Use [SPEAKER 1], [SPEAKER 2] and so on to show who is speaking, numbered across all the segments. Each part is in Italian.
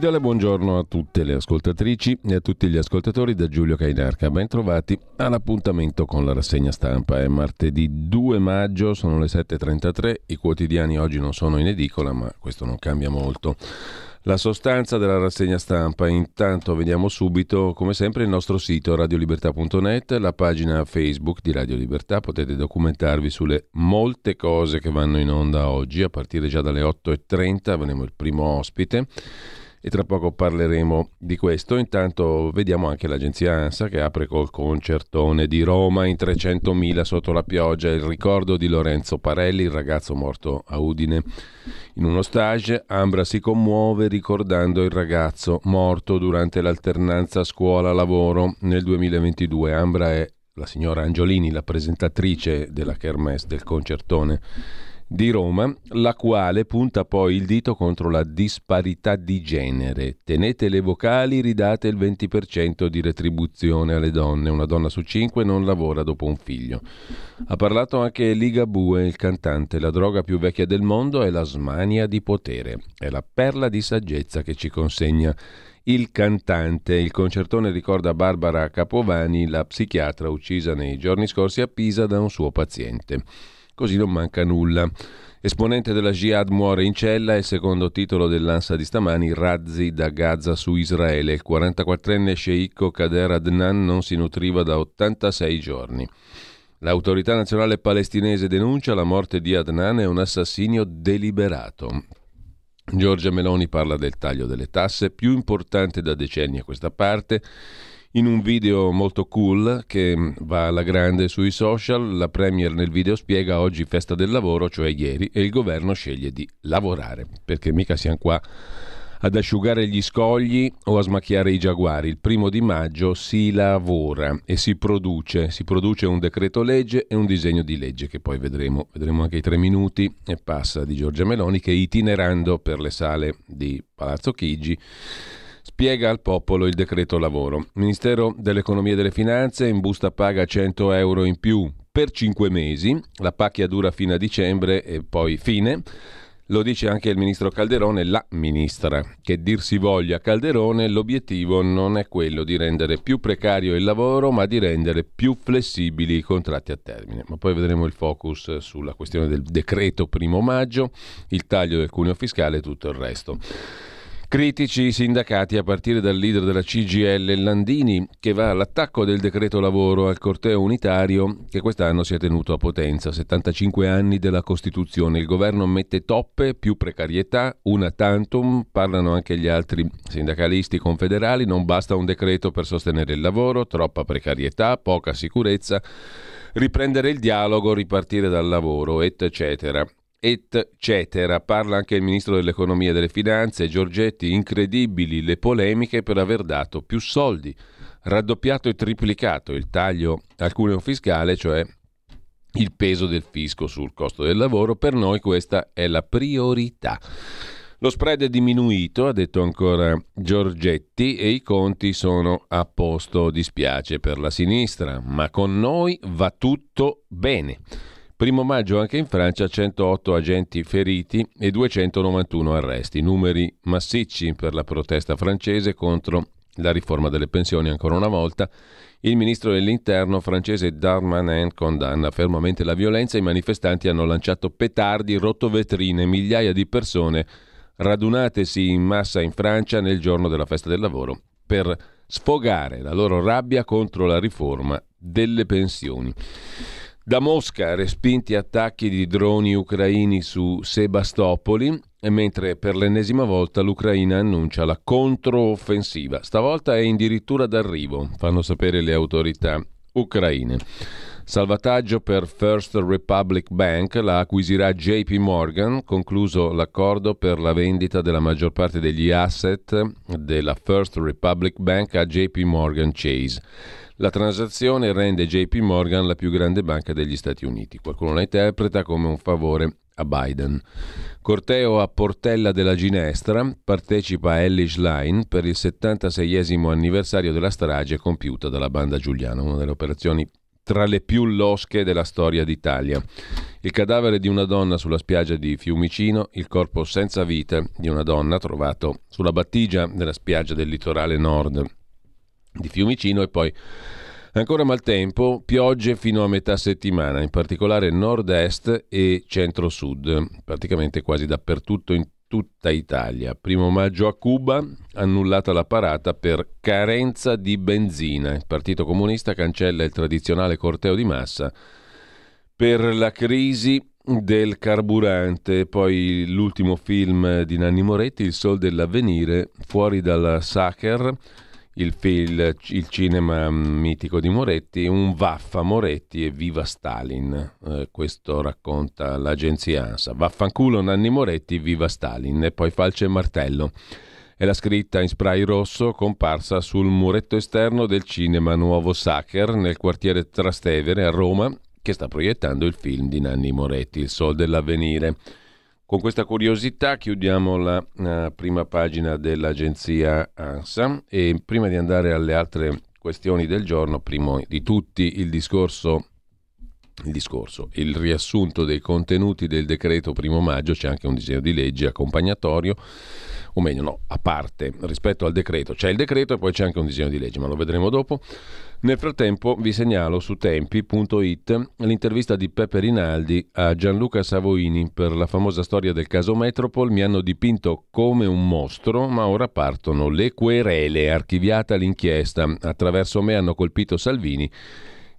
[SPEAKER 1] Cordiale buongiorno a tutte le ascoltatrici e a tutti gli ascoltatori da Giulio Cainarca. Ben trovati all'appuntamento con la rassegna stampa. È martedì 2 maggio, sono le 7.33. I quotidiani oggi non sono in edicola, ma questo non cambia molto. La sostanza della rassegna stampa, intanto vediamo subito, come sempre, il nostro sito radiolibertà.net, la pagina Facebook di Radio Libertà, potete documentarvi sulle molte cose che vanno in onda oggi, a partire già dalle 8.30 avremo il primo ospite e tra poco parleremo di questo. Intanto vediamo anche l'agenzia ANSA che apre col concertone di Roma in 300.000 sotto la pioggia, il ricordo di Lorenzo Parelli, il ragazzo morto a Udine in uno stage. Ambra si commuove ricordando il ragazzo morto durante l'alternanza scuola-lavoro nel 2022. Ambra è la signora Angiolini, la presentatrice della Kermesse del concertone di Roma, la quale punta poi il dito contro la disparità di genere. Tenete le vocali, ridate il 20% di retribuzione alle donne. Una donna su cinque non lavora dopo un figlio. Ha parlato anche Liga Bue, il cantante. La droga più vecchia del mondo è la smania di potere. È la perla di saggezza che ci consegna il cantante. Il concertone ricorda Barbara Capovani, la psichiatra uccisa nei giorni scorsi a Pisa da un suo paziente così non manca nulla. Esponente della Jihad muore in cella e secondo titolo dell'Ansa di stamani, razzi da Gaza su Israele. Il 44enne sceicco Kader Adnan non si nutriva da 86 giorni. L'autorità nazionale palestinese denuncia la morte di Adnan e un assassinio deliberato. Giorgia Meloni parla del taglio delle tasse, più importante da decenni a questa parte. In un video molto cool che va alla grande sui social, la Premier nel video spiega oggi festa del lavoro, cioè ieri, e il governo sceglie di lavorare, perché mica siamo qua ad asciugare gli scogli o a smacchiare i giaguari. Il primo di maggio si lavora e si produce, si produce un decreto legge e un disegno di legge che poi vedremo, vedremo anche i tre minuti e passa di Giorgia Meloni che itinerando per le sale di Palazzo Chigi spiega al popolo il decreto lavoro. Ministero dell'Economia e delle Finanze in busta paga 100 euro in più per 5 mesi, la pacchia dura fino a dicembre e poi fine. Lo dice anche il ministro Calderone, la ministra. Che dir si voglia Calderone, l'obiettivo non è quello di rendere più precario il lavoro, ma di rendere più flessibili i contratti a termine. Ma poi vedremo il focus sulla questione del decreto primo maggio, il taglio del cuneo fiscale e tutto il resto. Critici sindacati a partire dal leader della CGL Landini che va all'attacco del decreto lavoro al corteo unitario che quest'anno si è tenuto a Potenza, 75 anni della Costituzione. Il governo mette toppe, più precarietà, una tantum, parlano anche gli altri sindacalisti confederali, non basta un decreto per sostenere il lavoro, troppa precarietà, poca sicurezza. Riprendere il dialogo, ripartire dal lavoro, eccetera eccetera. Parla anche il ministro dell'economia e delle finanze, Giorgetti, incredibili le polemiche per aver dato più soldi, raddoppiato e triplicato il taglio al cuneo fiscale, cioè il peso del fisco sul costo del lavoro, per noi questa è la priorità. Lo spread è diminuito, ha detto ancora Giorgetti, e i conti sono a posto. Dispiace per la sinistra, ma con noi va tutto bene. Primo maggio anche in Francia 108 agenti feriti e 291 arresti, numeri massicci per la protesta francese contro la riforma delle pensioni ancora una volta. Il ministro dell'interno francese Darmanin condanna fermamente la violenza, i manifestanti hanno lanciato petardi, rotto vetrine, migliaia di persone radunatesi in massa in Francia nel giorno della festa del lavoro per sfogare la loro rabbia contro la riforma delle pensioni. Da Mosca respinti attacchi di droni ucraini su Sebastopoli, mentre per l'ennesima volta l'Ucraina annuncia la controoffensiva. Stavolta è addirittura d'arrivo, fanno sapere le autorità ucraine. Salvataggio per First Republic Bank, la acquisirà JP Morgan, concluso l'accordo per la vendita della maggior parte degli asset della First Republic Bank a JP Morgan Chase. La transazione rende JP Morgan la più grande banca degli Stati Uniti. Qualcuno la interpreta come un favore a Biden. Corteo a Portella della Ginestra partecipa Ellis Line per il 76esimo anniversario della strage compiuta dalla banda Giuliano, una delle operazioni tra le più losche della storia d'Italia. Il cadavere di una donna sulla spiaggia di Fiumicino, il corpo senza vita di una donna trovato sulla battigia della spiaggia del litorale nord di Fiumicino e poi ancora maltempo, piogge fino a metà settimana, in particolare nord-est e centro-sud, praticamente quasi dappertutto in tutta Italia. Primo maggio a Cuba, annullata la parata per carenza di benzina. Il Partito Comunista cancella il tradizionale corteo di massa per la crisi del carburante. Poi l'ultimo film di Nanni Moretti, Il Sol dell'Avvenire, fuori dal Sacher il, il, il, cinema mitico di Moretti, un vaffa Moretti e viva Stalin. Eh, questo racconta l'agenzia ANSA. Vaffanculo Nanni Moretti, viva Stalin. E poi falce e martello. È la scritta in spray rosso comparsa sul muretto esterno del cinema Nuovo Sacher nel quartiere Trastevere a Roma, che sta proiettando il film di Nanni Moretti, Il Sol dell'Avvenire. Con questa curiosità chiudiamo la uh, prima pagina dell'agenzia ANSA e prima di andare alle altre questioni del giorno, primo di tutti il discorso, il discorso, il riassunto dei contenuti del decreto primo maggio, c'è anche un disegno di legge accompagnatorio o meglio no, a parte rispetto al decreto. C'è il decreto e poi c'è anche un disegno di legge, ma lo vedremo dopo. Nel frattempo vi segnalo su tempi.it l'intervista di Peppe Rinaldi a Gianluca Savoini per la famosa storia del caso Metropol. Mi hanno dipinto come un mostro, ma ora partono le querele. Archiviata l'inchiesta. Attraverso me hanno colpito Salvini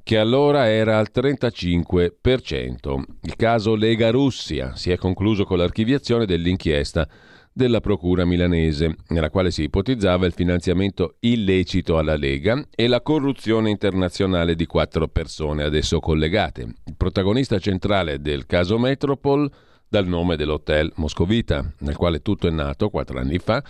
[SPEAKER 1] che allora era al 35%. Il caso Lega Russia si è concluso con l'archiviazione dell'inchiesta della Procura milanese, nella quale si ipotizzava il finanziamento illecito alla Lega e la corruzione internazionale di quattro persone ad esso collegate. Il protagonista centrale del caso Metropol, dal nome dell'hotel Moscovita, nel quale tutto è nato quattro anni fa,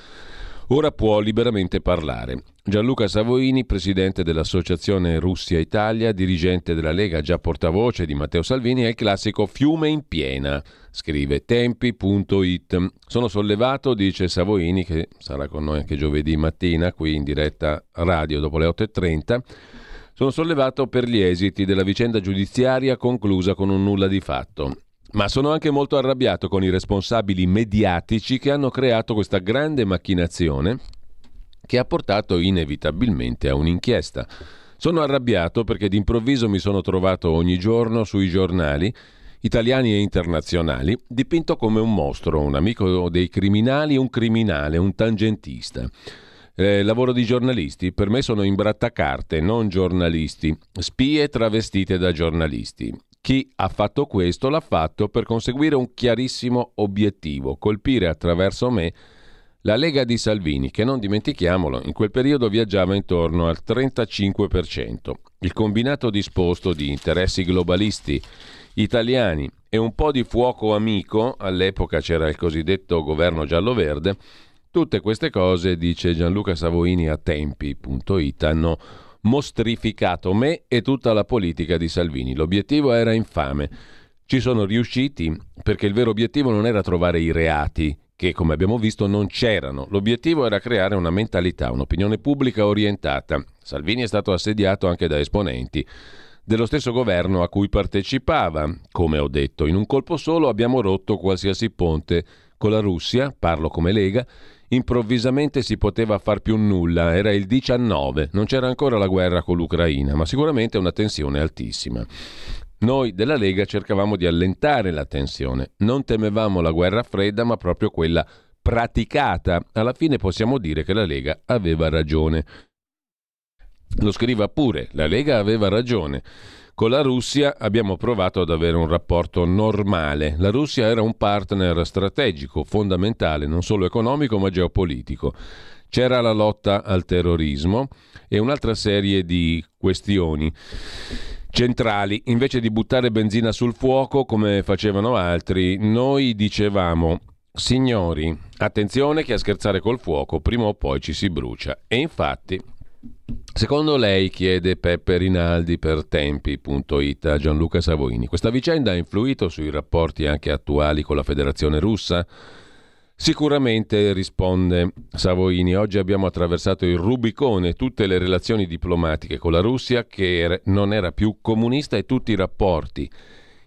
[SPEAKER 1] ora può liberamente parlare. Gianluca Savoini, presidente dell'Associazione Russia-Italia, dirigente della Lega, già portavoce di Matteo Salvini, è il classico fiume in piena, scrive tempi.it. Sono sollevato, dice Savoini, che sarà con noi anche giovedì mattina, qui in diretta radio dopo le 8.30. Sono sollevato per gli esiti della vicenda giudiziaria conclusa con un nulla di fatto. Ma sono anche molto arrabbiato con i responsabili mediatici che hanno creato questa grande macchinazione che ha portato inevitabilmente a un'inchiesta. Sono arrabbiato perché d'improvviso mi sono trovato ogni giorno sui giornali italiani e internazionali, dipinto come un mostro, un amico dei criminali, un criminale, un tangentista. Eh, lavoro di giornalisti, per me sono imbrattacarte, non giornalisti, spie travestite da giornalisti. Chi ha fatto questo l'ha fatto per conseguire un chiarissimo obiettivo, colpire attraverso me la Lega di Salvini, che non dimentichiamolo, in quel periodo viaggiava intorno al 35%. Il combinato disposto di interessi globalisti italiani e un po' di fuoco amico, all'epoca c'era il cosiddetto governo giallo-verde, tutte queste cose, dice Gianluca Savoini a tempi.it, hanno mostrificato me e tutta la politica di Salvini. L'obiettivo era infame. Ci sono riusciti perché il vero obiettivo non era trovare i reati, che come abbiamo visto non c'erano. L'obiettivo era creare una mentalità, un'opinione pubblica orientata. Salvini è stato assediato anche da esponenti dello stesso governo a cui partecipava. Come ho detto, in un colpo solo abbiamo rotto qualsiasi ponte con la Russia, parlo come Lega, improvvisamente si poteva far più nulla, era il 19, non c'era ancora la guerra con l'Ucraina, ma sicuramente una tensione altissima. Noi della Lega cercavamo di allentare la tensione, non temevamo la guerra fredda, ma proprio quella praticata. Alla fine possiamo dire che la Lega aveva ragione. Lo scriva pure, la Lega aveva ragione. Con la Russia abbiamo provato ad avere un rapporto normale. La Russia era un partner strategico, fondamentale, non solo economico ma geopolitico. C'era la lotta al terrorismo e un'altra serie di questioni centrali. Invece di buttare benzina sul fuoco come facevano altri, noi dicevamo Signori, attenzione che a scherzare col fuoco prima o poi ci si brucia. E infatti Secondo lei, chiede Peppe Rinaldi per tempi.it a Gianluca Savoini, questa vicenda ha influito sui rapporti anche attuali con la Federazione russa? Sicuramente, risponde Savoini, oggi abbiamo attraversato il Rubicone, tutte le relazioni diplomatiche con la Russia che non era più comunista e tutti i rapporti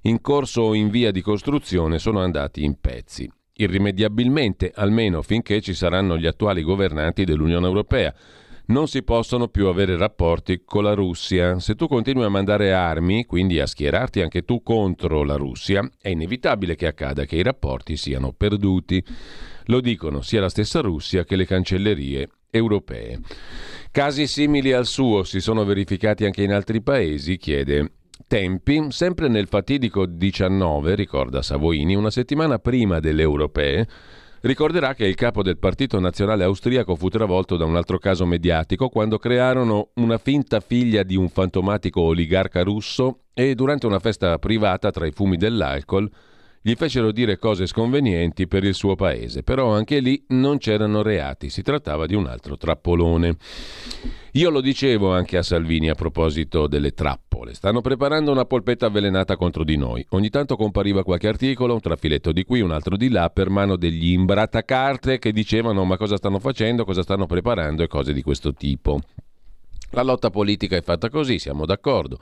[SPEAKER 1] in corso o in via di costruzione sono andati in pezzi. Irrimediabilmente, almeno finché ci saranno gli attuali governanti dell'Unione Europea non si possono più avere rapporti con la Russia. Se tu continui a mandare armi, quindi a schierarti anche tu contro la Russia, è inevitabile che accada che i rapporti siano perduti. Lo dicono sia la stessa Russia che le cancellerie europee. Casi simili al suo si sono verificati anche in altri paesi, chiede Tempi, sempre nel fatidico 19, ricorda Savoini, una settimana prima delle europee, Ricorderà che il capo del Partito Nazionale Austriaco fu travolto da un altro caso mediatico quando crearono una finta figlia di un fantomatico oligarca russo e durante una festa privata tra i fumi dell'alcol gli fecero dire cose sconvenienti per il suo paese, però anche lì non c'erano reati, si trattava di un altro trappolone. Io lo dicevo anche a Salvini a proposito delle trappole. Stanno preparando una polpetta avvelenata contro di noi. Ogni tanto compariva qualche articolo, un trafiletto di qui, un altro di là, per mano degli imbrattacarte che dicevano ma cosa stanno facendo, cosa stanno preparando e cose di questo tipo. La lotta politica è fatta così, siamo d'accordo.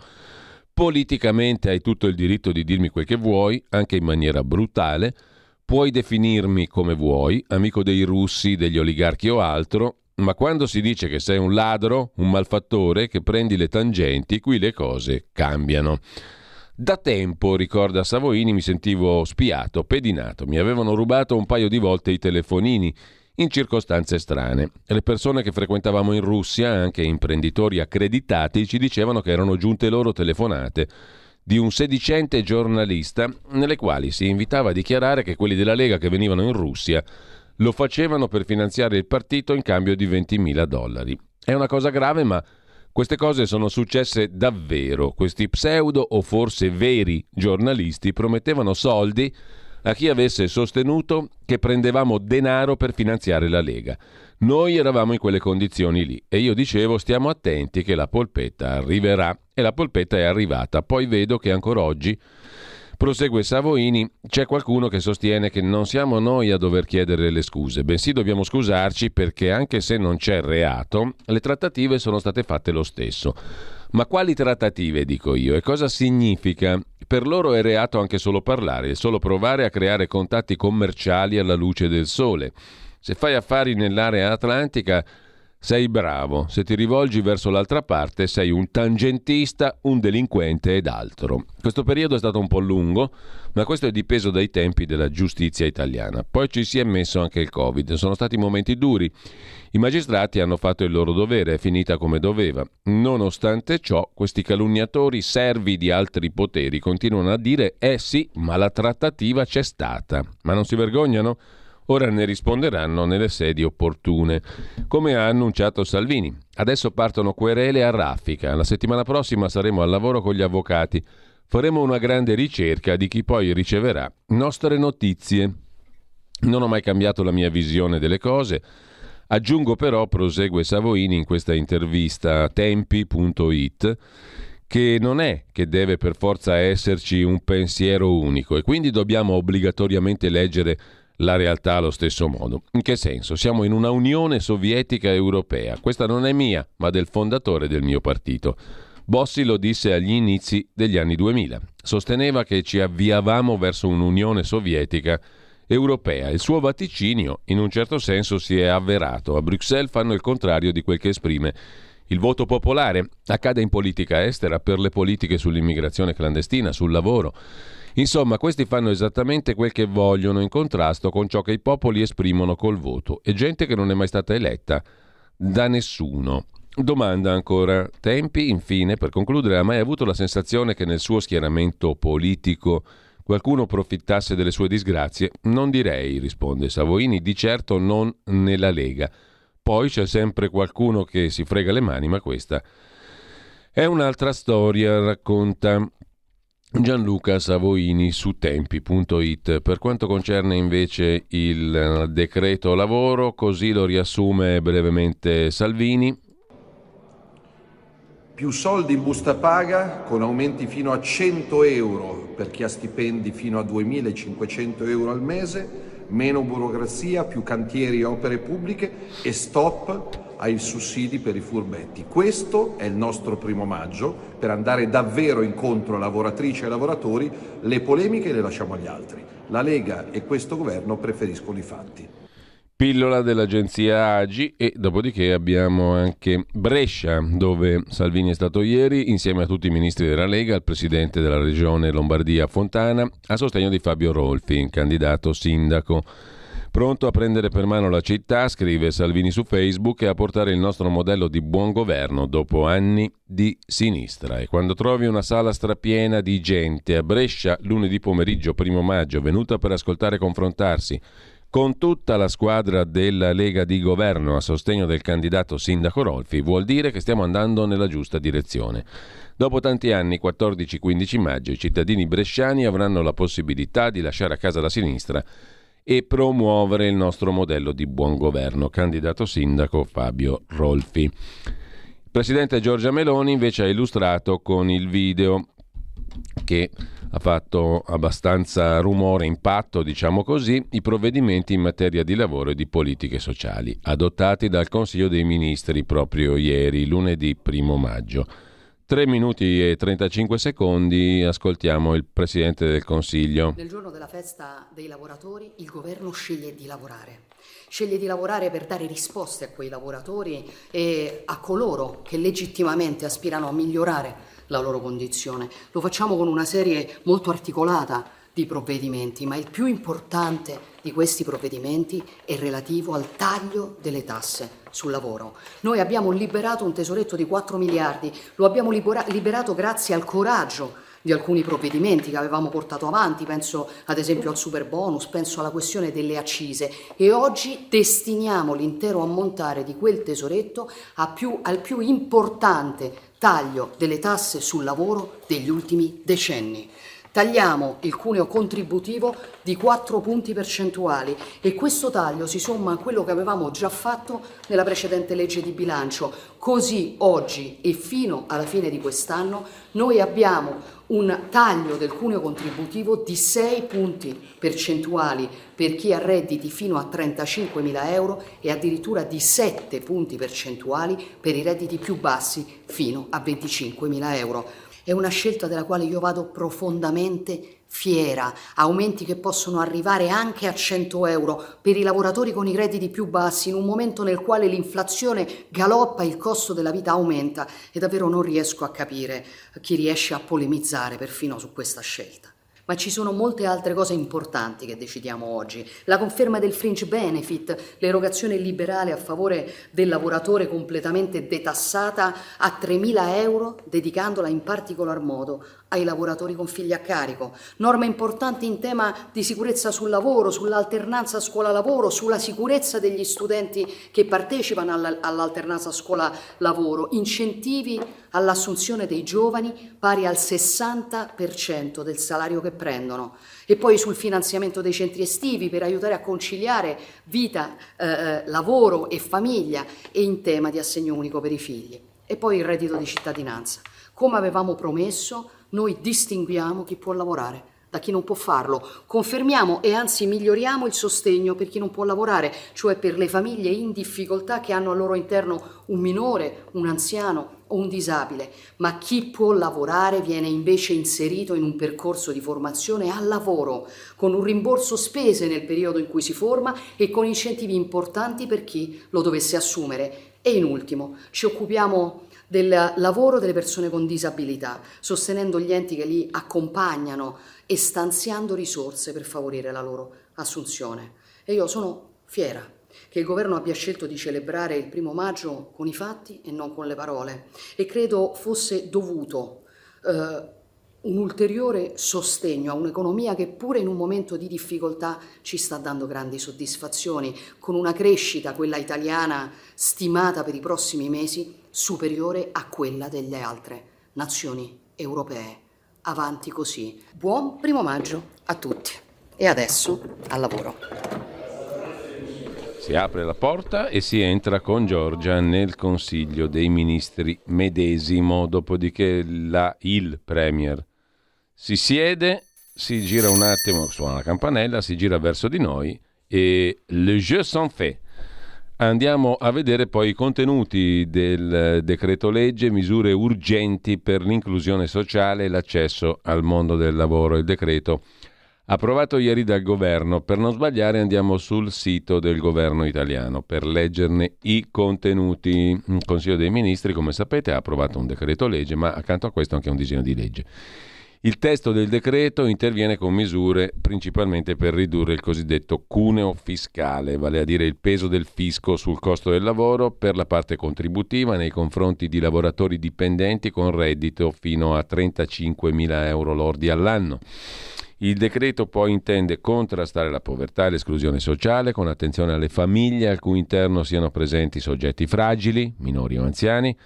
[SPEAKER 1] Politicamente hai tutto il diritto di dirmi quel che vuoi, anche in maniera brutale. Puoi definirmi come vuoi, amico dei russi, degli oligarchi o altro, ma quando si dice che sei un ladro, un malfattore, che prendi le tangenti, qui le cose cambiano. Da tempo, ricorda Savoini, mi sentivo spiato, pedinato, mi avevano rubato un paio di volte i telefonini in circostanze strane. Le persone che frequentavamo in Russia, anche imprenditori accreditati, ci dicevano che erano giunte loro telefonate di un sedicente giornalista nelle quali si invitava a dichiarare che quelli della Lega che venivano in Russia lo facevano per finanziare il partito in cambio di 20.000 dollari. È una cosa grave, ma queste cose sono successe davvero. Questi pseudo o forse veri giornalisti promettevano soldi a chi avesse sostenuto che prendevamo denaro per finanziare la Lega. Noi eravamo in quelle condizioni lì e io dicevo stiamo attenti che la polpetta arriverà e la polpetta è arrivata. Poi vedo che ancora oggi Prosegue Savoini, c'è qualcuno che sostiene che non siamo noi a dover chiedere le scuse, bensì dobbiamo scusarci perché anche se non c'è reato, le trattative sono state fatte lo stesso. Ma quali trattative, dico io, e cosa significa? Per loro è reato anche solo parlare, solo provare a creare contatti commerciali alla luce del sole. Se fai affari nell'area atlantica sei bravo, se ti rivolgi verso l'altra parte sei un tangentista, un delinquente ed altro. Questo periodo è stato un po' lungo, ma questo è dipeso dai tempi della giustizia italiana. Poi ci si è messo anche il Covid, sono stati momenti duri. I magistrati hanno fatto il loro dovere, è finita come doveva. Nonostante ciò, questi calunniatori servi di altri poteri continuano a dire eh sì, ma la trattativa c'è stata. Ma non si vergognano? Ora ne risponderanno nelle sedi opportune, come ha annunciato Salvini. Adesso partono querele a raffica. La settimana prossima saremo al lavoro con gli avvocati. Faremo una grande ricerca di chi poi riceverà nostre notizie. Non ho mai cambiato la mia visione delle cose. Aggiungo però, prosegue Savoini in questa intervista a tempi.it, che non è che deve per forza esserci un pensiero unico e quindi dobbiamo obbligatoriamente leggere la realtà allo stesso modo. In che senso? Siamo in una Unione Sovietica Europea. Questa non è mia, ma del fondatore del mio partito. Bossi lo disse agli inizi degli anni 2000. Sosteneva che ci avviavamo verso un'Unione Sovietica europea. Il suo vaticinio, in un certo senso, si è avverato. A Bruxelles fanno il contrario di quel che esprime il voto popolare. Accade in politica estera, per le politiche sull'immigrazione clandestina, sul lavoro. Insomma, questi fanno esattamente quel che vogliono in contrasto con ciò che i popoli esprimono col voto e gente che non è mai stata eletta da nessuno. Domanda ancora. Tempi, infine, per concludere, ha mai avuto la sensazione che nel suo schieramento politico qualcuno profittasse delle sue disgrazie? Non direi, risponde Savoini, di certo non nella Lega. Poi c'è sempre qualcuno che si frega le mani, ma questa è un'altra storia, racconta Gianluca Savoini su tempi.it. Per quanto concerne invece il decreto lavoro, così lo riassume brevemente Salvini.
[SPEAKER 2] Più soldi in busta paga con aumenti fino a 100 euro per chi ha stipendi fino a 2.500 euro al mese, meno burocrazia, più cantieri e opere pubbliche e stop ai sussidi per i furbetti. Questo è il nostro primo maggio per andare davvero incontro a lavoratrici e lavoratori. Le polemiche le lasciamo agli altri. La Lega e questo governo preferiscono i fatti.
[SPEAKER 1] Pillola dell'agenzia Agi e dopodiché abbiamo anche Brescia dove Salvini è stato ieri insieme a tutti i ministri della Lega, al presidente della regione Lombardia Fontana, a sostegno di Fabio Rolfi, candidato sindaco. Pronto a prendere per mano la città, scrive Salvini su Facebook, e a portare il nostro modello di buon governo dopo anni di sinistra. E quando trovi una sala strapiena di gente a Brescia lunedì pomeriggio, primo maggio, venuta per ascoltare e confrontarsi con tutta la squadra della Lega di governo a sostegno del candidato sindaco Rolfi, vuol dire che stiamo andando nella giusta direzione. Dopo tanti anni, 14-15 maggio, i cittadini bresciani avranno la possibilità di lasciare a casa la sinistra e promuovere il nostro modello di buon governo. Candidato sindaco Fabio Rolfi. Il presidente Giorgia Meloni invece ha illustrato con il video che ha fatto abbastanza rumore, impatto, diciamo così, i provvedimenti in materia di lavoro e di politiche sociali, adottati dal Consiglio dei Ministri proprio ieri, lunedì 1 maggio. 3 minuti e 35 secondi, ascoltiamo il Presidente del Consiglio.
[SPEAKER 3] Nel giorno della festa dei lavoratori il governo sceglie di lavorare. Sceglie di lavorare per dare risposte a quei lavoratori e a coloro che legittimamente aspirano a migliorare la loro condizione. Lo facciamo con una serie molto articolata di provvedimenti, ma il più importante di questi provvedimenti è relativo al taglio delle tasse sul lavoro. Noi abbiamo liberato un tesoretto di 4 miliardi, lo abbiamo libera- liberato grazie al coraggio di alcuni provvedimenti che avevamo portato avanti, penso ad esempio al super bonus, penso alla questione delle accise e oggi destiniamo l'intero ammontare di quel tesoretto più, al più importante taglio delle tasse sul lavoro degli ultimi decenni. Tagliamo il cuneo contributivo di 4 punti percentuali e questo taglio si somma a quello che avevamo già fatto nella precedente legge di bilancio. Così oggi e fino alla fine di quest'anno noi abbiamo un taglio del cuneo contributivo di 6 punti percentuali per chi ha redditi fino a 35 mila euro e addirittura di 7 punti percentuali per i redditi più bassi fino a 25 mila euro. È una scelta della quale io vado profondamente fiera, aumenti che possono arrivare anche a 100 euro per i lavoratori con i redditi più bassi in un momento nel quale l'inflazione galoppa e il costo della vita aumenta e davvero non riesco a capire chi riesce a polemizzare perfino su questa scelta. Ma ci sono molte altre cose importanti che decidiamo oggi. La conferma del fringe benefit, l'erogazione liberale a favore del lavoratore completamente detassata a 3.000 euro, dedicandola in particolar modo ai lavoratori con figli a carico, norme importanti in tema di sicurezza sul lavoro, sull'alternanza scuola-lavoro, sulla sicurezza degli studenti che partecipano all'alternanza scuola-lavoro, incentivi all'assunzione dei giovani pari al 60% del salario che prendono. E poi sul finanziamento dei centri estivi per aiutare a conciliare vita, eh, eh lavoro e famiglia e in tema di assegno unico per i figli. E poi il reddito di cittadinanza. Come avevamo promesso, noi distinguiamo chi può lavorare da chi non può farlo, confermiamo e anzi miglioriamo il sostegno per chi non può lavorare, cioè per le famiglie in difficoltà che hanno al loro interno un minore, un anziano o un disabile, ma chi può lavorare viene invece inserito in un percorso di formazione al lavoro, con un rimborso spese nel periodo in cui si forma e con incentivi importanti per chi lo dovesse assumere. E in ultimo, ci occupiamo del lavoro delle persone con disabilità, sostenendo gli enti che li accompagnano e stanziando risorse per favorire la loro assunzione. E io sono fiera che il governo abbia scelto di celebrare il primo maggio con i fatti e non con le parole e credo fosse dovuto eh, un ulteriore sostegno a un'economia che pure in un momento di difficoltà ci sta dando grandi soddisfazioni, con una crescita, quella italiana, stimata per i prossimi mesi superiore a quella delle altre nazioni europee. Avanti così. Buon primo maggio a tutti. E adesso al lavoro.
[SPEAKER 1] Si apre la porta e si entra con Giorgia nel Consiglio dei Ministri medesimo, dopodiché la, il Premier si siede, si gira un attimo, suona la campanella, si gira verso di noi e le jeu sont faits. Andiamo a vedere poi i contenuti del decreto legge, misure urgenti per l'inclusione sociale e l'accesso al mondo del lavoro. Il decreto approvato ieri dal governo. Per non sbagliare andiamo sul sito del governo italiano per leggerne i contenuti. Il Consiglio dei Ministri, come sapete, ha approvato un decreto legge, ma accanto a questo anche un disegno di legge. Il testo del decreto interviene con misure principalmente per ridurre il cosiddetto cuneo fiscale, vale a dire il peso del fisco sul costo del lavoro per la parte contributiva nei confronti di lavoratori dipendenti con reddito fino a 35.000 euro lordi all'anno. Il decreto poi intende contrastare la povertà e l'esclusione sociale con attenzione alle famiglie al cui interno siano presenti soggetti fragili, minori o anziani,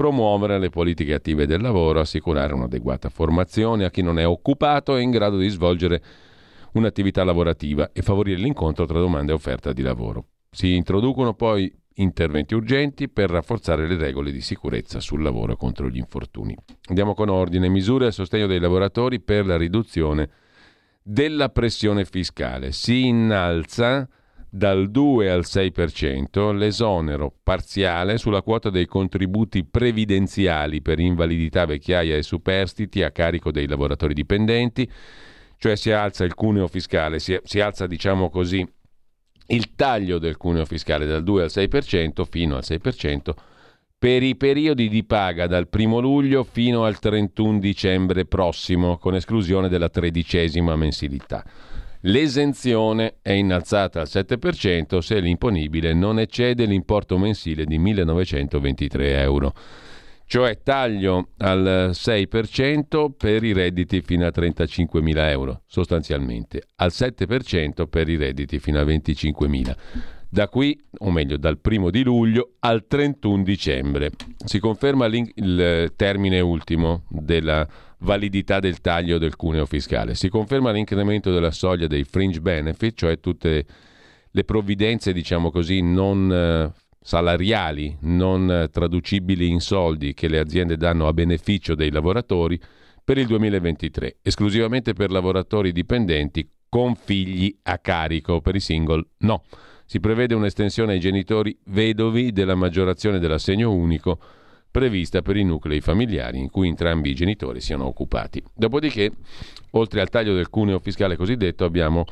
[SPEAKER 1] promuovere le politiche attive del lavoro, assicurare un'adeguata formazione a chi non è occupato e in grado di svolgere un'attività lavorativa e favorire l'incontro tra domanda e offerta di lavoro. Si introducono poi interventi urgenti per rafforzare le regole di sicurezza sul lavoro contro gli infortuni. Andiamo con ordine, misure a sostegno dei lavoratori per la riduzione della pressione fiscale. Si innalza dal 2 al 6% l'esonero parziale sulla quota dei contributi previdenziali per invalidità, vecchiaia e superstiti a carico dei lavoratori dipendenti, cioè si alza il cuneo fiscale, si, si alza diciamo così il taglio del cuneo fiscale dal 2 al 6% fino al 6% per i periodi di paga dal 1 luglio fino al 31 dicembre prossimo, con esclusione della tredicesima mensilità. L'esenzione è innalzata al 7% se l'imponibile non eccede l'importo mensile di 1923 euro, cioè taglio al 6% per i redditi fino a 35.000 euro, sostanzialmente, al 7% per i redditi fino a 25.000 da qui, o meglio dal primo di luglio al 31 dicembre. Si conferma il termine ultimo della validità del taglio del cuneo fiscale. Si conferma l'incremento della soglia dei fringe benefit, cioè tutte le provvidenze, diciamo così, non eh, salariali, non eh, traducibili in soldi che le aziende danno a beneficio dei lavoratori per il 2023, esclusivamente per lavoratori dipendenti con figli a carico, per i single no. Si prevede un'estensione ai genitori vedovi della maggiorazione dell'assegno unico prevista per i nuclei familiari in cui entrambi i genitori siano occupati. Dopodiché, oltre al taglio del cuneo fiscale cosiddetto, abbiamo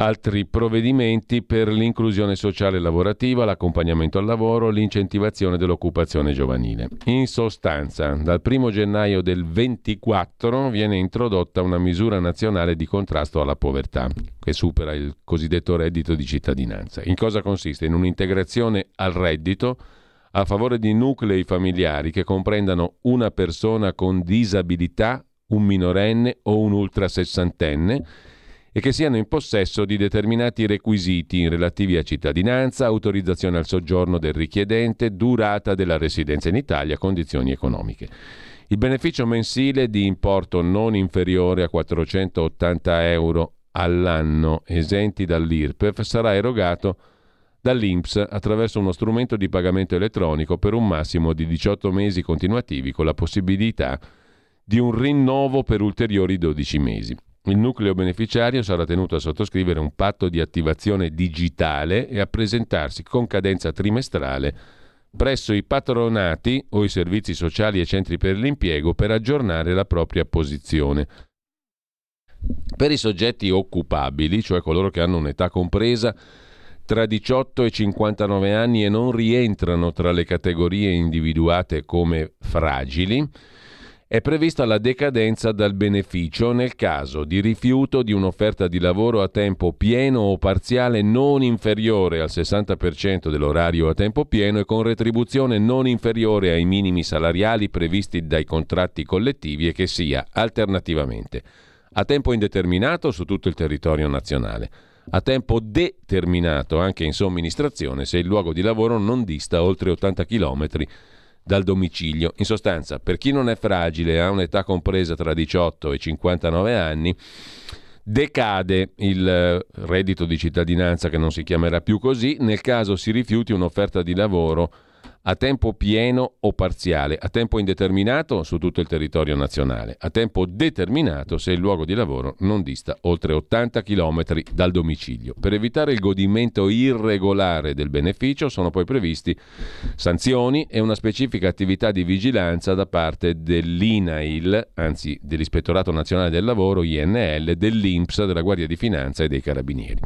[SPEAKER 1] altri provvedimenti per l'inclusione sociale e lavorativa, l'accompagnamento al lavoro, l'incentivazione dell'occupazione giovanile. In sostanza, dal 1 gennaio del 24 viene introdotta una misura nazionale di contrasto alla povertà, che supera il cosiddetto reddito di cittadinanza. In cosa consiste? In un'integrazione al reddito a favore di nuclei familiari che comprendano una persona con disabilità, un minorenne o un ultrasessantenne e che siano in possesso di determinati requisiti relativi a cittadinanza, autorizzazione al soggiorno del richiedente, durata della residenza in Italia, condizioni economiche. Il beneficio mensile di importo non inferiore a 480 euro all'anno, esenti dall'IRPEF, sarà erogato dall'INPS attraverso uno strumento di pagamento elettronico per un massimo di 18 mesi continuativi con la possibilità di un rinnovo per ulteriori 12 mesi. Il nucleo beneficiario sarà tenuto a sottoscrivere un patto di attivazione digitale e a presentarsi con cadenza trimestrale presso i patronati o i servizi sociali e centri per l'impiego per aggiornare la propria posizione. Per i soggetti occupabili, cioè coloro che hanno un'età compresa tra 18 e 59 anni e non rientrano tra le categorie individuate come fragili, è prevista la decadenza dal beneficio nel caso di rifiuto di un'offerta di lavoro a tempo pieno o parziale non inferiore al 60% dell'orario a tempo pieno e con retribuzione non inferiore ai minimi salariali previsti dai contratti collettivi e che sia alternativamente a tempo indeterminato su tutto il territorio nazionale, a tempo determinato anche in somministrazione se il luogo di lavoro non dista oltre 80 km dal domicilio. In sostanza, per chi non è fragile, e ha un'età compresa tra 18 e 59 anni, decade il eh, reddito di cittadinanza che non si chiamerà più così nel caso si rifiuti un'offerta di lavoro a tempo pieno o parziale, a tempo indeterminato su tutto il territorio nazionale, a tempo determinato se il luogo di lavoro non dista oltre 80 km dal domicilio. Per evitare il godimento irregolare del beneficio sono poi previsti sanzioni e una specifica attività di vigilanza da parte dell'INAIL, anzi dell'Ispettorato Nazionale del Lavoro, INL, dell'INPS, della Guardia di Finanza e dei Carabinieri.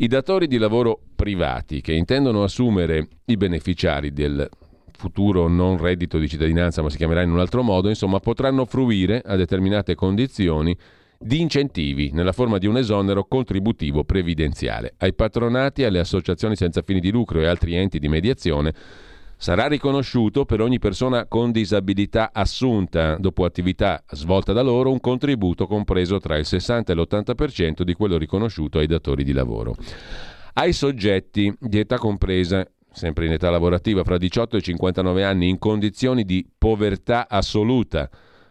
[SPEAKER 1] I datori di lavoro privati che intendono assumere i beneficiari del futuro non reddito di cittadinanza, ma si chiamerà in un altro modo, insomma, potranno fruire a determinate condizioni di incentivi nella forma di un esonero contributivo previdenziale. Ai patronati, alle associazioni senza fini di lucro e altri enti di mediazione Sarà riconosciuto per ogni persona con disabilità assunta dopo attività svolta da loro un contributo compreso tra il 60 e l'80% di quello riconosciuto ai datori di lavoro. Ai soggetti di età compresa sempre in età lavorativa, fra 18 e 59 anni, in condizioni di povertà assoluta,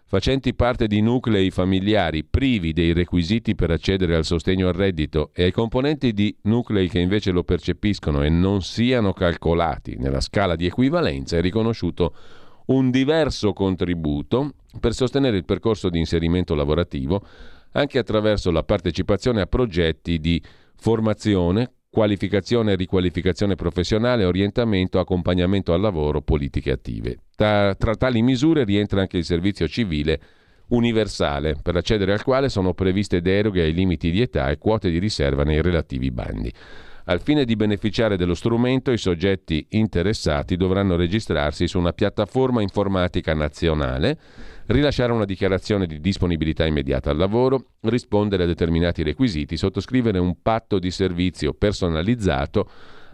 [SPEAKER 1] facenti parte di nuclei familiari privi dei requisiti per accedere al sostegno al reddito e ai componenti di nuclei che invece lo percepiscono e non siano calcolati nella scala di equivalenza, è riconosciuto un diverso contributo per sostenere il percorso di inserimento lavorativo anche attraverso la partecipazione a progetti di formazione, qualificazione e riqualificazione professionale, orientamento, accompagnamento al lavoro, politiche attive. Tra, tra tali misure rientra anche il servizio civile universale, per accedere al quale sono previste deroghe ai limiti di età e quote di riserva nei relativi bandi. Al fine di beneficiare dello strumento, i soggetti interessati dovranno registrarsi su una piattaforma informatica nazionale rilasciare una dichiarazione di disponibilità immediata al lavoro, rispondere a determinati requisiti, sottoscrivere un patto di servizio personalizzato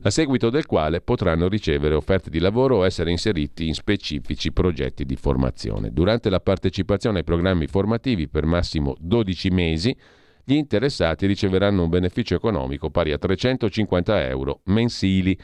[SPEAKER 1] a seguito del quale potranno ricevere offerte di lavoro o essere inseriti in specifici progetti di formazione. Durante la partecipazione ai programmi formativi per massimo 12 mesi, gli interessati riceveranno un beneficio economico pari a 350 euro mensili.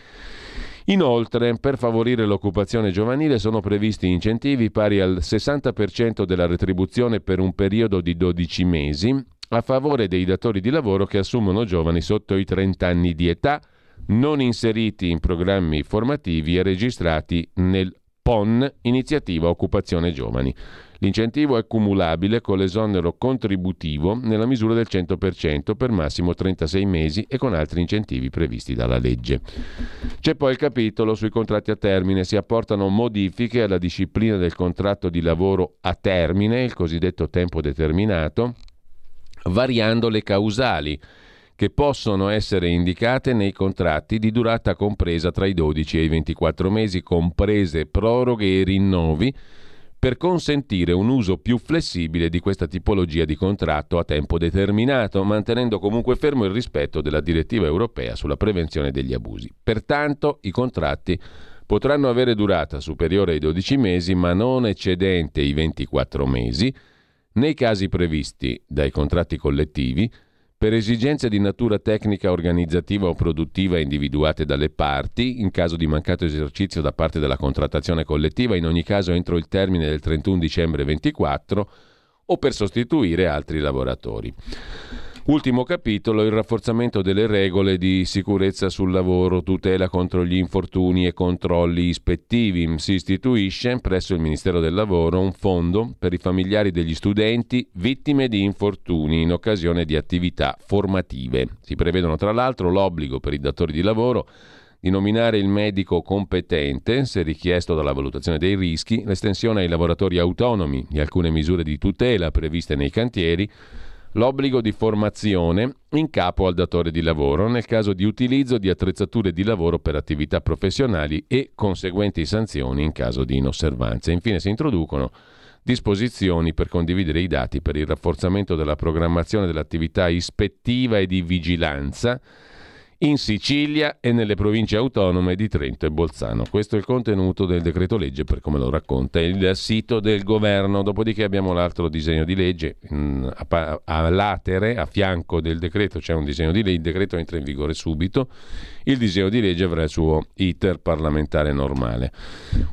[SPEAKER 1] Inoltre, per favorire l'occupazione giovanile sono previsti incentivi pari al 60% della retribuzione per un periodo di 12 mesi a favore dei datori di lavoro che assumono giovani sotto i 30 anni di età, non inseriti in programmi formativi e registrati nel PON, Iniziativa Occupazione Giovani. L'incentivo è cumulabile con l'esonero contributivo nella misura del 100% per massimo 36 mesi e con altri incentivi previsti dalla legge. C'è poi il capitolo sui contratti a termine. Si apportano modifiche alla disciplina del contratto di lavoro a termine, il cosiddetto tempo determinato, variando le causali che possono essere indicate nei contratti di durata compresa tra i 12 e i 24 mesi, comprese proroghe e rinnovi per consentire un uso più flessibile di questa tipologia di contratto a tempo determinato, mantenendo comunque fermo il rispetto della direttiva europea sulla prevenzione degli abusi. Pertanto i contratti potranno avere durata superiore ai 12 mesi, ma non eccedente i 24 mesi, nei casi previsti dai contratti collettivi, per esigenze di natura tecnica, organizzativa o produttiva individuate dalle parti, in caso di mancato esercizio da parte della contrattazione collettiva, in ogni caso entro il termine del 31 dicembre 24, o per sostituire altri lavoratori. Ultimo capitolo, il rafforzamento delle regole di sicurezza sul lavoro, tutela contro gli infortuni e controlli ispettivi. Si istituisce presso il Ministero del Lavoro un fondo per i familiari degli studenti vittime di infortuni in occasione di attività formative. Si prevedono tra l'altro l'obbligo per i datori di lavoro di nominare il medico competente, se richiesto dalla valutazione dei rischi, l'estensione ai lavoratori autonomi di alcune misure di tutela previste nei cantieri, l'obbligo di formazione in capo al datore di lavoro nel caso di utilizzo di attrezzature di lavoro per attività professionali e conseguenti sanzioni in caso di inosservanza. Infine si introducono disposizioni per condividere i dati per il rafforzamento della programmazione dell'attività ispettiva e di vigilanza in Sicilia e nelle province autonome di Trento e Bolzano. Questo è il contenuto del decreto legge per come lo racconta il sito del governo. Dopodiché abbiamo l'altro disegno di legge mm, a, latere, a fianco del decreto c'è un disegno di legge, il decreto entra in vigore subito, il disegno di legge avrà il suo iter parlamentare normale.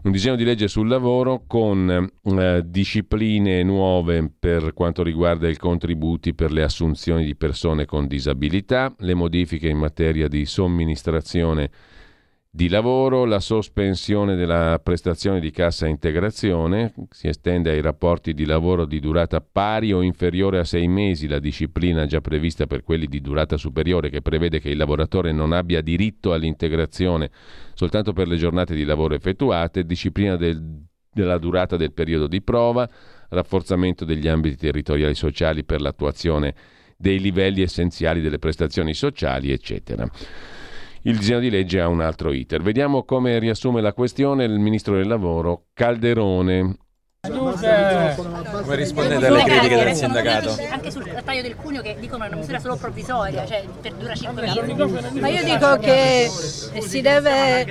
[SPEAKER 1] Un disegno di legge sul lavoro con eh, discipline nuove per quanto riguarda i contributi per le assunzioni di persone con disabilità, le modifiche in materia materia di somministrazione di lavoro, la sospensione della prestazione di cassa integrazione, si estende ai rapporti di lavoro di durata pari o inferiore a sei mesi, la disciplina già prevista per quelli di durata superiore che prevede che il lavoratore non abbia diritto all'integrazione soltanto per le giornate di lavoro effettuate, disciplina del, della durata del periodo di prova, rafforzamento degli ambiti territoriali sociali per l'attuazione dei livelli essenziali delle prestazioni sociali, eccetera. Il disegno di legge ha un altro iter. Vediamo come riassume la questione il ministro del lavoro Calderone.
[SPEAKER 4] Come rispondete alle critiche del sindacato?
[SPEAKER 5] Anche sul taglio del cuneo che dicono è una misura solo provvisoria, cioè per dura 5 mesi.
[SPEAKER 6] Ma io dico che si deve,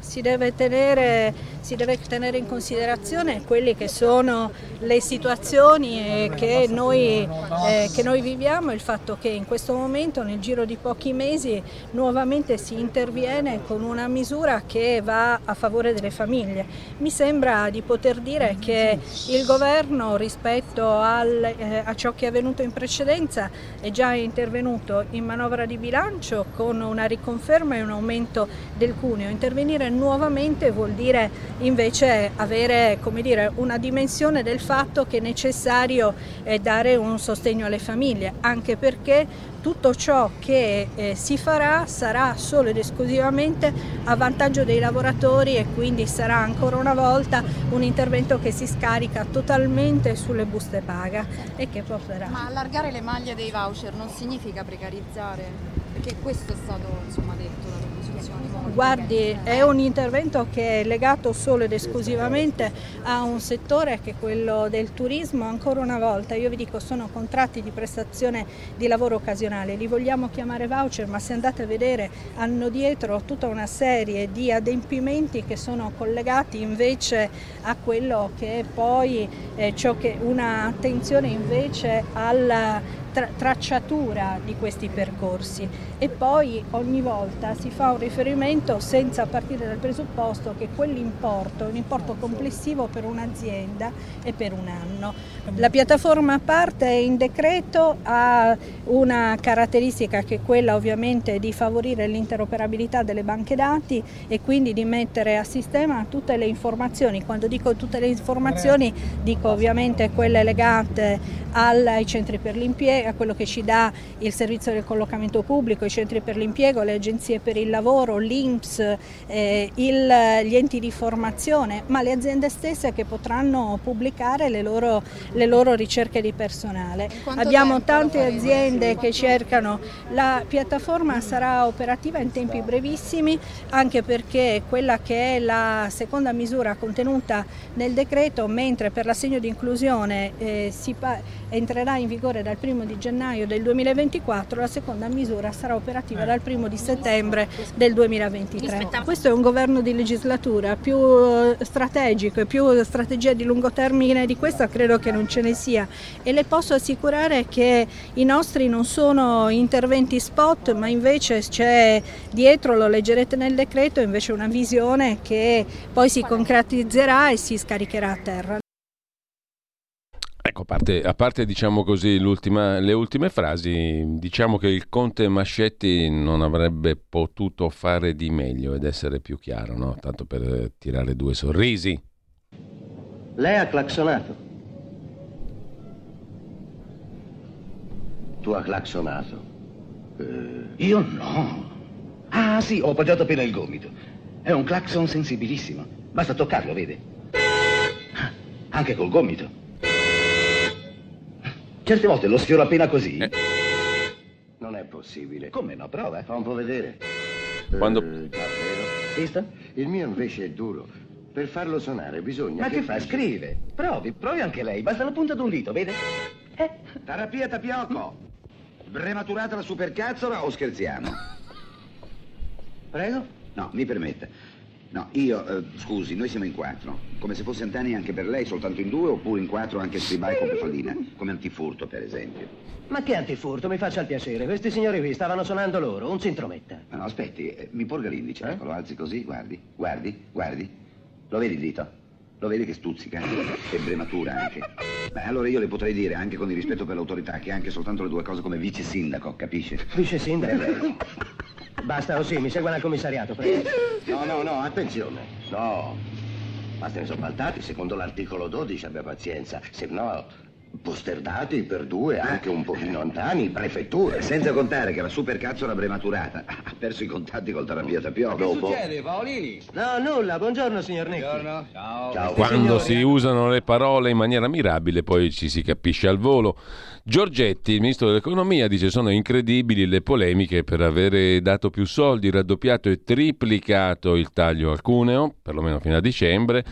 [SPEAKER 6] si deve tenere si deve tenere in considerazione quelle che sono le situazioni che noi, eh, che noi viviamo, il fatto che in questo momento nel giro di pochi mesi nuovamente si interviene con una misura che va a favore delle famiglie. Mi sembra di poter dire che il governo rispetto al, eh, a ciò che è avvenuto in precedenza è già intervenuto in manovra di bilancio con una riconferma e un aumento del cuneo. Intervenire nuovamente vuol dire invece avere dire, una dimensione del fatto che è necessario eh, dare un sostegno alle famiglie, anche perché tutto ciò che eh, si farà sarà solo ed esclusivamente a vantaggio dei lavoratori e quindi sarà ancora una volta un intervento che si scarica totalmente sulle buste paga e che porterà.
[SPEAKER 7] Ma allargare le maglie dei voucher non significa precarizzare? Perché questo è stato insomma, detto.
[SPEAKER 6] Guardi, è un intervento che è legato solo ed esclusivamente a un settore che è quello del turismo. Ancora una volta, io vi dico, sono contratti di prestazione di lavoro occasionale, li vogliamo chiamare voucher, ma se andate a vedere hanno dietro tutta una serie di adempimenti che sono collegati invece a quello che è poi eh, ciò che un'attenzione invece alla tra- tracciatura di questi percorsi e poi ogni volta si fa un riferimento senza partire dal presupposto che quell'importo è un importo complessivo per un'azienda e per un anno. La piattaforma parte in decreto ha una caratteristica che è quella ovviamente di favorire l'interoperabilità delle banche dati e quindi di mettere a sistema tutte le informazioni. Quando dico tutte le informazioni dico ovviamente quelle legate ai centri per l'impiego a quello che ci dà il servizio del collocamento pubblico, i centri per l'impiego, le agenzie per il lavoro, l'INPS, eh, il, gli enti di formazione, ma le aziende stesse che potranno pubblicare le loro, le loro ricerche di personale. Abbiamo tante aziende che cercano, la piattaforma sarà operativa in tempi brevissimi anche perché quella che è la seconda misura contenuta nel decreto, mentre per l'assegno di inclusione eh, si entrerà in vigore dal 1 di gennaio del 2024, la seconda misura sarà operativa dal 1 di settembre del 2023. Questo è un governo di legislatura più eh, strategico e più strategia di lungo termine di questa credo che non ce ne sia e le posso assicurare che i nostri non sono interventi spot ma invece c'è dietro, lo leggerete nel decreto, invece una visione che poi si concretizzerà e si scaricherà a terra.
[SPEAKER 1] Ecco, a parte, a parte diciamo così, le ultime frasi, diciamo che il conte Mascetti non avrebbe potuto fare di meglio ed essere più chiaro, no? tanto per tirare due sorrisi.
[SPEAKER 8] Lei ha clacsonato. Tu hai clacsonato.
[SPEAKER 9] Eh, io no. Ah sì, ho appoggiato appena il gomito. È un clacson sensibilissimo. Basta toccarlo, vede? Ah, anche col gomito. Certe volte lo sfioro appena così.
[SPEAKER 8] Non è possibile.
[SPEAKER 9] Come no? Prova.
[SPEAKER 8] Fa un po' vedere.
[SPEAKER 1] Quando-
[SPEAKER 8] Eh?
[SPEAKER 9] Visto?
[SPEAKER 8] Il mio invece è duro. Per farlo suonare bisogna
[SPEAKER 9] Ma che fa?
[SPEAKER 8] faccia-
[SPEAKER 9] Scrive. Provi, provi anche lei. Basta la punta d'un dito, vede? Eh.
[SPEAKER 10] Terapia tapioco. Brematurata la supercazzola o scherziamo?
[SPEAKER 9] Prego?
[SPEAKER 10] No, mi permetta. No, io, eh, scusi, noi siamo in quattro. Come se fosse Antani anche per lei, soltanto in due, oppure in quattro anche Stribai con Pefalina. Come antifurto, per esempio.
[SPEAKER 11] Ma che antifurto, mi faccia il piacere. Questi signori qui stavano suonando loro, un si intrometta.
[SPEAKER 10] Ma no, aspetti, eh, mi porga l'indice, ecco, lo alzi così, guardi, guardi, guardi. Lo vedi il dito? Lo vedi che stuzzica? Che brematura anche. Beh, allora io le potrei dire, anche con il rispetto per l'autorità, che anche soltanto le due cose come vice sindaco, capisce?
[SPEAKER 11] Vice sindaco? Basta, oh sì, mi segua al commissariato, prego.
[SPEAKER 8] No, no, no, attenzione. No. Basta insoppaltati, secondo l'articolo 12 abbia pazienza. Se no, posterdati per due, anche un pochino antani, prefetture.
[SPEAKER 10] Senza contare che la supercazzola brematurata ha perso i contatti col terapia tapioco.
[SPEAKER 8] Dopo.
[SPEAKER 11] Paolini? No, nulla, buongiorno signor Necchi. Buongiorno.
[SPEAKER 8] Ciao.
[SPEAKER 11] Ciao.
[SPEAKER 1] Quando
[SPEAKER 11] Signori,
[SPEAKER 1] si usano le parole in maniera mirabile, poi ci si capisce al volo. Giorgetti, il ministro dell'economia, dice sono incredibili le polemiche per avere dato più soldi, raddoppiato e triplicato il taglio al cuneo, perlomeno fino a dicembre.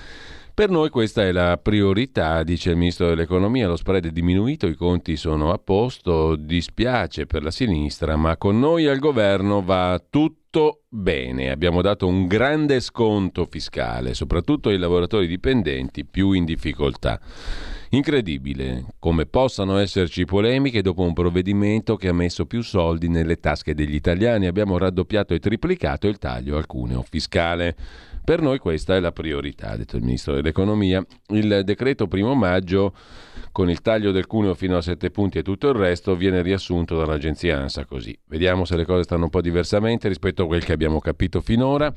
[SPEAKER 1] Per noi questa è la priorità, dice il ministro dell'economia, lo spread è diminuito, i conti sono a posto, dispiace per la sinistra, ma con noi al governo va tutto bene. Abbiamo dato un grande sconto fiscale, soprattutto ai lavoratori dipendenti più in difficoltà. Incredibile come possano esserci polemiche dopo un provvedimento che ha messo più soldi nelle tasche degli italiani. Abbiamo raddoppiato e triplicato il taglio al cuneo fiscale. Per noi questa è la priorità, ha detto il Ministro dell'Economia. Il decreto primo maggio, con il taglio del cuneo fino a 7 punti e tutto il resto, viene riassunto dall'agenzia ANSA così. Vediamo se le cose stanno un po' diversamente rispetto a quel che abbiamo capito finora.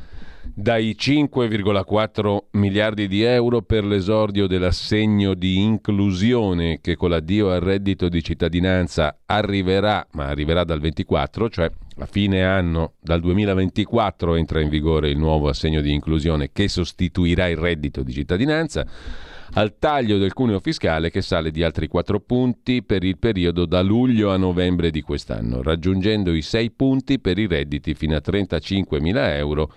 [SPEAKER 1] Dai 5,4 miliardi di euro per l'esordio dell'assegno di inclusione che con l'addio al reddito di cittadinanza arriverà, ma arriverà dal 24, cioè a fine anno, dal 2024 entra in vigore il nuovo assegno di inclusione che sostituirà il reddito di cittadinanza, al taglio del cuneo fiscale che sale di altri 4 punti per il periodo da luglio a novembre di quest'anno, raggiungendo i 6 punti per i redditi fino a 35.000 euro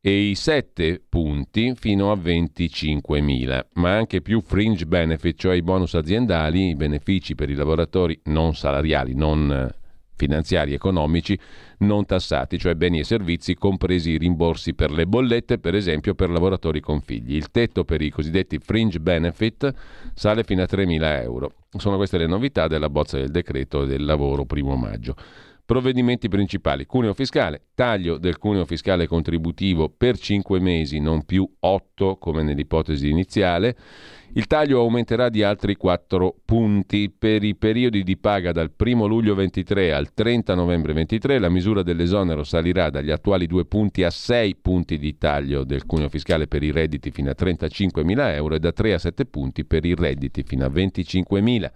[SPEAKER 1] e i 7 punti fino a 25.000, ma anche più fringe benefit, cioè i bonus aziendali, i benefici per i lavoratori non salariali, non eh, finanziari economici non tassati, cioè beni e servizi, compresi i rimborsi per le bollette, per esempio per lavoratori con figli. Il tetto per i cosiddetti fringe benefit sale fino a 3.000 euro. Sono queste le novità della bozza del decreto del lavoro primo maggio. Provvedimenti principali: cuneo fiscale, taglio del cuneo fiscale contributivo per 5 mesi, non più 8 come nell'ipotesi iniziale. Il taglio aumenterà di altri 4 punti per i periodi di paga dal 1 luglio 23 al 30 novembre 23. La misura dell'esonero salirà dagli attuali 2 punti a 6 punti di taglio del cuneo fiscale per i redditi fino a 35.000 euro e da 3 a 7 punti per i redditi fino a 25.000.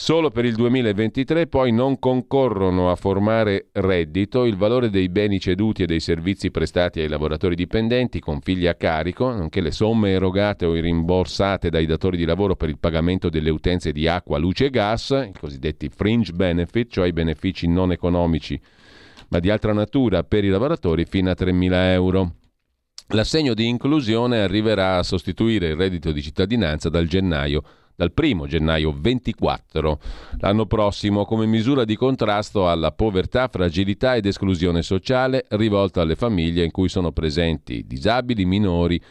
[SPEAKER 1] Solo per il 2023 poi non concorrono a formare reddito il valore dei beni ceduti e dei servizi prestati ai lavoratori dipendenti con figli a carico, nonché le somme erogate o rimborsate dai datori di lavoro per il pagamento delle utenze di acqua, luce e gas, i cosiddetti fringe benefit, cioè i benefici non economici ma di altra natura per i lavoratori fino a 3.000 euro. L'assegno di inclusione arriverà a sostituire il reddito di cittadinanza dal gennaio dal 1 gennaio 24 l'anno prossimo come misura di contrasto alla povertà, fragilità ed esclusione sociale rivolta alle famiglie in cui sono presenti disabili, minori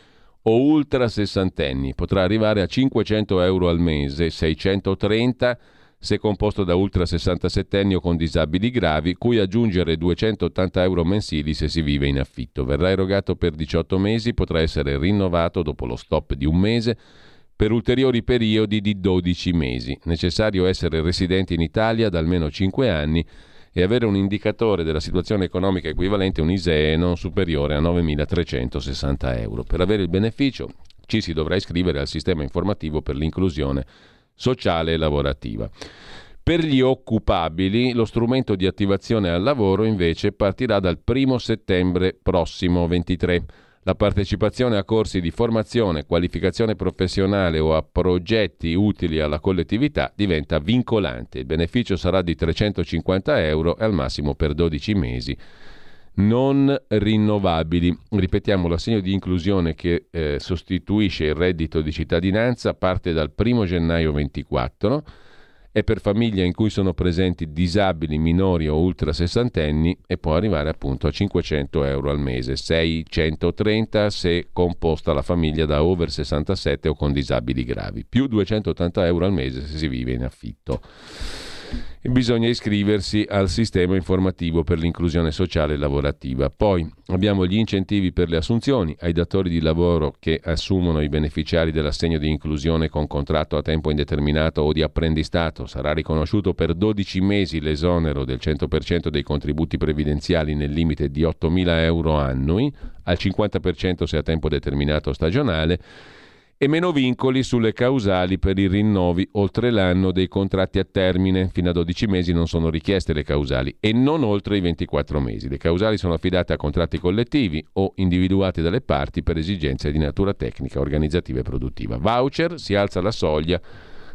[SPEAKER 1] o ultra sessantenni. Potrà arrivare a 500 euro al mese, 630 se composto da ultra 67 o con disabili gravi, cui aggiungere 280 euro mensili se si vive in affitto. Verrà erogato per 18 mesi, potrà essere rinnovato dopo lo stop di un mese per ulteriori periodi di 12 mesi. Necessario essere residenti in Italia da almeno 5 anni e avere un indicatore della situazione economica equivalente, un ISEE, non superiore a 9.360 euro. Per avere il beneficio ci si dovrà iscrivere al sistema informativo per l'inclusione sociale e lavorativa. Per gli occupabili lo strumento di attivazione al lavoro invece partirà dal 1 settembre prossimo 23. La partecipazione a corsi di formazione, qualificazione professionale o a progetti utili alla collettività diventa vincolante. Il beneficio sarà di 350 euro e al massimo per 12 mesi non rinnovabili. Ripetiamo, l'assegno di inclusione che eh, sostituisce il reddito di cittadinanza parte dal 1 gennaio 24 è per famiglie in cui sono presenti disabili minori o ultra sessantenni e può arrivare appunto a 500 euro al mese, 630 se composta la famiglia da over 67 o con disabili gravi, più 280 euro al mese se si vive in affitto bisogna iscriversi al sistema informativo per l'inclusione sociale e lavorativa. Poi abbiamo gli incentivi per le assunzioni ai datori di lavoro che assumono i beneficiari dell'assegno di inclusione con contratto a tempo indeterminato o di apprendistato. Sarà riconosciuto per 12 mesi l'esonero del 100% dei contributi previdenziali nel limite di 8.000 euro annui, al 50% se a tempo determinato o stagionale e meno vincoli sulle causali per i rinnovi oltre l'anno dei contratti a termine. Fino a 12 mesi non sono richieste le causali e non oltre i 24 mesi. Le causali sono affidate a contratti collettivi o individuati dalle parti per esigenze di natura tecnica, organizzativa e produttiva. Voucher si alza la soglia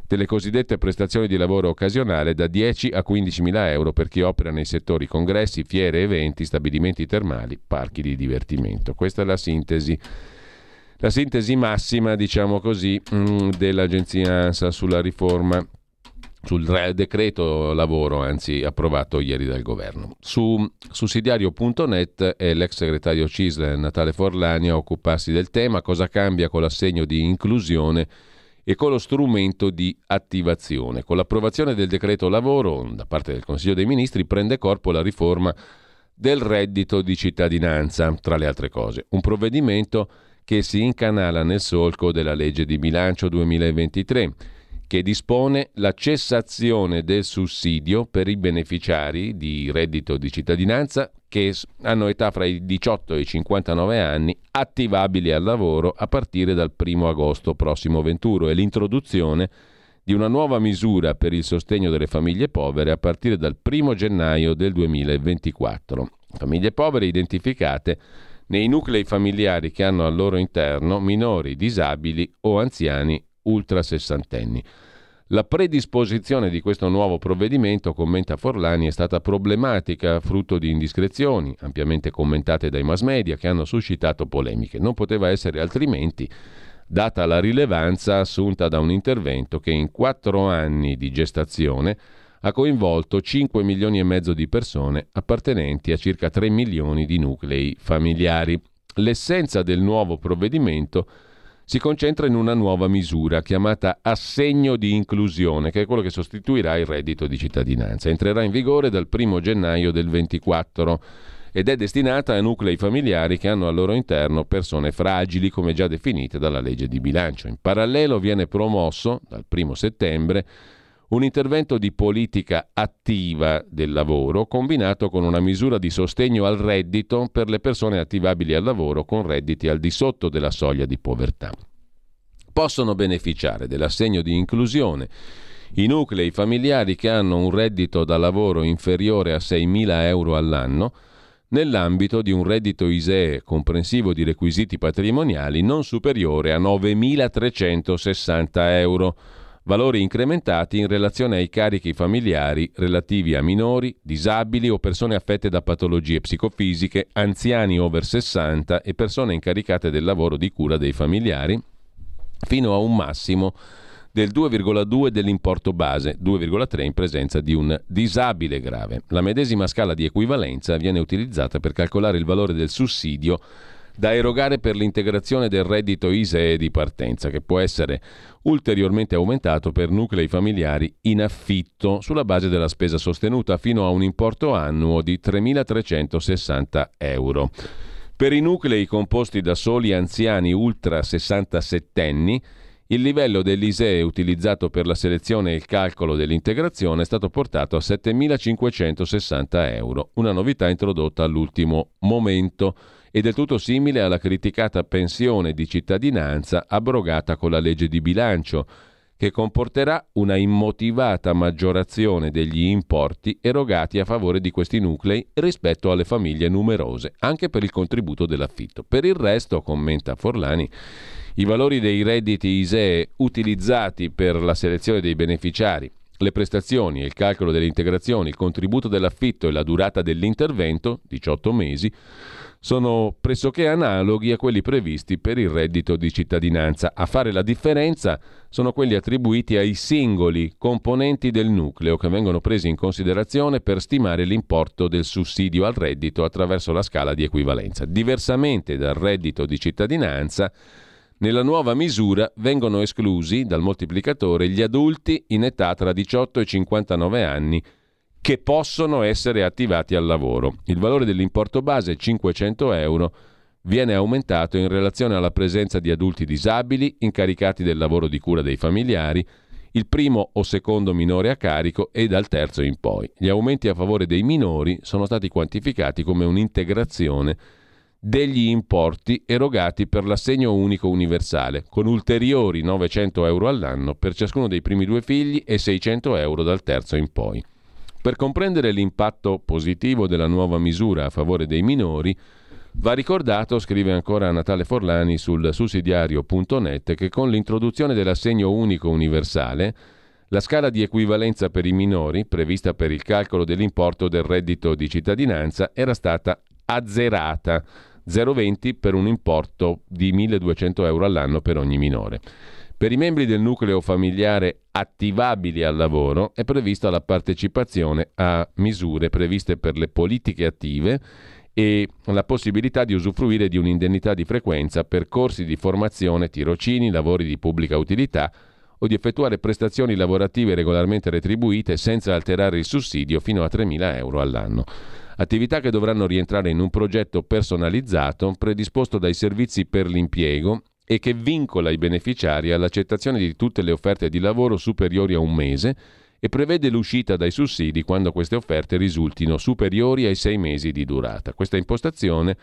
[SPEAKER 1] delle cosiddette prestazioni di lavoro occasionale da 10 a 15 mila euro per chi opera nei settori congressi, fiere, eventi, stabilimenti termali, parchi di divertimento. Questa è la sintesi la sintesi massima, diciamo così, mm, dell'agenzia ANSA sulla riforma sul decreto lavoro, anzi approvato ieri dal governo. Su sussidiario.net è l'ex segretario CISL Natale Forlani a occuparsi del tema, cosa cambia con l'assegno di inclusione e con lo strumento di attivazione. Con l'approvazione del decreto lavoro da parte del Consiglio dei Ministri prende corpo la riforma del reddito di cittadinanza, tra le altre cose. Un provvedimento che si incanala nel solco della legge di bilancio 2023 che dispone la cessazione del sussidio per i beneficiari di reddito di cittadinanza che hanno età fra i 18 e i 59 anni attivabili al lavoro a partire dal 1 agosto prossimo venturo e l'introduzione di una nuova misura per il sostegno delle famiglie povere a partire dal 1 gennaio del 2024. Famiglie povere identificate nei nuclei familiari che hanno al loro interno minori, disabili o anziani ultra sessantenni. La predisposizione di questo nuovo provvedimento, commenta Forlani, è stata problematica, frutto di indiscrezioni, ampiamente commentate dai mass media, che hanno suscitato polemiche. Non poteva essere altrimenti, data la rilevanza assunta da un intervento che in quattro anni di gestazione ha coinvolto 5 milioni e mezzo di persone appartenenti a circa 3 milioni di nuclei familiari. L'essenza del nuovo provvedimento si concentra in una nuova misura chiamata assegno di inclusione, che è quello che sostituirà il reddito di cittadinanza. Entrerà in vigore dal 1 gennaio del 24 ed è destinata a nuclei familiari che hanno al loro interno persone fragili, come già definite dalla legge di bilancio. In parallelo viene promosso dal 1 settembre un intervento di politica attiva del lavoro combinato con una misura di sostegno al reddito per le persone attivabili al lavoro con redditi al di sotto della soglia di povertà. Possono beneficiare dell'assegno di inclusione i nuclei familiari che hanno un reddito da lavoro inferiore a 6.000 euro all'anno nell'ambito di un reddito ISEE comprensivo di requisiti patrimoniali non superiore a 9.360 euro valori incrementati in relazione ai carichi familiari relativi a minori, disabili o persone affette da patologie psicofisiche, anziani over 60 e persone incaricate del lavoro di cura dei familiari, fino a un massimo del 2,2 dell'importo base, 2,3 in presenza di un disabile grave. La medesima scala di equivalenza viene utilizzata per calcolare il valore del sussidio da erogare per l'integrazione del reddito ISEE di partenza, che può essere ulteriormente aumentato per nuclei familiari in affitto sulla base della spesa sostenuta fino a un importo annuo di 3.360 euro. Per i nuclei composti da soli anziani ultra 67 anni, il livello dell'ISEE utilizzato per la selezione e il calcolo dell'integrazione è stato portato a 7.560 euro, una novità introdotta all'ultimo momento e del tutto simile alla criticata pensione di cittadinanza abrogata con la legge di bilancio, che comporterà una immotivata maggiorazione degli importi erogati a favore di questi nuclei rispetto alle famiglie numerose, anche per il contributo dell'affitto. Per il resto, commenta Forlani, i valori dei redditi ISEE utilizzati per la selezione dei beneficiari, le prestazioni, il calcolo delle integrazioni, il contributo dell'affitto e la durata dell'intervento, 18 mesi, sono pressoché analoghi a quelli previsti per il reddito di cittadinanza. A fare la differenza sono quelli attribuiti ai singoli componenti del nucleo che vengono presi in considerazione per stimare l'importo del sussidio al reddito attraverso la scala di equivalenza. Diversamente dal reddito di cittadinanza, nella nuova misura vengono esclusi dal moltiplicatore gli adulti in età tra 18 e 59 anni che possono essere attivati al lavoro. Il valore dell'importo base, 500 euro, viene aumentato in relazione alla presenza di adulti disabili, incaricati del lavoro di cura dei familiari, il primo o secondo minore a carico e dal terzo in poi. Gli aumenti a favore dei minori sono stati quantificati come un'integrazione degli importi erogati per l'assegno unico universale, con ulteriori 900 euro all'anno per ciascuno dei primi due figli e 600 euro dal terzo in poi. Per comprendere l'impatto positivo della nuova misura a favore dei minori, va ricordato, scrive ancora Natale Forlani sul sussidiario.net, che con l'introduzione dell'assegno unico universale, la scala di equivalenza per i minori, prevista per il calcolo dell'importo del reddito di cittadinanza, era stata azzerata, 0,20 per un importo di 1.200 euro all'anno per ogni minore. Per i membri del nucleo familiare attivabili al lavoro è prevista la partecipazione a misure previste per le politiche attive e la possibilità di usufruire di un'indennità di frequenza per corsi di formazione, tirocini, lavori di pubblica utilità o di effettuare prestazioni lavorative regolarmente retribuite senza alterare il sussidio fino a 3.000 euro all'anno. Attività che dovranno rientrare in un progetto personalizzato predisposto dai servizi per l'impiego e che vincola i beneficiari all'accettazione di tutte le offerte di lavoro superiori a un mese e prevede l'uscita dai sussidi quando queste offerte risultino superiori ai sei mesi di durata. Questa impostazione,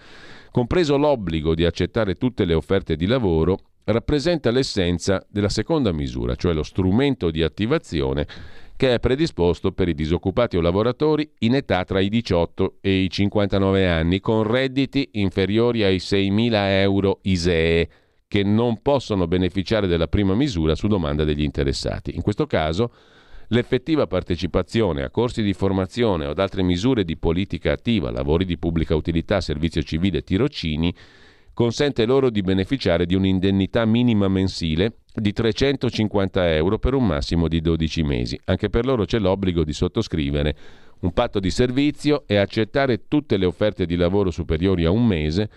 [SPEAKER 1] compreso l'obbligo di accettare tutte le offerte di lavoro, rappresenta l'essenza della seconda misura, cioè lo strumento di attivazione che è predisposto per i disoccupati o lavoratori in età tra i 18 e i 59 anni con redditi inferiori ai 6.000 euro ISEE che non possono beneficiare della prima misura su domanda degli interessati. In questo caso l'effettiva partecipazione a corsi di formazione o ad altre misure di politica attiva, lavori di pubblica utilità, servizio civile tirocini, consente loro di beneficiare di un'indennità minima mensile di 350 euro per un massimo di 12 mesi. Anche per loro c'è l'obbligo di sottoscrivere un patto di servizio e accettare tutte le offerte di lavoro superiori a un mese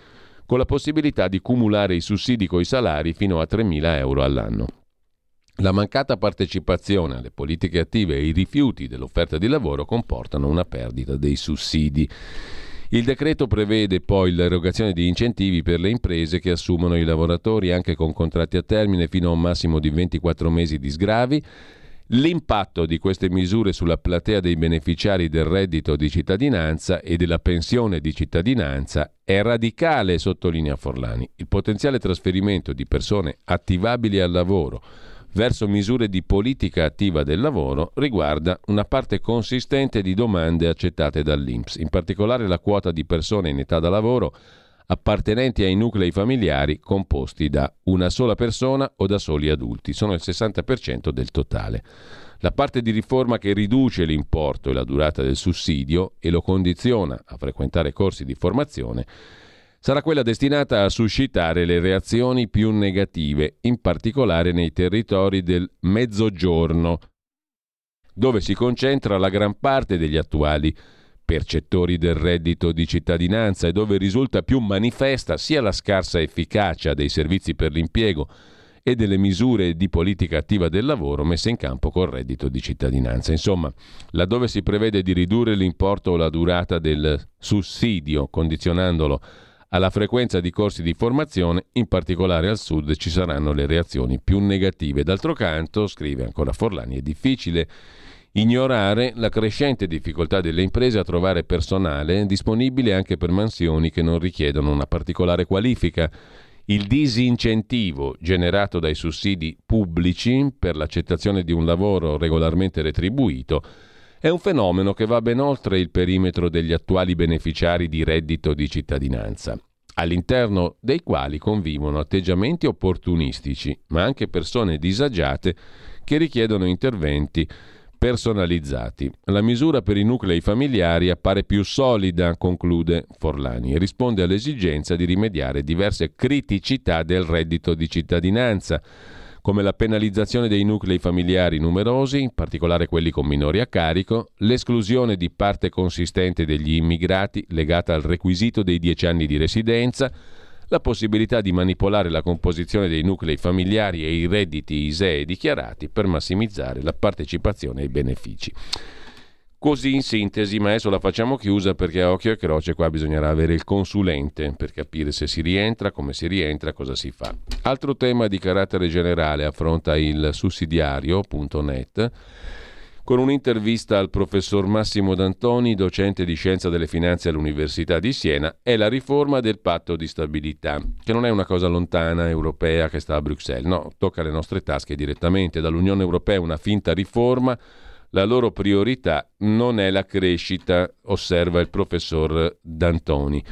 [SPEAKER 1] con la possibilità di cumulare i sussidi coi salari fino a 3.000 euro all'anno. La mancata partecipazione alle politiche attive e i rifiuti dell'offerta di lavoro comportano una perdita dei sussidi. Il decreto prevede poi l'erogazione di incentivi per le imprese che assumono i lavoratori anche con contratti a termine fino a un massimo di 24 mesi di sgravi L'impatto di queste misure sulla platea dei beneficiari del reddito di cittadinanza e della pensione di cittadinanza è radicale, sottolinea Forlani. Il potenziale trasferimento di persone attivabili al lavoro verso misure di politica attiva del lavoro riguarda una parte consistente di domande accettate dall'INPS, in particolare la quota di persone in età da lavoro appartenenti ai nuclei familiari composti da una sola persona o da soli adulti. Sono il 60% del totale. La parte di riforma che riduce l'importo e la durata del sussidio e lo condiziona a frequentare corsi di formazione sarà quella destinata a suscitare le reazioni più negative, in particolare nei territori del Mezzogiorno, dove si concentra la gran parte degli attuali percettori del reddito di cittadinanza e dove risulta più manifesta sia la scarsa efficacia dei servizi per l'impiego e delle misure di politica attiva del lavoro messe in campo col reddito di cittadinanza. Insomma, laddove si prevede di ridurre l'importo o la durata del sussidio, condizionandolo alla frequenza di corsi di formazione, in particolare al sud, ci saranno le reazioni più negative. D'altro canto, scrive ancora Forlani, è difficile ignorare la crescente difficoltà delle imprese a trovare personale disponibile anche per mansioni che non richiedono una particolare qualifica. Il disincentivo generato dai sussidi pubblici per l'accettazione di un lavoro regolarmente retribuito è un fenomeno che va ben oltre il perimetro degli attuali beneficiari di reddito di cittadinanza, all'interno dei quali convivono atteggiamenti opportunistici, ma anche persone disagiate che richiedono interventi personalizzati. La misura per i nuclei familiari appare più solida, conclude Forlani, e risponde all'esigenza di rimediare diverse criticità del reddito di cittadinanza, come la penalizzazione dei nuclei familiari numerosi, in particolare quelli con minori a carico, l'esclusione di parte consistente degli immigrati legata al requisito dei dieci anni di residenza, la possibilità di manipolare la composizione dei nuclei familiari e i redditi ISEE dichiarati per massimizzare la partecipazione ai benefici. Così in sintesi, ma adesso la facciamo chiusa perché a occhio e croce qua bisognerà avere il consulente per capire se si rientra, come si rientra, cosa si fa. Altro tema di carattere generale affronta il sussidiario.net con un'intervista al professor Massimo D'Antoni, docente di scienza delle finanze all'Università di Siena, è la riforma del patto di stabilità, che non è una cosa lontana, europea, che sta a Bruxelles, no, tocca le nostre tasche direttamente, dall'Unione Europea una finta riforma, la loro priorità non è la crescita, osserva il professor D'Antoni.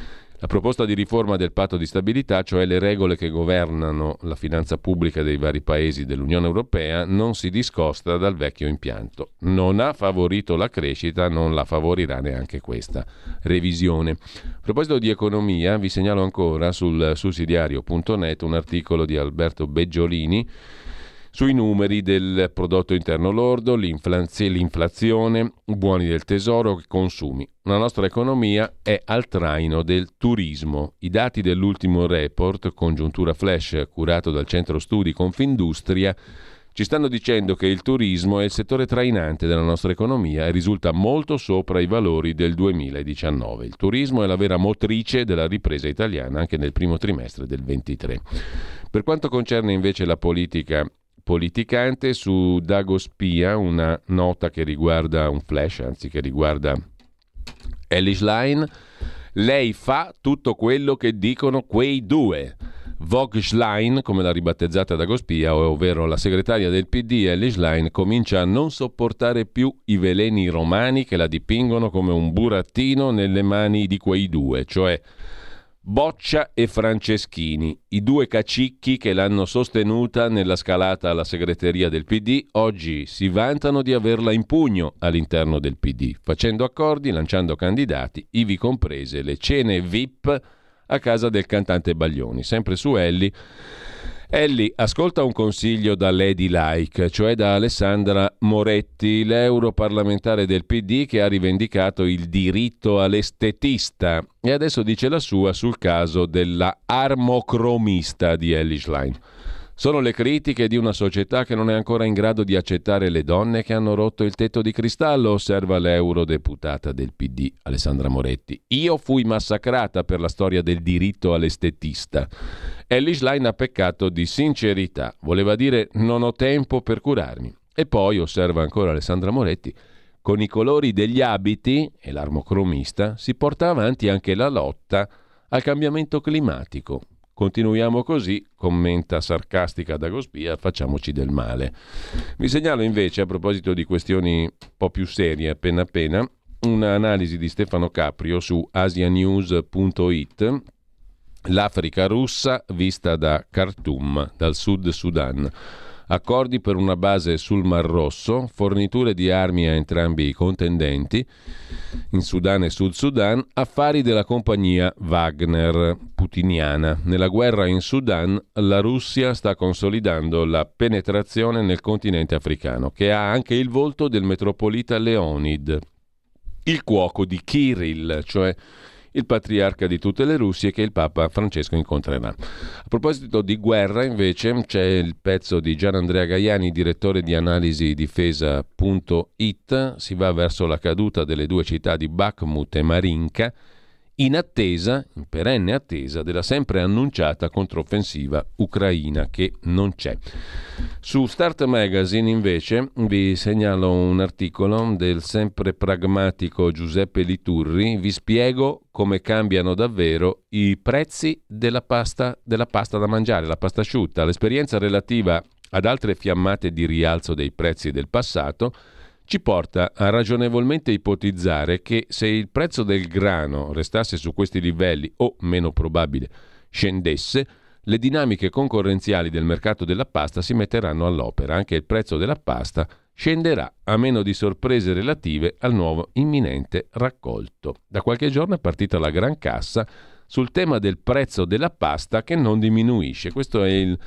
[SPEAKER 1] La proposta di riforma del patto di stabilità, cioè le regole che governano la finanza pubblica dei vari paesi dell'Unione Europea, non si discosta dal vecchio impianto. Non ha favorito la crescita, non la favorirà neanche questa revisione. A proposito di economia, vi segnalo ancora sul sussidiario.net un articolo di Alberto Beggiolini sui numeri del prodotto interno lordo, l'inflazione, buoni del tesoro e consumi. La nostra economia è al traino del turismo. I dati dell'ultimo report, congiuntura flash, curato dal centro studi Confindustria, ci stanno dicendo che il turismo è il settore trainante della nostra economia e risulta molto sopra i valori del 2019. Il turismo è la vera motrice della ripresa italiana anche nel primo trimestre del 2023. Per quanto concerne invece la politica politicante su Dago Spia, una nota che riguarda un flash, anzi che riguarda Elish Line. Lei fa tutto quello che dicono quei due. Vogschlein, come l'ha ribattezzata Dagospia, ovvero la segretaria del PD Elish Line, comincia a non sopportare più i veleni romani che la dipingono come un burattino nelle mani di quei due, cioè Boccia e Franceschini, i due cacicchi che l'hanno sostenuta nella scalata alla segreteria del PD, oggi si vantano di averla in pugno all'interno del PD, facendo accordi, lanciando candidati, ivi comprese le cene VIP a casa del cantante Baglioni, sempre su Elli Ellie, ascolta un consiglio da Lady Like, cioè da Alessandra Moretti, l'europarlamentare del PD che ha rivendicato il diritto all'estetista e adesso dice la sua sul caso della armocromista di Ellie Schlein. Sono le critiche di una società che non è ancora in grado di accettare le donne che hanno rotto il tetto di cristallo, osserva l'eurodeputata del PD, Alessandra Moretti. Io fui massacrata per la storia del diritto all'estetista. Ellie Schlein ha peccato di sincerità, voleva dire non ho tempo per curarmi. E poi, osserva ancora Alessandra Moretti, con i colori degli abiti e l'armocromista si porta avanti anche la lotta al cambiamento climatico. Continuiamo così, commenta sarcastica Dagospia, facciamoci del male. Vi segnalo invece, a proposito di questioni un po' più serie, appena appena, un'analisi di Stefano Caprio su asianews.it, l'Africa russa vista da Khartoum, dal Sud Sudan accordi per una base sul Mar Rosso, forniture di armi a entrambi i contendenti, in Sudan e Sud Sudan, affari della compagnia Wagner putiniana. Nella guerra in Sudan la Russia sta consolidando la penetrazione nel continente africano, che ha anche il volto del metropolita Leonid, il cuoco di Kirill, cioè il patriarca di tutte le Russie che il Papa Francesco incontrerà. A proposito di guerra, invece, c'è il pezzo di Gian Andrea Gaiani, direttore di analisi difesa.it, si va verso la caduta delle due città di Bakhmut e Marinka, in attesa, in perenne attesa, della sempre annunciata controffensiva ucraina che non c'è. Su Start Magazine invece vi segnalo un articolo del sempre pragmatico Giuseppe Liturri, vi spiego come cambiano davvero i prezzi della pasta, della pasta da mangiare, la pasta asciutta, l'esperienza relativa ad altre fiammate di rialzo dei prezzi del passato ci porta a ragionevolmente ipotizzare che se il prezzo del grano restasse su questi livelli o, meno probabile, scendesse, le dinamiche concorrenziali del mercato della pasta si metteranno all'opera. Anche il prezzo della pasta scenderà, a meno di sorprese relative al nuovo imminente raccolto. Da qualche giorno è partita la gran cassa sul tema del prezzo della pasta che non diminuisce. Questo è il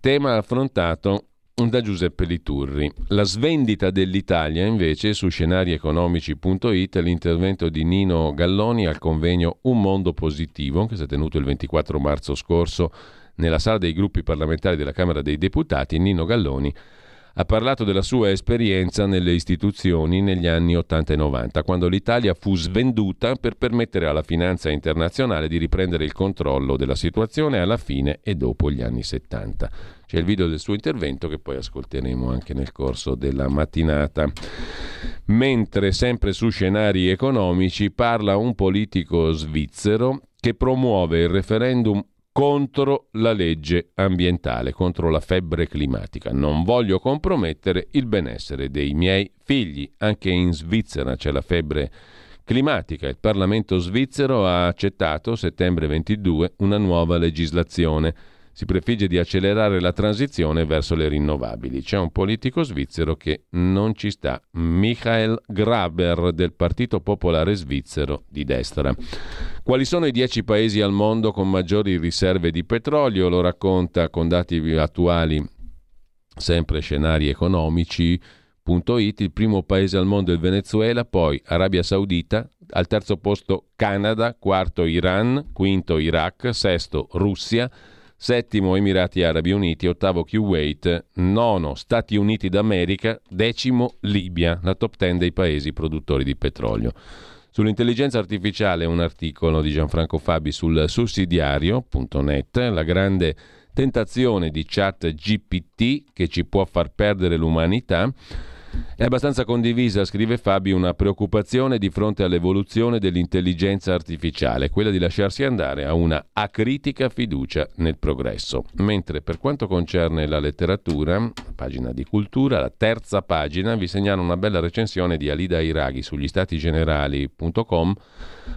[SPEAKER 1] tema affrontato da Giuseppe Liturri. La svendita dell'Italia invece su scenarieconomici.it l'intervento di Nino Galloni al convegno Un mondo positivo che si è tenuto il 24 marzo scorso nella sala dei gruppi parlamentari della Camera dei Deputati. Nino Galloni ha parlato della sua esperienza nelle istituzioni negli anni 80 e 90, quando l'Italia fu svenduta per permettere alla finanza internazionale di riprendere il controllo della situazione alla fine e dopo gli anni 70. C'è il video del suo intervento che poi ascolteremo anche nel corso della mattinata. Mentre sempre su scenari economici parla un politico svizzero che promuove il referendum contro la legge ambientale, contro la febbre climatica. Non voglio compromettere il benessere dei miei figli. Anche in Svizzera c'è la febbre climatica. Il Parlamento svizzero ha accettato, settembre 22, una nuova legislazione si prefigge di accelerare la transizione verso le rinnovabili. C'è un politico svizzero che non ci sta, Michael Graber del Partito Popolare Svizzero di destra. Quali sono i dieci paesi al mondo con maggiori riserve di petrolio? Lo racconta con dati attuali, sempre scenari economici. It, il primo paese al mondo è il Venezuela, poi Arabia Saudita, al terzo posto Canada, quarto Iran, quinto Iraq, sesto Russia, settimo Emirati Arabi Uniti, ottavo Kuwait, nono Stati Uniti d'America, decimo Libia, la top ten dei paesi produttori di petrolio. Sull'intelligenza artificiale un articolo di Gianfranco Fabi sul sussidiario.net, la grande tentazione di chat GPT che ci può far perdere l'umanità. È abbastanza condivisa, scrive Fabi, una preoccupazione di fronte all'evoluzione dell'intelligenza artificiale, quella di lasciarsi andare a una acritica fiducia nel progresso. Mentre per quanto concerne la letteratura, pagina di cultura, la terza pagina, vi segnalo una bella recensione di Alida Iraghi sugli statigenerali.com,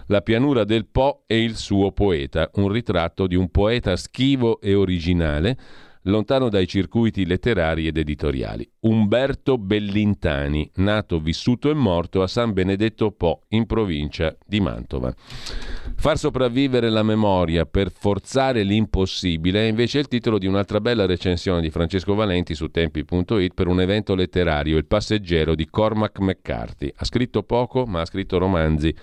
[SPEAKER 1] La pianura del Po e il suo poeta, un ritratto di un poeta schivo e originale lontano dai circuiti letterari ed editoriali. Umberto Bellintani, nato, vissuto e morto a San Benedetto Po, in provincia di Mantova. Far sopravvivere la memoria per forzare l'impossibile è invece il titolo di un'altra bella recensione di Francesco Valenti su tempi.it per un evento letterario, Il passeggero di Cormac McCarthy. Ha scritto poco, ma ha scritto romanzi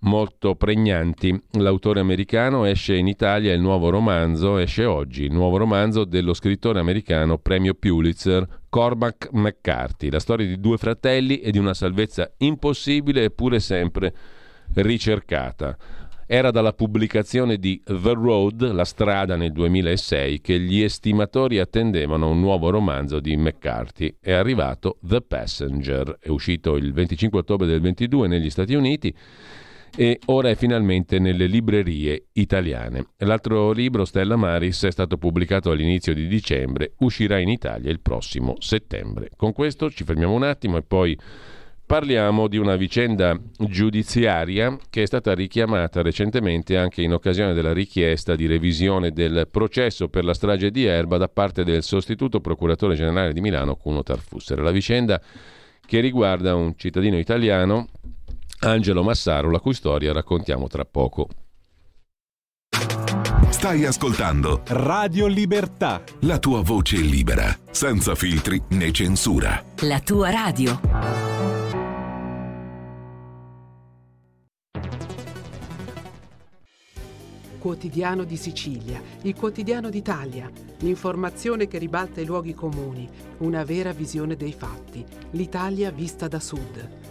[SPEAKER 1] molto pregnanti. L'autore americano esce in Italia il nuovo romanzo, esce oggi, il nuovo romanzo dello scrittore americano premio Pulitzer Cormac McCarthy, la storia di due fratelli e di una salvezza impossibile eppure sempre ricercata. Era dalla pubblicazione di The Road, La strada nel 2006, che gli estimatori attendevano un nuovo romanzo di McCarthy. È arrivato The Passenger, è uscito il 25 ottobre del 22 negli Stati Uniti e ora è finalmente nelle librerie italiane. L'altro libro, Stella Maris, è stato pubblicato all'inizio di dicembre, uscirà in Italia il prossimo settembre. Con questo ci fermiamo un attimo e poi parliamo di una vicenda giudiziaria che è stata richiamata recentemente anche in occasione della richiesta di revisione del processo per la strage di Erba da parte del sostituto procuratore generale di Milano Cuno Tarfusser. La vicenda che riguarda un cittadino italiano Angelo Massaro, la cui storia raccontiamo tra poco.
[SPEAKER 12] Stai ascoltando
[SPEAKER 13] Radio Libertà.
[SPEAKER 12] La tua voce libera, senza filtri né censura.
[SPEAKER 14] La tua radio.
[SPEAKER 15] Quotidiano di Sicilia, il quotidiano d'Italia, l'informazione che ribalta i luoghi comuni, una vera visione dei fatti, l'Italia vista da sud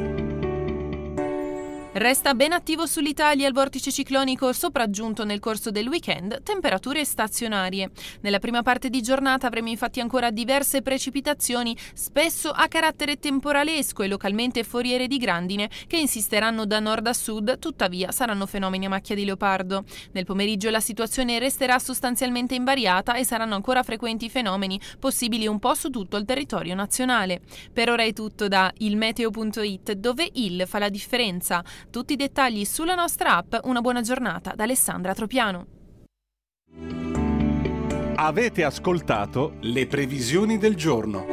[SPEAKER 14] Resta ben attivo sull'Italia il vortice ciclonico sopraggiunto nel corso del weekend, temperature stazionarie. Nella prima parte di giornata avremo infatti ancora diverse precipitazioni, spesso a carattere temporalesco e localmente foriere di grandine, che insisteranno da nord a sud, tuttavia saranno fenomeni a macchia di leopardo. Nel pomeriggio la situazione resterà sostanzialmente invariata e saranno ancora frequenti fenomeni, possibili un po' su tutto il territorio nazionale. Per ora è tutto da ilmeteo.it, dove il fa la differenza. Tutti i dettagli sulla nostra app. Una buona giornata da Alessandra Tropiano.
[SPEAKER 13] Avete ascoltato le previsioni del giorno.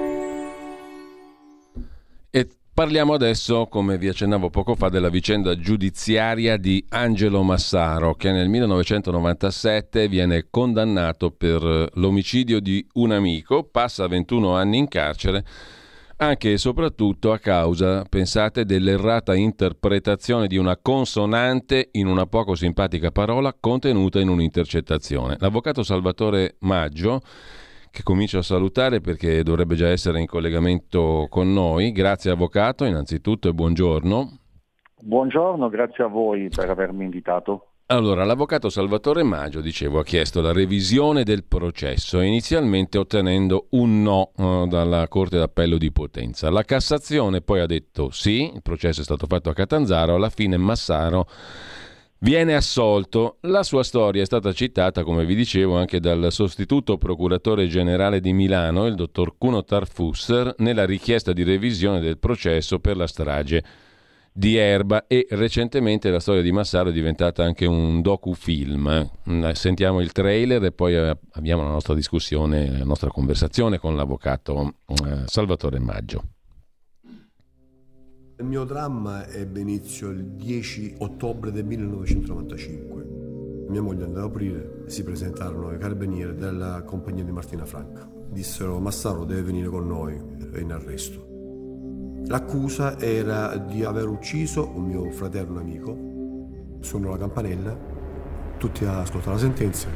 [SPEAKER 1] E parliamo adesso, come vi accennavo poco fa, della vicenda giudiziaria di Angelo Massaro, che nel 1997 viene condannato per l'omicidio di un amico, passa 21 anni in carcere anche e soprattutto a causa, pensate, dell'errata interpretazione di una consonante in una poco simpatica parola contenuta in un'intercettazione. L'avvocato Salvatore Maggio, che comincio a salutare perché dovrebbe già essere in collegamento con noi, grazie avvocato innanzitutto e buongiorno.
[SPEAKER 16] Buongiorno, grazie a voi per avermi invitato.
[SPEAKER 1] Allora, l'avvocato Salvatore Maggio, dicevo, ha chiesto la revisione del processo, inizialmente ottenendo un no uh, dalla Corte d'Appello di Potenza. La Cassazione poi ha detto sì, il processo è stato fatto a Catanzaro, alla fine Massaro viene assolto. La sua storia è stata citata, come vi dicevo, anche dal sostituto procuratore generale di Milano, il dottor Cuno Tarfusser, nella richiesta di revisione del processo per la strage di Erba e recentemente la storia di Massaro è diventata anche un docufilm. Mm, sentiamo il trailer e poi eh, abbiamo la nostra discussione, la nostra conversazione con l'avvocato eh, Salvatore Maggio.
[SPEAKER 17] Il mio dramma ebbe inizio il 10 ottobre del 1995. Mia moglie andò ad aprire si presentarono i carabinieri della compagnia di Martina Franca. Dissero Massaro deve venire con noi, è in arresto. L'accusa era di aver ucciso un mio fratello, un amico. Suonò la campanella, tutti ascoltano la sentenza,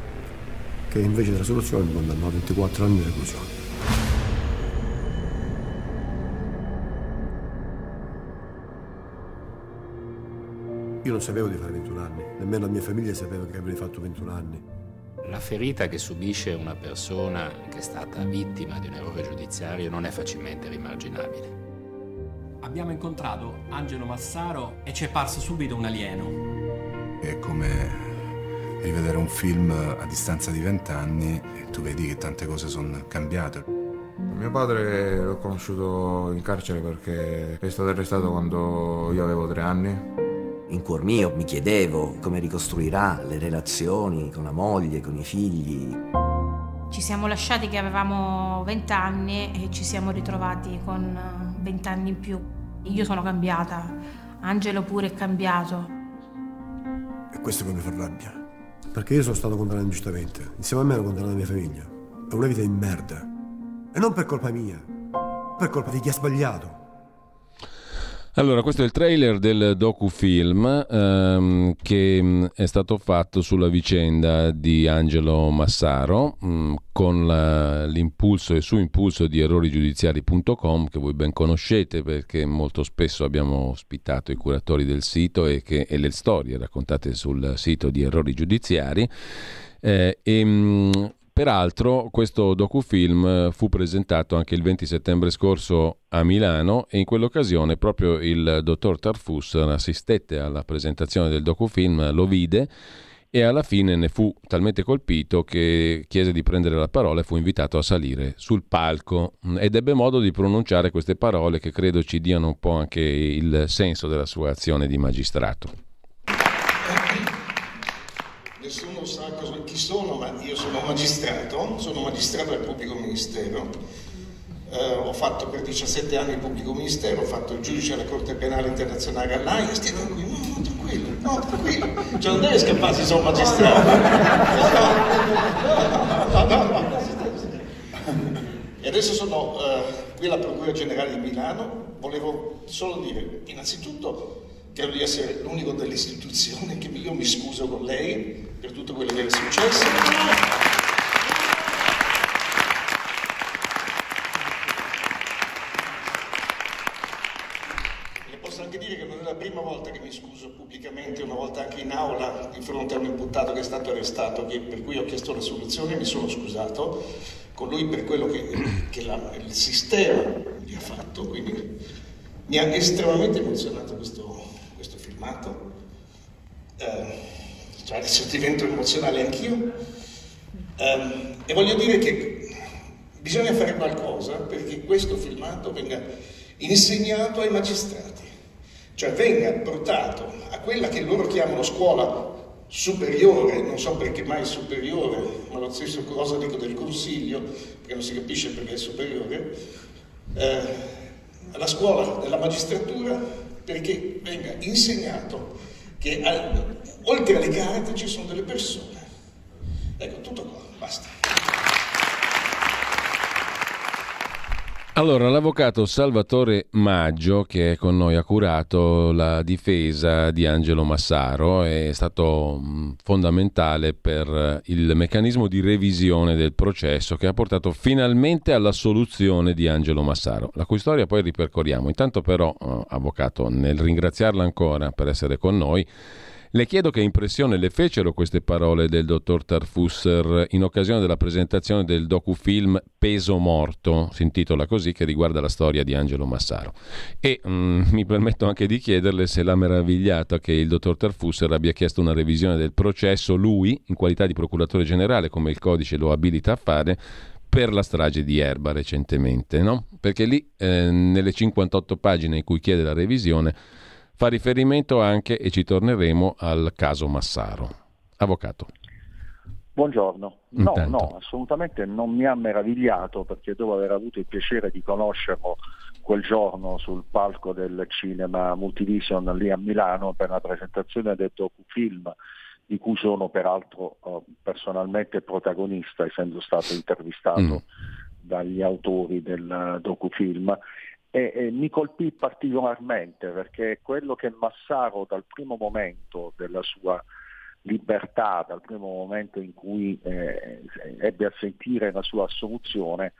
[SPEAKER 17] che invece della soluzione mi condannò a 24 anni di reclusione. Io non sapevo di fare 21 anni, nemmeno la mia famiglia sapeva che avrei fatto 21 anni.
[SPEAKER 18] La ferita che subisce una persona che è stata vittima di un errore giudiziario non è facilmente rimarginabile
[SPEAKER 19] abbiamo incontrato Angelo Massaro e ci è parso subito un alieno.
[SPEAKER 20] È come rivedere un film a distanza di vent'anni e tu vedi che tante cose sono cambiate.
[SPEAKER 21] Mio padre l'ho conosciuto in carcere perché è stato arrestato quando io avevo tre anni.
[SPEAKER 22] In cuor mio mi chiedevo come ricostruirà le relazioni con la moglie, con i figli.
[SPEAKER 5] Ci siamo lasciati che avevamo vent'anni e ci siamo ritrovati con vent'anni in più. Io sono cambiata, Angelo pure è cambiato.
[SPEAKER 17] E questo che mi fa rabbia. Perché io sono stato condannato ingiustamente. Insieme a me hanno condannato la mia famiglia. È una vita di merda. E non per colpa mia, per colpa di chi ha sbagliato.
[SPEAKER 1] Allora, questo è il trailer del docufilm ehm, che mm, è stato fatto sulla vicenda di Angelo Massaro mh, mm, con la, l'impulso e su impulso di errorigiudiziari.com che voi ben conoscete perché molto spesso abbiamo ospitato i curatori del sito e, che, e le storie raccontate sul sito di Errori Giudiziari. Eh, e, mh, mm, Peraltro questo docufilm eh, fu presentato anche il 20 settembre scorso a Milano e in quell'occasione proprio il dottor Tarfus assistette alla presentazione del docufilm, lo vide e alla fine ne fu talmente colpito che chiese di prendere la parola e fu invitato a salire sul palco ed ebbe modo di pronunciare queste parole che credo ci diano un po' anche il senso della sua azione di magistrato.
[SPEAKER 23] Nessuno sa cosa, chi sono, magistrato, sono magistrato del pubblico ministero. Eh, ho fatto per 17 anni il pubblico ministero, ho fatto il giudice alla Corte Penale Internazionale all'AIA, stia tranquillo, no, tranquillo, no, tranquillo, cioè non deve scapparsi, sono magistrato. No, no, no, E adesso sono eh, qui alla Procura Generale di Milano, volevo solo dire, innanzitutto, credo di essere l'unico delle istituzioni che io mi scuso con lei per tutto quello che è successo. Le posso anche dire che non è la prima volta che mi scuso pubblicamente, una volta anche in aula di fronte a un imputato che è stato arrestato, che, per cui ho chiesto la soluzione e mi sono scusato con lui per quello che, che la, il sistema gli ha fatto, quindi mi ha estremamente emozionato questo filmato. Eh, cioè adesso divento emozionale anch'io. Eh, e voglio dire che bisogna fare qualcosa perché questo filmato venga insegnato ai magistrati, cioè venga portato a quella che loro chiamano scuola superiore, non so perché mai superiore, ma lo stesso cosa dico del consiglio, perché non si capisce perché è superiore, eh, alla scuola della magistratura perché venga insegnato che oltre alle carte ci sono delle persone. Ecco, tutto qua, basta.
[SPEAKER 1] Allora, l'avvocato Salvatore Maggio, che è con noi, ha curato la difesa di Angelo Massaro, è stato fondamentale per il meccanismo di revisione del processo che ha portato finalmente alla soluzione di Angelo Massaro, la cui storia poi ripercorriamo. Intanto però, eh, avvocato, nel ringraziarla ancora per essere con noi, le chiedo che impressione le fecero queste parole del dottor Tarfusser in occasione della presentazione del docufilm Peso Morto, si intitola così, che riguarda la storia di Angelo Massaro. E mm, mi permetto anche di chiederle se l'ha meravigliata che il dottor Tarfusser abbia chiesto una revisione del processo, lui, in qualità di procuratore generale, come il codice lo abilita a fare, per la strage di Erba recentemente, no? Perché lì, eh, nelle 58 pagine in cui chiede la revisione, fa riferimento anche, e ci torneremo, al caso Massaro. Avvocato.
[SPEAKER 16] Buongiorno. No,
[SPEAKER 1] Intanto.
[SPEAKER 16] no, assolutamente non mi ha meravigliato perché dopo aver avuto il piacere di conoscerlo quel giorno sul palco del cinema Multivision lì a Milano per la presentazione del docufilm di cui sono peraltro eh, personalmente protagonista essendo stato intervistato
[SPEAKER 1] Mm.
[SPEAKER 16] dagli autori del docufilm e, e mi colpì particolarmente perché quello che Massaro dal primo momento della sua libertà, dal primo momento in cui eh, ebbe a sentire la sua assoluzione,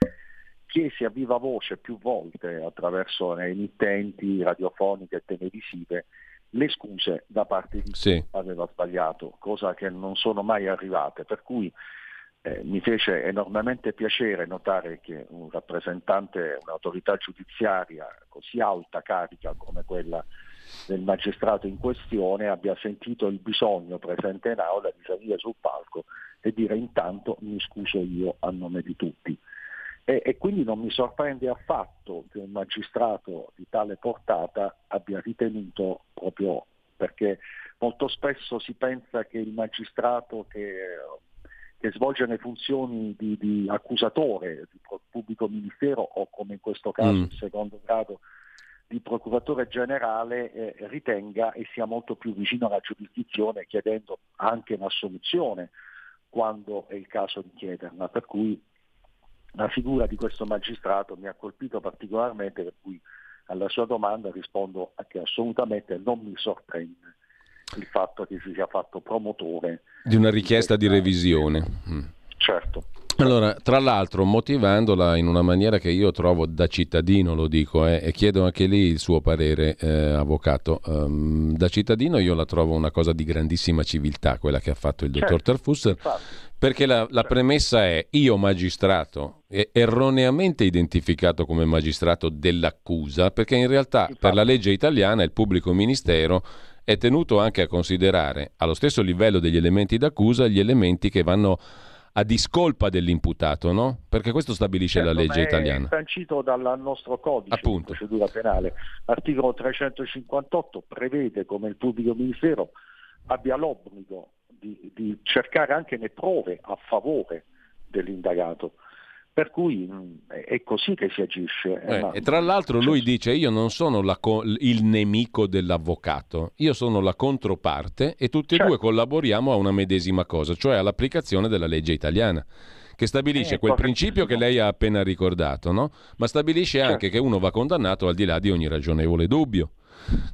[SPEAKER 16] chiese a viva voce più volte attraverso le emittenti radiofoniche e televisive le scuse da parte di chi
[SPEAKER 1] Sì.
[SPEAKER 16] aveva sbagliato, cosa che non sono mai arrivate. Per cui eh, mi fece enormemente piacere notare che un rappresentante, un'autorità giudiziaria così alta carica come quella del magistrato in questione abbia sentito il bisogno presente in aula di salire sul palco e dire intanto mi scuso io a nome di tutti. E, e quindi non mi sorprende affatto che un magistrato di tale portata abbia ritenuto proprio perché molto spesso si pensa che il magistrato che che svolge le funzioni di, di accusatore, di pubblico ministero o come in questo caso
[SPEAKER 1] Mm.
[SPEAKER 16] il secondo grado di procuratore generale eh, ritenga e sia molto più vicino alla giurisdizione chiedendo anche una soluzione quando è il caso di chiederla. Per cui la figura di questo magistrato mi ha colpito particolarmente, per cui alla sua domanda rispondo che assolutamente non mi sorprende il fatto che si sia fatto promotore
[SPEAKER 1] Di una richiesta di revisione. Mm.
[SPEAKER 16] Certo.
[SPEAKER 1] Allora, tra l'altro, motivandola in una maniera che io trovo da cittadino, lo dico, eh, e chiedo anche lì il suo parere, eh, avvocato. Ehm, da cittadino io la trovo una cosa di grandissima civiltà, quella che ha fatto il dottor
[SPEAKER 16] Certo,
[SPEAKER 1] Tarfusser, perché la, la premessa è io magistrato, erroneamente identificato come magistrato dell'accusa, perché in realtà per la legge italiana il pubblico ministero è tenuto anche a considerare allo stesso livello degli elementi d'accusa gli elementi che vanno a discolpa dell'imputato, no? Perché questo stabilisce
[SPEAKER 16] Certo,
[SPEAKER 1] la legge italiana.
[SPEAKER 16] È sancito dal nostro codice
[SPEAKER 1] Appunto.
[SPEAKER 16] di procedura penale. L'articolo 358 prevede come il pubblico ministero abbia l'obbligo di, di cercare anche le prove a favore dell'indagato. Per cui mh, è così che si agisce.
[SPEAKER 1] Eh,
[SPEAKER 16] ma-
[SPEAKER 1] e tra l'altro lui dice io non sono co- il nemico dell'avvocato, io sono la controparte e tutti e
[SPEAKER 16] Certo.
[SPEAKER 1] due collaboriamo a una medesima cosa, cioè all'applicazione della legge italiana che stabilisce
[SPEAKER 16] Eh,
[SPEAKER 1] quel principio che lei ha appena ricordato, no? ma stabilisce anche che uno va condannato al di là di ogni ragionevole dubbio.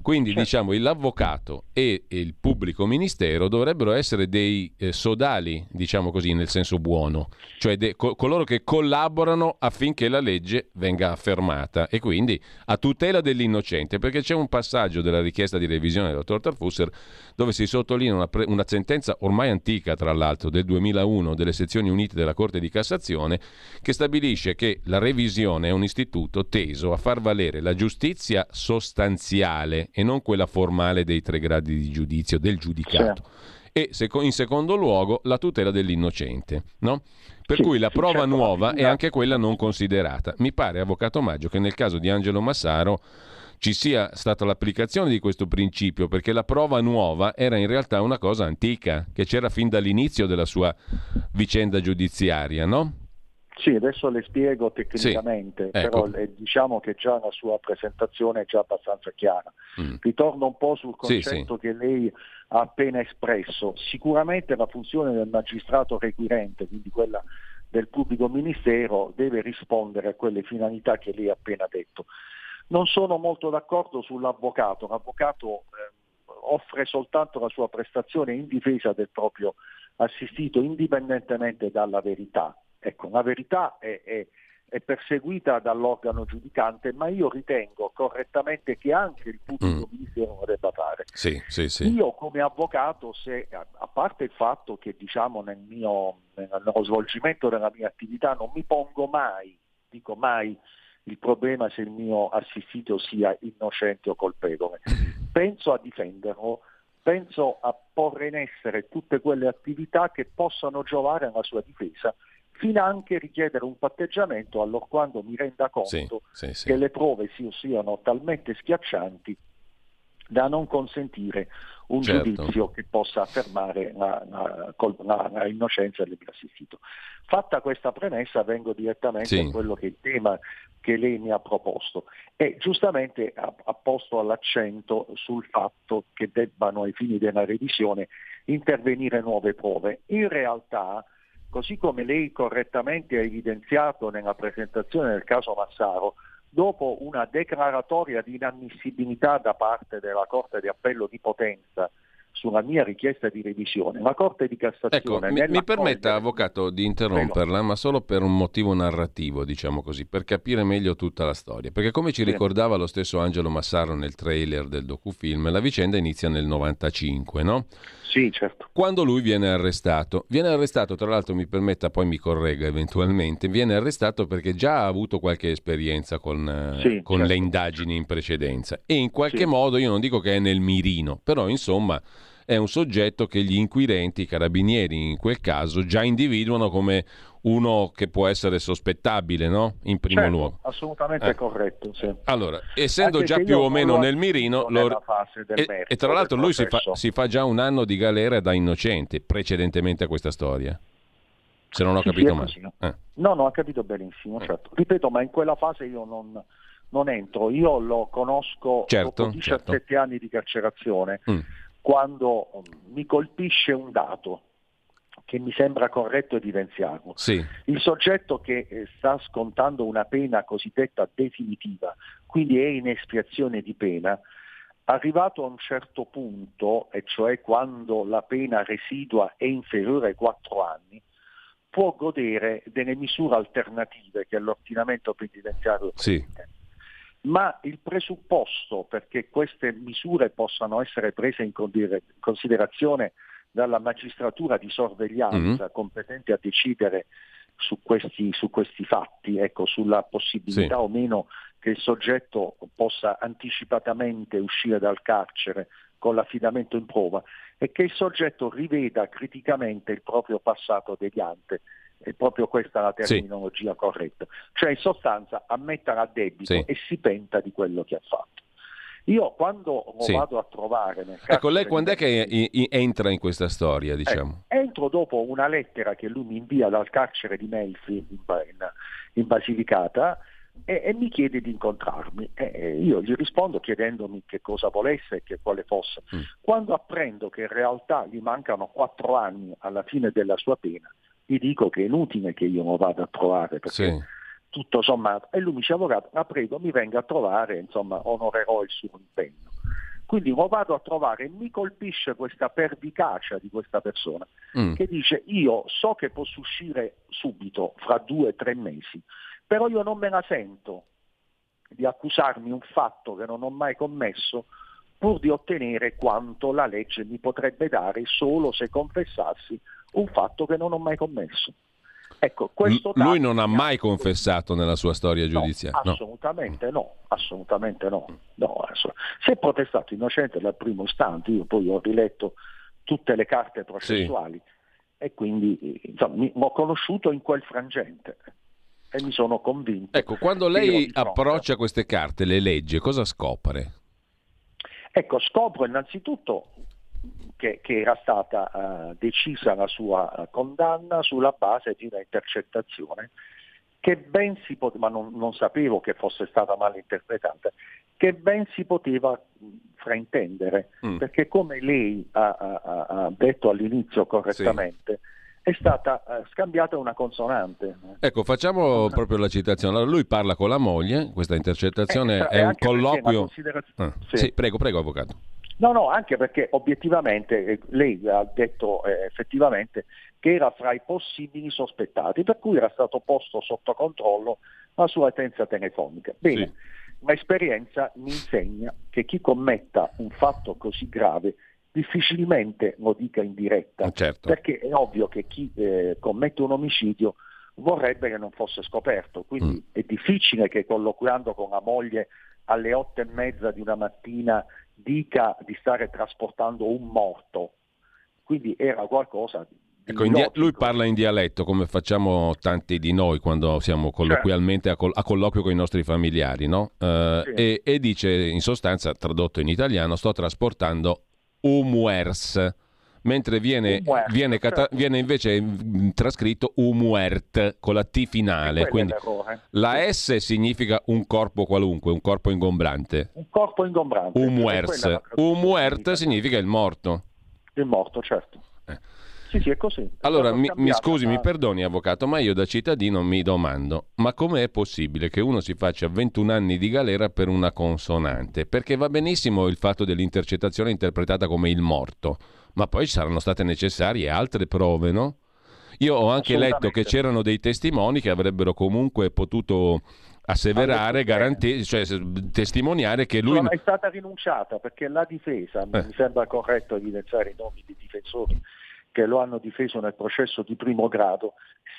[SPEAKER 1] Quindi diciamo l'avvocato e il pubblico ministero dovrebbero essere dei eh, sodali, diciamo così, nel senso buono, cioè de- co- coloro che collaborano affinché la legge venga affermata e quindi a tutela dell'innocente, perché c'è un passaggio della richiesta di revisione del dottor Tarfusser dove si sottolinea una, pre- una sentenza ormai antica, tra l'altro, del 2001 delle sezioni unite della Corte di Cassazione, che stabilisce che la revisione è un istituto teso a far valere la giustizia sostanziale e non quella formale dei tre gradi di giudizio del giudicato. E seco- in secondo luogo la tutela dell'innocente, no? Per
[SPEAKER 16] Sì,
[SPEAKER 1] cui la
[SPEAKER 16] sì,
[SPEAKER 1] prova
[SPEAKER 16] certo,
[SPEAKER 1] nuova è anche quella non considerata. Mi pare, Avvocato Maggio, che nel caso di Angelo Massaro ci sia stata l'applicazione di questo principio, perché la prova nuova era in realtà una cosa antica, che c'era fin dall'inizio della sua vicenda giudiziaria, no?
[SPEAKER 16] Sì, adesso le spiego tecnicamente,
[SPEAKER 1] Sì,
[SPEAKER 16] però
[SPEAKER 1] ecco.
[SPEAKER 16] eh, diciamo che già la sua presentazione è già abbastanza chiara.
[SPEAKER 1] Mm.
[SPEAKER 16] Ritorno un po' sul
[SPEAKER 1] Sì,
[SPEAKER 16] concetto che lei ha appena espresso. Sicuramente la funzione del magistrato requirente, quindi quella del pubblico ministero, deve rispondere a quelle finalità che lei ha appena detto. Non sono molto d'accordo sull'avvocato. L'avvocato eh, offre soltanto la sua prestazione in difesa del proprio assistito indipendentemente dalla verità. Ecco, la verità è, è- è perseguita dall'organo giudicante, ma io ritengo correttamente che anche il pubblico ministero lo debba fare.
[SPEAKER 1] Sì, sì, sì.
[SPEAKER 16] Io come avvocato, se, a a parte il fatto che diciamo nel mio, nello svolgimento della mia attività non mi pongo mai, dico mai, il problema se il mio assistito sia innocente o colpevole, penso a difenderlo, penso a porre in essere tutte quelle attività che possano giovare alla sua difesa, fino anche a richiedere un patteggiamento allorquando mi renda conto
[SPEAKER 1] Sì, sì,
[SPEAKER 16] che le prove si- siano talmente schiaccianti da non consentire un
[SPEAKER 1] Certo.
[SPEAKER 16] giudizio che possa affermare la, la- la- la innocenza del mio assistito. Fatta questa premessa vengo direttamente
[SPEAKER 1] Sì.
[SPEAKER 16] a quello che è il tema che lei mi ha proposto e giustamente ha, ha posto l'accento sul fatto che debbano ai fini della revisione intervenire nuove prove. In realtà, così come lei correttamente ha evidenziato nella presentazione del caso Massaro, dopo una declaratoria di inammissibilità da parte della Corte di Appello di Potenza sulla mia richiesta di revisione, la Corte di
[SPEAKER 1] Ecco,
[SPEAKER 16] Cassazione
[SPEAKER 1] mi, mi
[SPEAKER 16] nell'accogliere-
[SPEAKER 1] permetta, Avvocato, di interromperla, ma solo per un motivo narrativo, diciamo così, per capire meglio tutta la storia. Perché come ci ricordava lo stesso Angelo Massaro nel trailer del docufilm, la vicenda inizia nel 95, no?
[SPEAKER 16] Sì, certo.
[SPEAKER 1] Quando lui viene arrestato, viene arrestato, tra l'altro mi permetta, poi mi corregga eventualmente, viene arrestato perché già ha avuto qualche esperienza con, eh,
[SPEAKER 16] Sì,
[SPEAKER 1] con
[SPEAKER 16] certo.
[SPEAKER 1] le indagini in precedenza e in qualche
[SPEAKER 16] Sì.
[SPEAKER 1] modo, io non dico che è nel mirino, però insomma è un soggetto che gli inquirenti, i carabinieri in quel caso, già individuano come uno che può essere sospettabile, no? In primo
[SPEAKER 16] Certo,
[SPEAKER 1] luogo.
[SPEAKER 16] assolutamente
[SPEAKER 1] Eh.
[SPEAKER 16] corretto. sì.
[SPEAKER 1] Allora, essendo
[SPEAKER 16] Anche
[SPEAKER 1] già più o meno nel mirino, lo- e,
[SPEAKER 16] merito
[SPEAKER 1] e tra l'altro lui si fa, si fa già un anno di galera da innocente precedentemente a questa storia. Se non ho
[SPEAKER 16] Sì, sì,
[SPEAKER 1] capito
[SPEAKER 16] è
[SPEAKER 1] male.
[SPEAKER 16] così.
[SPEAKER 1] Eh.
[SPEAKER 16] No, no, ho capito benissimo, certo. Ripeto, ma in quella fase io non, non entro. Io lo conosco
[SPEAKER 1] Certo,
[SPEAKER 16] dopo 17 anni di carcerazione,
[SPEAKER 1] Mm.
[SPEAKER 16] Quando um, mi colpisce un dato che mi sembra corretto evidenziarlo.
[SPEAKER 1] Sì,
[SPEAKER 16] Il soggetto che eh, sta scontando una pena cosiddetta definitiva, quindi è in espiazione di pena, arrivato a un certo punto, e cioè quando la pena residua è inferiore ai quattro anni, può godere delle misure alternative che l'ordinamento penitenziario
[SPEAKER 1] sì,
[SPEAKER 16] ma il presupposto perché queste misure possano essere prese in considerazione dalla magistratura di sorveglianza
[SPEAKER 1] Mhm.
[SPEAKER 16] competente a decidere su questi, su questi fatti, ecco, sulla possibilità
[SPEAKER 1] Sì.
[SPEAKER 16] o meno che il soggetto possa anticipatamente uscire dal carcere con l'affidamento in prova è che il soggetto riveda criticamente il proprio passato deviante. È proprio questa la terminologia sì. corretta. Cioè in sostanza ammettere a debito
[SPEAKER 1] Sì.
[SPEAKER 16] e si penta di quello che ha fatto. Io quando lo
[SPEAKER 1] Sì.
[SPEAKER 16] vado a trovare nel
[SPEAKER 1] Ecco, lei quando è che entra in questa storia, diciamo?
[SPEAKER 16] Entro dopo una lettera che lui mi invia dal carcere di Melfi in, in- in Basilicata e, e mi chiede di incontrarmi. E- io gli rispondo chiedendomi che cosa volesse e che quale fosse. Quando apprendo che in realtà gli mancano quattro anni alla fine della sua pena, gli dico che è inutile che io lo vada a trovare perché
[SPEAKER 1] Sì.
[SPEAKER 16] tutto sommato. E lui mi dice, avvocato, la prego, mi venga a trovare, insomma, onorerò il suo impegno. Quindi lo vado a trovare e mi colpisce questa pervicacia di questa persona
[SPEAKER 1] Mm.
[SPEAKER 16] che dice io so che posso uscire subito, fra due o tre mesi, però io non me la sento di accusarmi un fatto che non ho mai commesso pur di ottenere quanto la legge mi potrebbe dare solo se confessassi un fatto che non ho mai commesso. Ecco, questo
[SPEAKER 1] L- lui non ha mai confessato nella sua storia giudiziaria. no.
[SPEAKER 16] Assolutamente no, assolutamente no. No, ass- Se è protestato innocente dal primo istante, io poi ho riletto tutte le carte processuali e quindi insomma, mi, ho conosciuto in quel frangente e mi sono convinto.
[SPEAKER 1] Ecco, quando lei approccia queste carte, le legge, cosa scopre?
[SPEAKER 16] Ecco, scopro innanzitutto che, che era stata eh, decisa la sua eh, condanna sulla base di una intercettazione che ben si poteva, ma non, non sapevo che fosse stata mal interpretata, che ben si poteva fraintendere,
[SPEAKER 1] Mm.
[SPEAKER 16] perché come lei ha, ha- ha- detto all'inizio correttamente, è stata eh, scambiata una consonante.
[SPEAKER 1] Ecco, facciamo proprio la citazione. Allora, lui parla con la moglie, questa intercettazione
[SPEAKER 16] Eh,
[SPEAKER 1] è un colloquio...
[SPEAKER 16] considerazio-
[SPEAKER 1] Ah,
[SPEAKER 16] Sì.
[SPEAKER 1] sì, prego, prego, avvocato.
[SPEAKER 16] No, no, anche perché obiettivamente eh, lei ha detto eh, effettivamente che era fra i possibili sospettati, per cui era stato posto sotto controllo la sua utenza telefonica. Bene, l'esperienza mi insegna che chi commetta un fatto così grave difficilmente lo dica in diretta,
[SPEAKER 1] Certo.
[SPEAKER 16] perché è ovvio che chi eh, commette un omicidio vorrebbe che non fosse scoperto, quindi
[SPEAKER 1] Mm.
[SPEAKER 16] è difficile che colloquiando con la moglie alle otto e mezza di una mattina dica di stare trasportando un morto, quindi era qualcosa di
[SPEAKER 1] Ecco, dia- lui parla in dialetto come facciamo tanti di noi quando siamo colloquialmente a, col- a colloquio con i nostri familiari, no? Eh,
[SPEAKER 16] Sì.
[SPEAKER 1] e, e dice in sostanza, tradotto in italiano, sto trasportando umuers, mentre viene, viene, cata- viene invece mm, trascritto umuert con la T finale, quindi la S significa un corpo qualunque, un corpo ingombrante.
[SPEAKER 16] un corpo ingombrante. Traduzione
[SPEAKER 1] umuert significa il morto.
[SPEAKER 16] Il morto, certo. Sì, sì, è così.
[SPEAKER 1] Allora, mi, mi scusi,
[SPEAKER 16] ma-
[SPEAKER 1] mi perdoni avvocato, ma io da cittadino mi domando, ma com'è possibile che uno si faccia 21 anni di galera per una consonante? Perché va benissimo il fatto dell'intercettazione interpretata come il morto, ma poi saranno state necessarie altre prove, no? Io ho anche letto che c'erano dei testimoni che avrebbero comunque potuto asseverare, garantire, cioè s- testimoniare che lui...
[SPEAKER 16] Non è stata rinunciata perché la difesa,
[SPEAKER 1] Eh.
[SPEAKER 16] mi sembra corretto evidenziare i nomi dei difensori che lo hanno difeso nel processo di primo grado,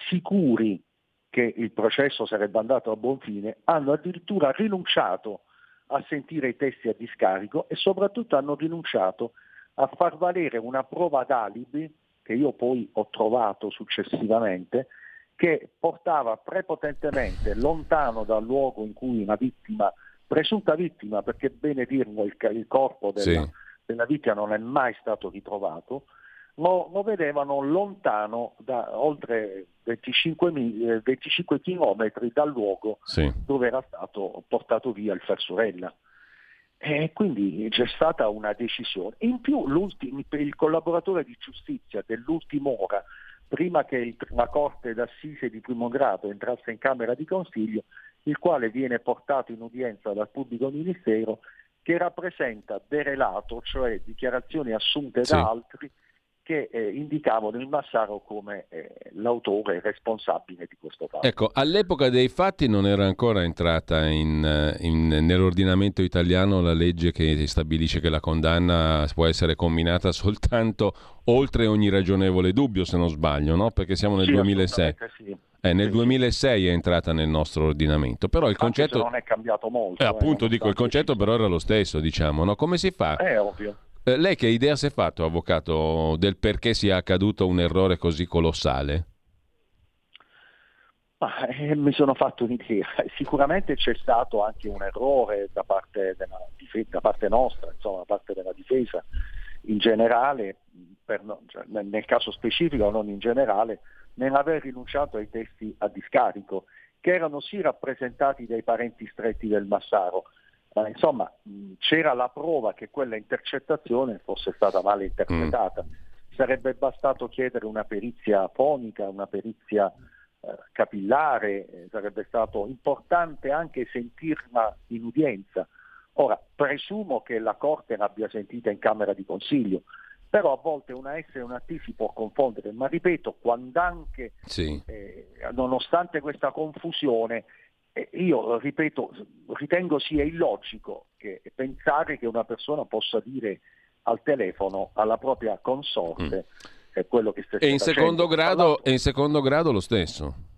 [SPEAKER 16] sicuri che il processo sarebbe andato a buon fine, hanno addirittura rinunciato a sentire i testi a discarico e soprattutto hanno rinunciato a far valere una prova d'alibi che io poi ho trovato successivamente, che portava prepotentemente lontano dal luogo in cui una vittima, presunta vittima, perché bene dirlo, il, il corpo della,
[SPEAKER 1] Sì.
[SPEAKER 16] della vittima non è mai stato ritrovato, lo, lo vedevano lontano da oltre 25, mi- eh, 25 chilometri dal luogo
[SPEAKER 1] Sì.
[SPEAKER 16] dove era stato portato via il Fersurella. E quindi c'è stata una decisione. In più l'ultimo- il collaboratore di giustizia dell'ultima ora, prima che il- la Corte d'Assise di primo grado entrasse in Camera di Consiglio, il quale viene portato in udienza dal pubblico ministero, che rappresenta derelato, cioè dichiarazioni assunte
[SPEAKER 1] Sì.
[SPEAKER 16] da altri che eh, indicavano il Massaro come eh, l'autore responsabile di questo fatto.
[SPEAKER 1] Ecco, all'epoca dei fatti non era ancora entrata in, eh, in- nell'ordinamento italiano la legge che stabilisce che la condanna può essere comminata soltanto oltre ogni ragionevole dubbio, se non sbaglio, no? Perché siamo nel
[SPEAKER 16] Sì,
[SPEAKER 1] 2006.
[SPEAKER 16] assolutamente sì.
[SPEAKER 1] Eh, nel
[SPEAKER 16] Sì,
[SPEAKER 1] 2006 è entrata nel nostro ordinamento, però il concetto...
[SPEAKER 16] non è cambiato molto.
[SPEAKER 1] Eh,
[SPEAKER 16] eh,
[SPEAKER 1] appunto, dico, il concetto però era lo stesso, diciamo, no? Come si fa?
[SPEAKER 16] È ovvio.
[SPEAKER 1] Eh, lei che idea si è fatto, avvocato, del perché sia accaduto un errore così colossale?
[SPEAKER 16] Ma, eh, mi sono fatto un'idea. Sicuramente c'è stato anche un errore da parte, della, da parte nostra, insomma, da parte della difesa in generale, per, cioè, nel caso specifico, non in generale, nell'aver rinunciato ai testi a discarico, che erano sì rappresentati dai parenti stretti del Massaro, ma insomma c'era la prova che quella intercettazione fosse stata male interpretata. Mm. Sarebbe bastato chiedere una perizia fonica, una perizia eh, capillare, eh, sarebbe stato importante anche sentirla in udienza. Ora, presumo che la Corte l'abbia sentita in Camera di Consiglio, però a volte una S e una T si può confondere, ma ripeto, quando anche, sì. eh, nonostante questa confusione, eh, io ripeto, ritengo sia illogico che, pensare che una persona possa dire al telefono alla propria consorte mm. quello che sta
[SPEAKER 1] e in secondo grado E in secondo grado lo stesso?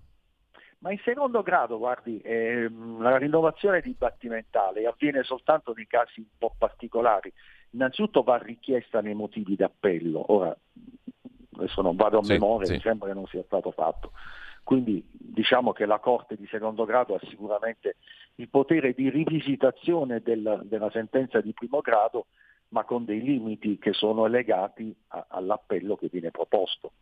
[SPEAKER 16] Ma in secondo grado, guardi, ehm, la rinnovazione dibattimentale avviene soltanto nei casi un po' particolari. Innanzitutto va richiesta nei motivi d'appello. Ora, adesso non vado a sì, memoria, sì. mi sembra che non sia stato fatto. Quindi diciamo che la Corte di secondo grado ha sicuramente il potere di rivisitazione del, della sentenza di primo grado, ma con dei limiti che sono legati a, all'appello che viene proposto.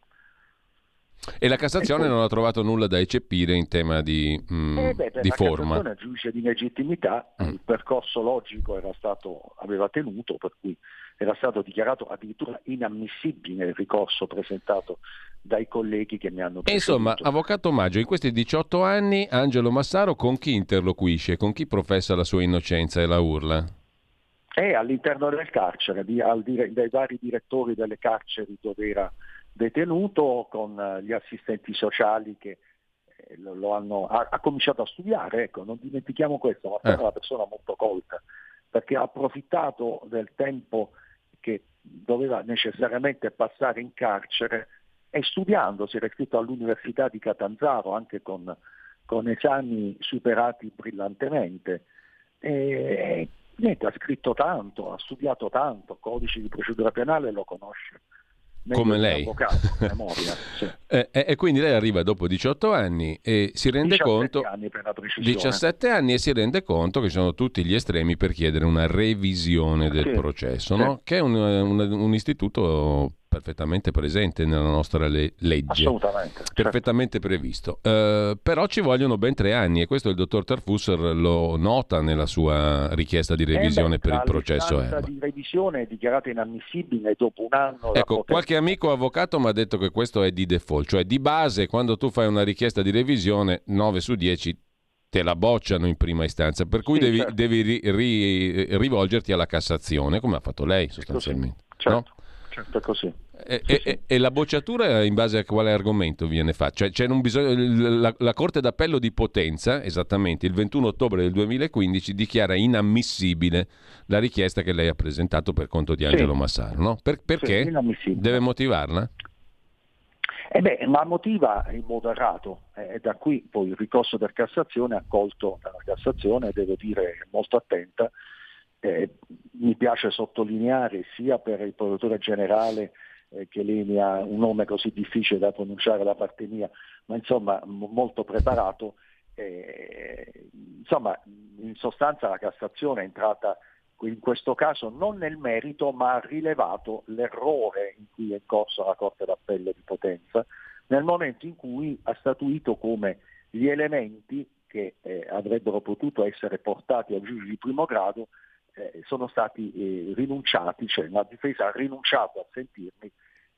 [SPEAKER 1] E la Cassazione poi, non ha trovato nulla da eccepire in tema di, mm, eh beh, di
[SPEAKER 16] la
[SPEAKER 1] forma.
[SPEAKER 16] La Cassazione giudice di legittimità, mm. il percorso logico stato, aveva tenuto, per cui era stato dichiarato addirittura inammissibile il ricorso presentato dai colleghi che mi hanno
[SPEAKER 1] preceduto. Insomma, Avvocato Maggio, in questi 18 anni Angelo Massaro con chi interloquisce, con chi professa la sua innocenza e la urla?
[SPEAKER 16] È all'interno del carcere, di, al, dai vari direttori delle carceri dove era detenuto, con eh, gli assistenti sociali che eh, lo, lo hanno, ha, ha, cominciato a studiare, ecco, non dimentichiamo questo, ma è una persona molto colta, perché ha approfittato del tempo che doveva necessariamente passare in carcere e studiando, si era iscritto all'Università di Catanzaro anche con, con esami superati brillantemente. E, niente, ha scritto tanto, ha studiato tanto, codice di procedura penale lo conosce
[SPEAKER 1] come lei.
[SPEAKER 16] Memoria, sì.
[SPEAKER 1] e, e, quindi lei arriva dopo 18 anni e si rende
[SPEAKER 16] 17
[SPEAKER 1] conto...
[SPEAKER 16] Anni per la
[SPEAKER 1] 17 anni e si rende conto che ci sono tutti gli estremi per chiedere una revisione del sì, processo, sì. No? che è un, un, un istituto perfettamente presente nella nostra le- legge,
[SPEAKER 16] Assolutamente,
[SPEAKER 1] certo. perfettamente previsto. Uh, però ci vogliono ben tre anni e questo il dottor Tarfusser lo nota nella sua richiesta di revisione
[SPEAKER 16] eh beh,
[SPEAKER 1] per il processo
[SPEAKER 16] La di revisione è dichiarata inammissibile dopo un anno.
[SPEAKER 1] Ecco, qualche amico avvocato mi ha detto che questo è di default, cioè di base quando tu fai una richiesta di revisione 9 su 10 te la bocciano in prima istanza, per cui sì, devi, certo. devi ri, ri, rivolgerti alla Cassazione, come ha fatto lei sostanzialmente.
[SPEAKER 16] Certo.
[SPEAKER 1] No?
[SPEAKER 16] Certo, è così.
[SPEAKER 1] E, sì, e, sì. e, la bocciatura in base a quale argomento viene fatta? Cioè, bisogno, la, la, Corte d'Appello di Potenza, esattamente il 21 ottobre del 2015, dichiara inammissibile la richiesta che lei ha presentato per conto di Angelo sì. Massaro. No? Per, perché? Deve motivarla?
[SPEAKER 16] Eh beh, ma motiva in modo errato e da qui poi il ricorso per Cassazione accolto dalla Cassazione, devo dire molto attenta, eh, mi piace sottolineare sia per il procuratore generale eh, che lei ha un nome così difficile da pronunciare da parte mia, ma insomma m- molto preparato. Eh, insomma, in sostanza la Cassazione è entrata in questo caso non nel merito, ma ha rilevato l'errore in cui è corso la Corte d'Appello di Potenza, nel momento in cui ha statuito come gli elementi che eh, avrebbero potuto essere portati al giudice di primo grado eh, sono stati eh, rinunciati, cioè la difesa ha rinunciato a sentirmi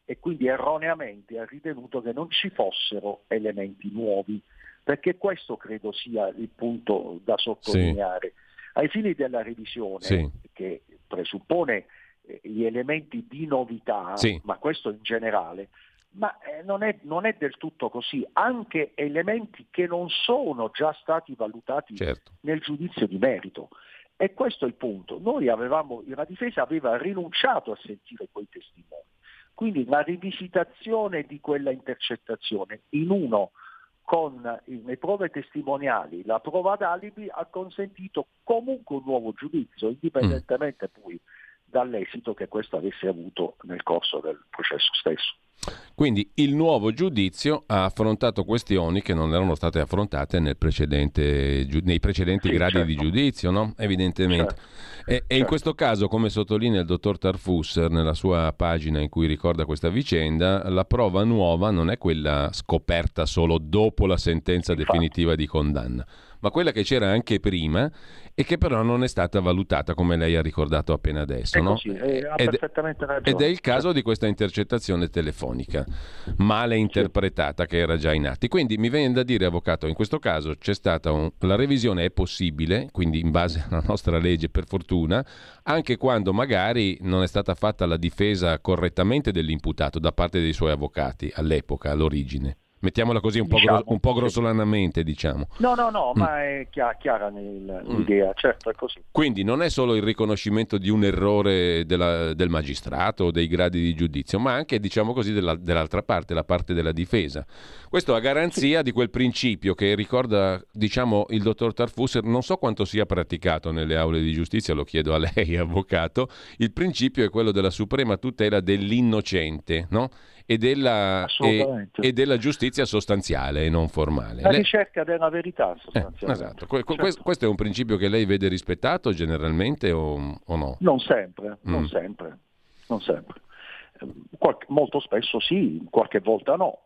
[SPEAKER 16] e quindi erroneamente ha ritenuto che non ci fossero elementi nuovi, perché questo credo sia il punto da sottolineare. Sì. Ai fini della revisione, sì. che presuppone eh, gli elementi di novità, sì. ma questo in generale, ma eh, non, è, non, è, del tutto così. Anche elementi che non sono già stati valutati certo. nel giudizio di merito. E questo è il punto. Noi avevamo, la difesa aveva rinunciato a sentire quei testimoni. Quindi la rivisitazione di quella intercettazione in uno con le prove testimoniali, la prova d'alibi ha consentito comunque un nuovo giudizio, indipendentemente poi dall'esito che questo avesse avuto nel corso del processo stesso.
[SPEAKER 1] Quindi il nuovo giudizio ha affrontato questioni che non erano state affrontate nel precedente, nei precedenti sì, gradi certo. di giudizio, no? evidentemente. Certo. E, certo. e, in certo. questo caso, come sottolinea il dottor Tarfusser nella sua pagina in cui ricorda questa vicenda, la prova nuova non è quella scoperta solo dopo la sentenza Infatti. definitiva di condanna ma quella che c'era anche prima e che però non è stata valutata come lei ha ricordato appena adesso.
[SPEAKER 16] È
[SPEAKER 1] no?
[SPEAKER 16] così, eh, ed, perfettamente ragione.
[SPEAKER 1] Ed è il caso di questa intercettazione telefonica, male interpretata, che era già in atti. Quindi mi viene da dire, avvocato, in questo caso c'è stata un, la revisione è possibile, quindi in base alla nostra legge, per fortuna, anche quando magari non è stata fatta la difesa correttamente dell'imputato da parte dei suoi avvocati all'epoca, all'origine. Mettiamola così un, diciamo, po', gro- un po' grossolanamente, diciamo.
[SPEAKER 16] No, no, no, mm. ma è chiara, chiara l'idea, mm. certo, è così.
[SPEAKER 1] Quindi non è solo il riconoscimento di un errore della, del magistrato o dei gradi di giudizio, ma anche, diciamo così, della, dell'altra parte, la parte della difesa. Questo a garanzia sì. di quel principio che ricorda, diciamo, il dottor Tarfusser, non so quanto sia praticato nelle aule di giustizia, lo chiedo a lei, avvocato, il principio è quello della suprema tutela dell'innocente, no? E della, e, e della giustizia sostanziale e non formale.
[SPEAKER 16] La lei... ricerca della verità sostanziale.
[SPEAKER 1] Eh, esatto. Que- certo. Questo è un principio che lei vede rispettato generalmente o, o no?
[SPEAKER 16] Non sempre, mm. non sempre, non sempre. Qualche, molto spesso sì, qualche volta no,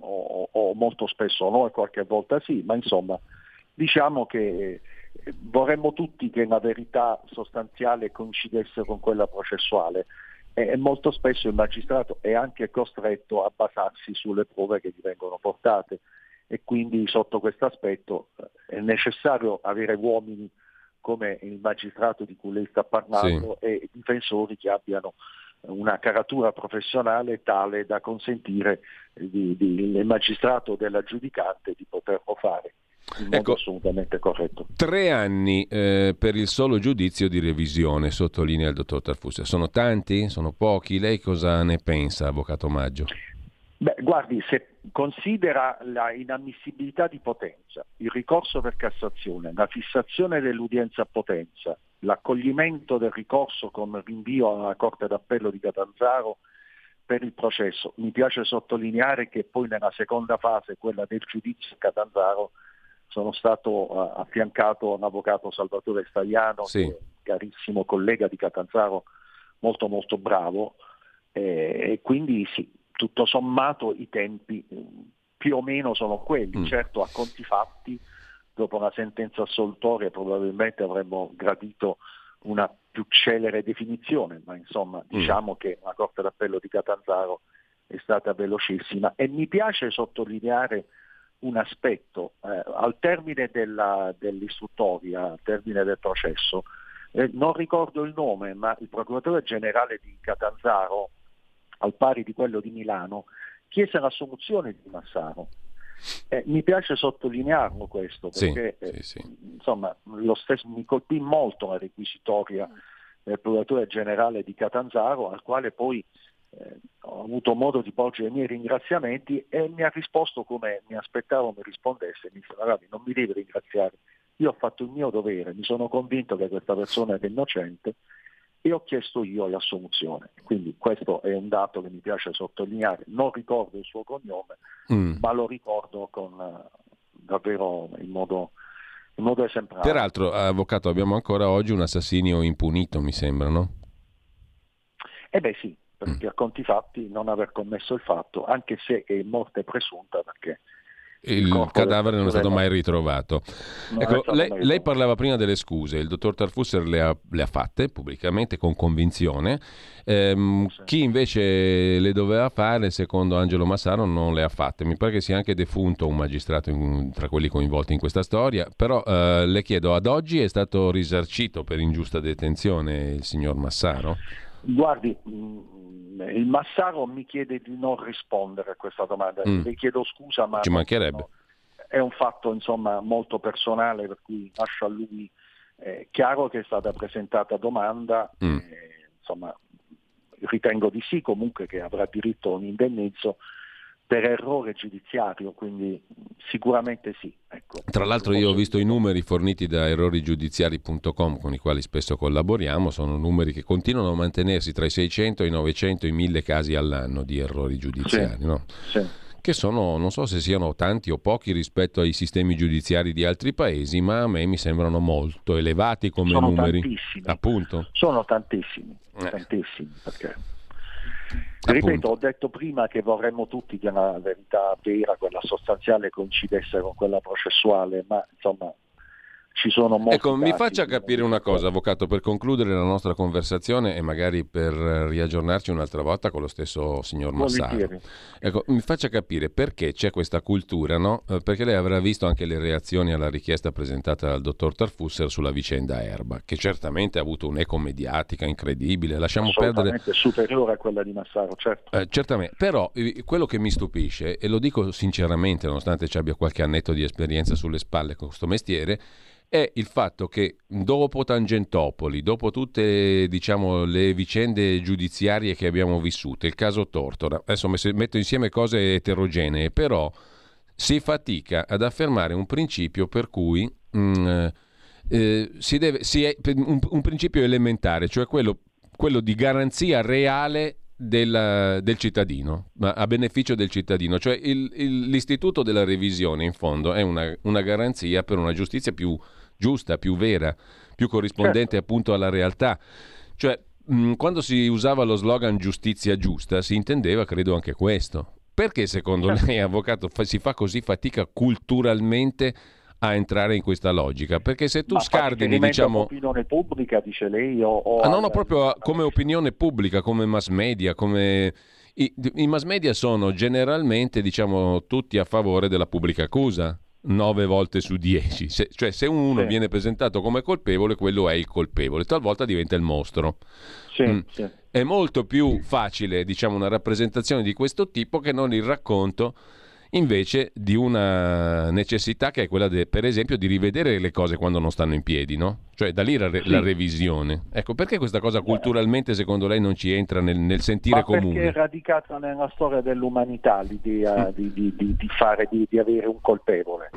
[SPEAKER 16] o, o molto spesso no e qualche volta sì, ma insomma diciamo che vorremmo tutti che la verità sostanziale coincidesse con quella processuale e molto spesso il magistrato è anche costretto a basarsi sulle prove che gli vengono portate e quindi sotto questo aspetto è necessario avere uomini come il magistrato di cui lei sta parlando sì. e difensori che abbiano una caratura professionale tale da consentire di, di, il magistrato della giudicante di poterlo fare ecco, assolutamente corretto.
[SPEAKER 1] Tre anni eh, per il solo giudizio di revisione, sottolinea il dottor Tarfusa. Sono tanti? Sono pochi? Lei cosa ne pensa, avvocato Maggio?
[SPEAKER 16] Beh, guardi, se considera la inammissibilità di potenza, il ricorso per Cassazione, la fissazione dell'udienza a potenza, l'accoglimento del ricorso con rinvio alla Corte d'Appello di Catanzaro per il processo, mi piace sottolineare che poi nella seconda fase, quella del giudizio Catanzaro, sono stato uh, affiancato a un avvocato Salvatore Stagliano, sì. carissimo collega di Catanzaro, molto molto bravo, eh, e quindi sì, tutto sommato i tempi mm, più o meno sono quelli, mm. certo a conti fatti, dopo una sentenza assolutoria probabilmente avremmo gradito una più celere definizione, ma insomma mm. diciamo che la Corte d'Appello di Catanzaro è stata velocissima e mi piace sottolineare un aspetto. Eh, al termine della, dell'istruttoria, al termine del processo, eh, non ricordo il nome, ma il procuratore generale di Catanzaro, al pari di quello di Milano, chiese la soluzione di Massaro. Eh, mi piace sottolinearlo questo perché sì, sì, sì. Eh, insomma, stesso, mi colpì molto la requisitoria del procuratore generale di Catanzaro, al quale poi eh, ho avuto modo di porgere i miei ringraziamenti e mi ha risposto come mi aspettavo mi rispondesse, mi disse ragazzi non mi devi ringraziare, io ho fatto il mio dovere, mi sono convinto che questa persona era innocente e ho chiesto io la soluzione. Quindi questo è un dato che mi piace sottolineare, non ricordo il suo cognome, mm. ma lo ricordo con, uh, davvero in modo, in modo esemplare.
[SPEAKER 1] Peraltro, avvocato, abbiamo ancora oggi un assassinio impunito, mi sembra, no?
[SPEAKER 16] Eh beh sì, perché a conti fatti non aver commesso il fatto, anche se è morte presunta perché
[SPEAKER 1] il, il cadavere non è stato mai ritrovato. Ecco, lei, mai lei, parlava prima delle scuse, il dottor Tarfusser le ha, le ha fatte pubblicamente con convinzione, ehm, sì. chi invece le doveva fare, secondo Angelo Massaro, non le ha fatte. Mi pare che sia anche defunto un magistrato in, tra quelli coinvolti in questa storia, però eh, le chiedo, ad oggi è stato risarcito per ingiusta detenzione il signor Massaro?
[SPEAKER 16] Guardi, il Massaro mi chiede di non rispondere a questa domanda, mm. le chiedo scusa ma
[SPEAKER 1] Ci mancherebbe.
[SPEAKER 16] No, è un fatto insomma, molto personale per cui lascio a lui eh, chiaro che è stata presentata domanda, mm. eh, insomma, ritengo di sì comunque che avrà diritto a un indennizzo per errore giudiziario, quindi sicuramente sì. Ecco.
[SPEAKER 1] Tra l'altro io ho visto i numeri forniti da errorigiudiziari.com con i quali spesso collaboriamo, sono numeri che continuano a mantenersi tra i 600 i 900 e i 1000 casi all'anno di errori giudiziari,
[SPEAKER 16] Sì.
[SPEAKER 1] no?
[SPEAKER 16] Sì.
[SPEAKER 1] che sono, non so se siano tanti o pochi rispetto ai sistemi giudiziari di altri paesi, ma a me mi sembrano molto elevati come
[SPEAKER 16] Sono
[SPEAKER 1] numeri.
[SPEAKER 16] tantissimi.
[SPEAKER 1] Appunto.
[SPEAKER 16] Sono tantissimi,
[SPEAKER 1] Eh.
[SPEAKER 16] tantissimi, perché ripeto, ho detto prima che vorremmo tutti che la verità vera, quella sostanziale, coincidesse con quella processuale, ma insomma ci sono molti
[SPEAKER 1] Ecco, mi faccia capire una cosa, avvocato, per concludere la nostra conversazione e magari per eh, riaggiornarci un'altra volta con lo stesso signor Massaro. Ecco, mi faccia capire perché c'è questa cultura, no? Eh, Perché lei avrà visto anche le reazioni alla richiesta presentata dal dottor Tarfusser sulla vicenda Erba, che certamente ha avuto un'eco mediatica incredibile. Lasciamo perdere
[SPEAKER 16] superiore a quella di Massaro, certo.
[SPEAKER 1] eh, certamente, però quello che mi stupisce, e lo dico sinceramente, nonostante ci abbia qualche annetto di esperienza sulle spalle con questo mestiere, è il fatto che dopo Tangentopoli, dopo tutte diciamo, le vicende giudiziarie che abbiamo vissuto, il caso Tortora, adesso metto insieme cose eterogenee, però si fatica ad affermare un principio per cui mm, eh, si deve, si è, un, un principio elementare, cioè quello, quello di garanzia reale del, del cittadino, ma a beneficio del cittadino. Cioè il- il- l'istituto della revisione, in fondo, è una, una garanzia per una giustizia più giusta, più vera, più corrispondente appunto alla realtà. Cioè, mh, quando si usava lo slogan giustizia giusta, si intendeva, credo, anche questo. Perché secondo lei, avvocato, fa- si fa così fatica culturalmente a entrare in questa logica? Perché se tu
[SPEAKER 16] Ma
[SPEAKER 1] scardini, diciamo...
[SPEAKER 16] all'opinione pubblica, dice lei, o, o
[SPEAKER 1] Ah, no, no, proprio a- come opinione pubblica, come mass media, come... I, I mass media sono generalmente, diciamo, tutti a favore della pubblica accusa, nove volte su dieci. Se- cioè, se uno
[SPEAKER 16] Sì.
[SPEAKER 1] viene presentato come colpevole, quello è il colpevole, talvolta diventa il mostro.
[SPEAKER 16] Sì,
[SPEAKER 1] Mm.
[SPEAKER 16] sì.
[SPEAKER 1] È molto più facile, diciamo, una rappresentazione di questo tipo che non il racconto invece di una necessità che è quella, de- per esempio, di rivedere le cose quando non stanno in piedi, no? Cioè da lì la, re-
[SPEAKER 16] Sì.
[SPEAKER 1] la revisione. Ecco, perché questa cosa culturalmente secondo lei non ci entra nel, nel sentire
[SPEAKER 16] Ma perché è
[SPEAKER 1] comune?
[SPEAKER 16] radicata nella storia dell'umanità l'idea di, di- di- di fare, di, avere un colpevole.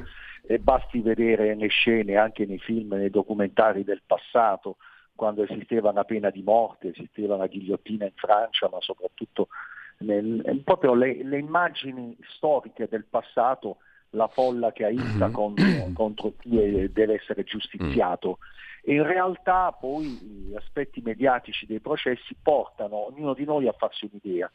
[SPEAKER 16] E basti vedere le scene, anche nei film, nei documentari del passato, quando esisteva una pena di morte, esisteva la ghigliottina in Francia, ma soprattutto nel- proprio le, le immagini storiche del passato, la folla che aita contro, contro chi deve essere giustiziato. E in realtà poi gli aspetti mediatici dei processi portano ognuno di noi a farsi un'idea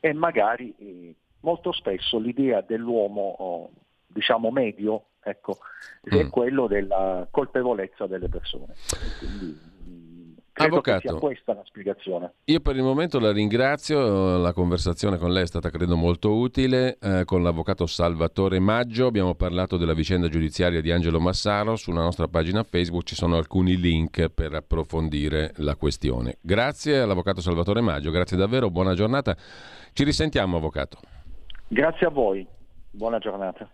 [SPEAKER 16] e magari eh, molto spesso l'idea dell'uomo oh, diciamo medio ecco, è
[SPEAKER 1] Mm.
[SPEAKER 16] quello della colpevolezza delle persone. Quindi, mm, credo
[SPEAKER 1] Avvocato.
[SPEAKER 16] questa la spiegazione.
[SPEAKER 1] Io per il momento la ringrazio, la conversazione con lei è stata credo molto utile, eh, con l'avvocato Salvatore Maggio abbiamo parlato della vicenda giudiziaria di Angelo Massaro, sulla nostra pagina Facebook ci sono alcuni link per approfondire la questione. Grazie all'avvocato Salvatore Maggio, grazie davvero, buona giornata, ci risentiamo avvocato.
[SPEAKER 16] Grazie a voi, buona giornata.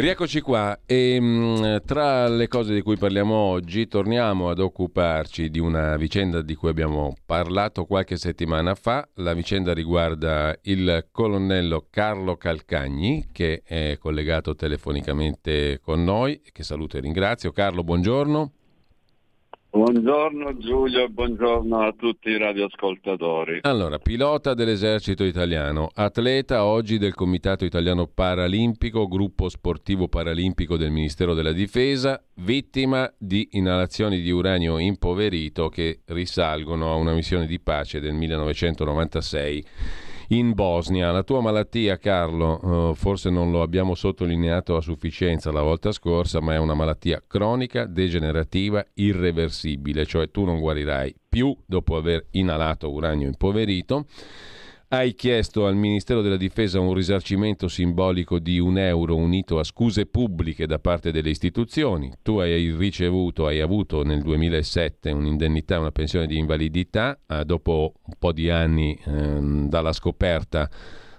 [SPEAKER 1] Rieccoci qua e mh, tra le cose di cui parliamo oggi torniamo ad occuparci di una vicenda di cui abbiamo parlato qualche settimana fa. La vicenda riguarda il colonnello Carlo Calcagni che è collegato telefonicamente con noi, che saluto e ringrazio. Carlo, buongiorno.
[SPEAKER 24] Buongiorno Giulio buongiorno a tutti i radioascoltatori.
[SPEAKER 1] Allora, pilota dell'esercito italiano, atleta oggi del Comitato Italiano Paralimpico, gruppo sportivo paralimpico del Ministero della Difesa, vittima di inalazioni di uranio impoverito che risalgono a una missione di pace del 1996 in Bosnia. La tua malattia, Carlo, eh, forse non lo abbiamo sottolineato a sufficienza la volta scorsa, ma è una malattia cronica, degenerativa, irreversibile, cioè tu non guarirai più dopo aver inalato uranio impoverito hai chiesto al Ministero della Difesa un risarcimento simbolico di un euro unito a scuse pubbliche da parte delle istituzioni. Tu hai ricevuto, hai avuto nel 2007 un'indennità, una pensione di invalidità, eh, dopo un po' di anni eh, dalla scoperta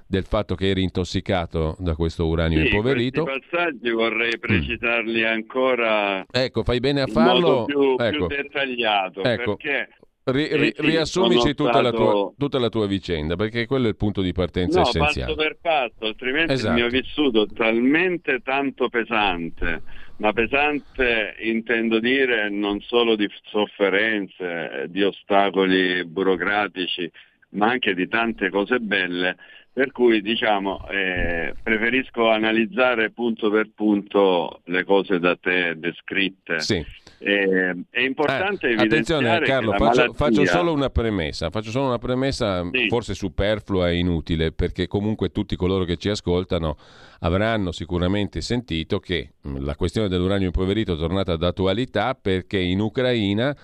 [SPEAKER 1] del fatto che eri intossicato da questo uranio
[SPEAKER 24] sì,
[SPEAKER 1] impoverito.
[SPEAKER 24] Questi passaggi vorrei precisarli mm. ancora.
[SPEAKER 1] Ecco, fai bene a farlo.
[SPEAKER 24] più,
[SPEAKER 1] ecco.
[SPEAKER 24] più dettagliato
[SPEAKER 1] ecco.
[SPEAKER 24] perché
[SPEAKER 1] Ri, ri, riassumici tutta,
[SPEAKER 24] stato...
[SPEAKER 1] la tua, tutta, la tua, vicenda, perché quello è il punto di partenza
[SPEAKER 24] no,
[SPEAKER 1] essenziale.
[SPEAKER 24] passo per passo, altrimenti
[SPEAKER 1] esatto.
[SPEAKER 24] il mio vissuto talmente tanto pesante, ma pesante intendo dire non solo di sofferenze, di ostacoli burocratici, ma anche di tante cose belle, per cui diciamo eh, preferisco analizzare punto per punto le cose da te descritte.
[SPEAKER 1] Sì.
[SPEAKER 24] Eh, è importante
[SPEAKER 1] eh, Attenzione Carlo, faccio,
[SPEAKER 24] malattia...
[SPEAKER 1] faccio, solo una premessa, faccio solo una premessa
[SPEAKER 24] sì.
[SPEAKER 1] forse superflua e inutile, perché comunque tutti coloro che ci ascoltano avranno sicuramente sentito che la questione dell'uranio impoverito è tornata d'attualità perché in Ucraina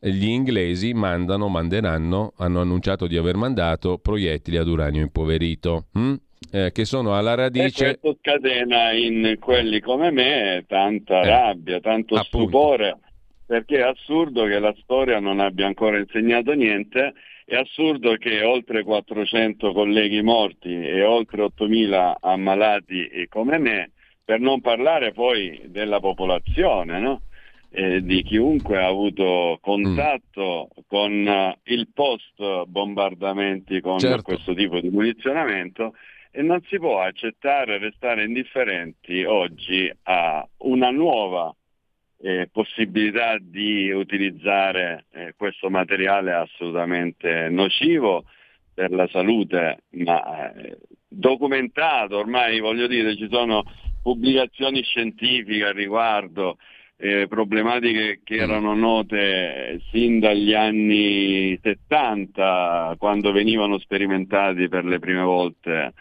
[SPEAKER 1] gli inglesi mandano, manderanno, hanno annunciato di aver mandato proiettili ad uranio impoverito. Hm? Eh, che sono alla radice.
[SPEAKER 24] E questo scatena in quelli come me tanta eh, rabbia, tanto
[SPEAKER 1] appunto.
[SPEAKER 24] stupore, perché è assurdo che la storia non abbia ancora insegnato niente, è assurdo che oltre 400 colleghi morti e oltre 8.000 ammalati come me, per non parlare poi della popolazione, no? eh, di chiunque ha avuto contatto mm. con uh, il post bombardamenti con
[SPEAKER 1] certo.
[SPEAKER 24] questo tipo di munizionamento e non si può accettare restare indifferenti oggi a una nuova eh, possibilità di utilizzare eh, questo materiale assolutamente nocivo per la salute, ma eh, documentato, ormai voglio dire ci sono pubblicazioni scientifiche al riguardo, eh, problematiche che erano note sin dagli anni 70 quando venivano sperimentati per le prime volte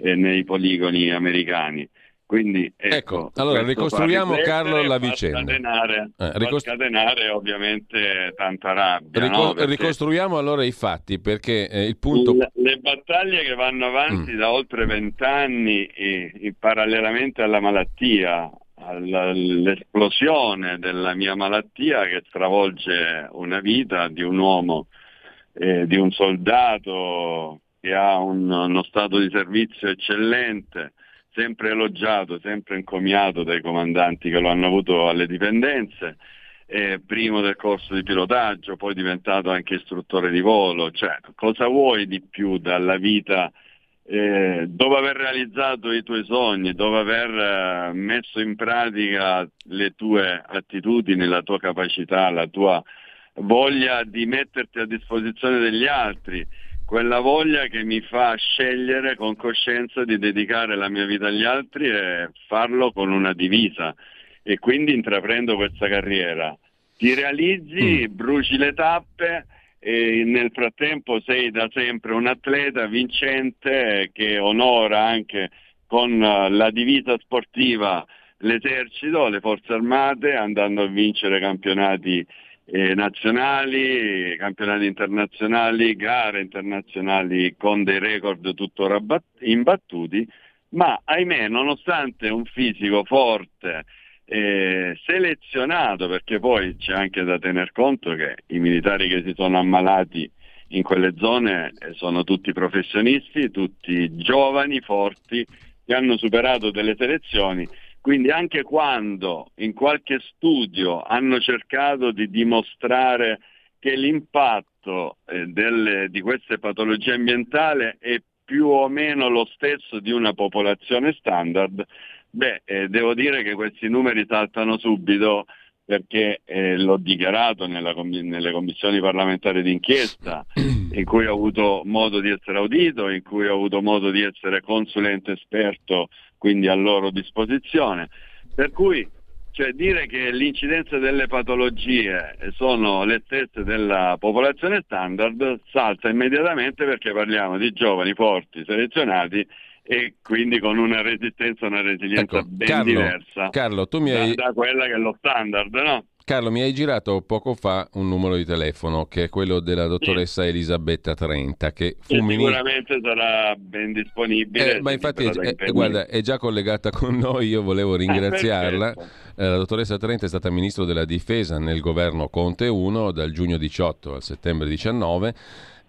[SPEAKER 24] eh, nei poligoni americani. Quindi ecco,
[SPEAKER 1] ecco allora ricostruiamo Carlo la vicenda.
[SPEAKER 24] Scatenare,
[SPEAKER 1] eh, ricost...
[SPEAKER 24] scatenare ovviamente tanta rabbia.
[SPEAKER 1] Rico-
[SPEAKER 24] no? perché...
[SPEAKER 1] Ricostruiamo allora i fatti perché eh, il punto...
[SPEAKER 24] Le, le battaglie che vanno avanti mm. da oltre vent'anni parallelamente alla malattia, all'esplosione della mia malattia che stravolge una vita di un uomo, eh, di un soldato che ha un, uno stato di servizio eccellente, sempre elogiato, sempre encomiato dai comandanti che lo hanno avuto alle dipendenze, eh, primo del corso di pilotaggio, poi diventato anche istruttore di volo, cioè cosa vuoi di più dalla vita eh, dopo aver realizzato i tuoi sogni, dopo aver eh, messo in pratica le tue attitudini, la tua capacità, la tua voglia di metterti a disposizione degli altri, quella voglia che mi fa scegliere con coscienza di dedicare la mia vita agli altri e farlo con una divisa e quindi intraprendo questa carriera. Ti realizzi, mm. bruci le tappe e nel frattempo sei da sempre un atleta vincente che onora anche con la divisa sportiva l'esercito, le forze armate, andando a vincere campionati eh, nazionali, campionati internazionali, gare internazionali con dei record tuttora imbattuti, ma ahimè nonostante un fisico forte, eh, selezionato, perché poi c'è anche da tener conto che i militari che si sono ammalati in quelle zone eh, sono tutti professionisti, tutti giovani, forti, che hanno superato delle selezioni, Quindi anche quando in qualche studio hanno cercato di dimostrare che l'impatto eh, delle, di queste patologie ambientali è più o meno lo stesso di una popolazione standard, beh, eh, devo dire che questi numeri saltano subito perché eh, l'ho dichiarato nella, nelle commissioni parlamentari d'inchiesta in cui ho avuto modo di essere audito, in cui ho avuto modo di essere consulente esperto, quindi a loro disposizione. Per cui cioè, dire che l'incidenza delle patologie sono le stesse della popolazione standard salta immediatamente perché parliamo di giovani forti, selezionati e quindi con una resistenza, una resilienza
[SPEAKER 1] ecco,
[SPEAKER 24] ben
[SPEAKER 1] Carlo,
[SPEAKER 24] diversa
[SPEAKER 1] Carlo, tu mi hai...
[SPEAKER 24] da, da quella che è lo standard, no?
[SPEAKER 1] Carlo, mi hai girato poco fa un numero di telefono che è quello della dottoressa sì. Elisabetta Trenta, che fu
[SPEAKER 24] che
[SPEAKER 1] ministro.
[SPEAKER 24] Sicuramente sarà ben disponibile.
[SPEAKER 1] Eh, ma infatti è, è, guarda, è già collegata con noi, io volevo ringraziarla. Eh, la dottoressa Trenta è stata ministro della difesa nel governo Conte 1 dal giugno 18 al settembre 19.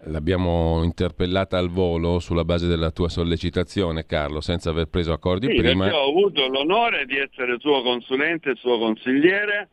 [SPEAKER 1] L'abbiamo interpellata al volo sulla base della tua sollecitazione, Carlo, senza aver preso accordi
[SPEAKER 24] sì,
[SPEAKER 1] prima.
[SPEAKER 24] Ho avuto l'onore di essere suo consulente e suo consigliere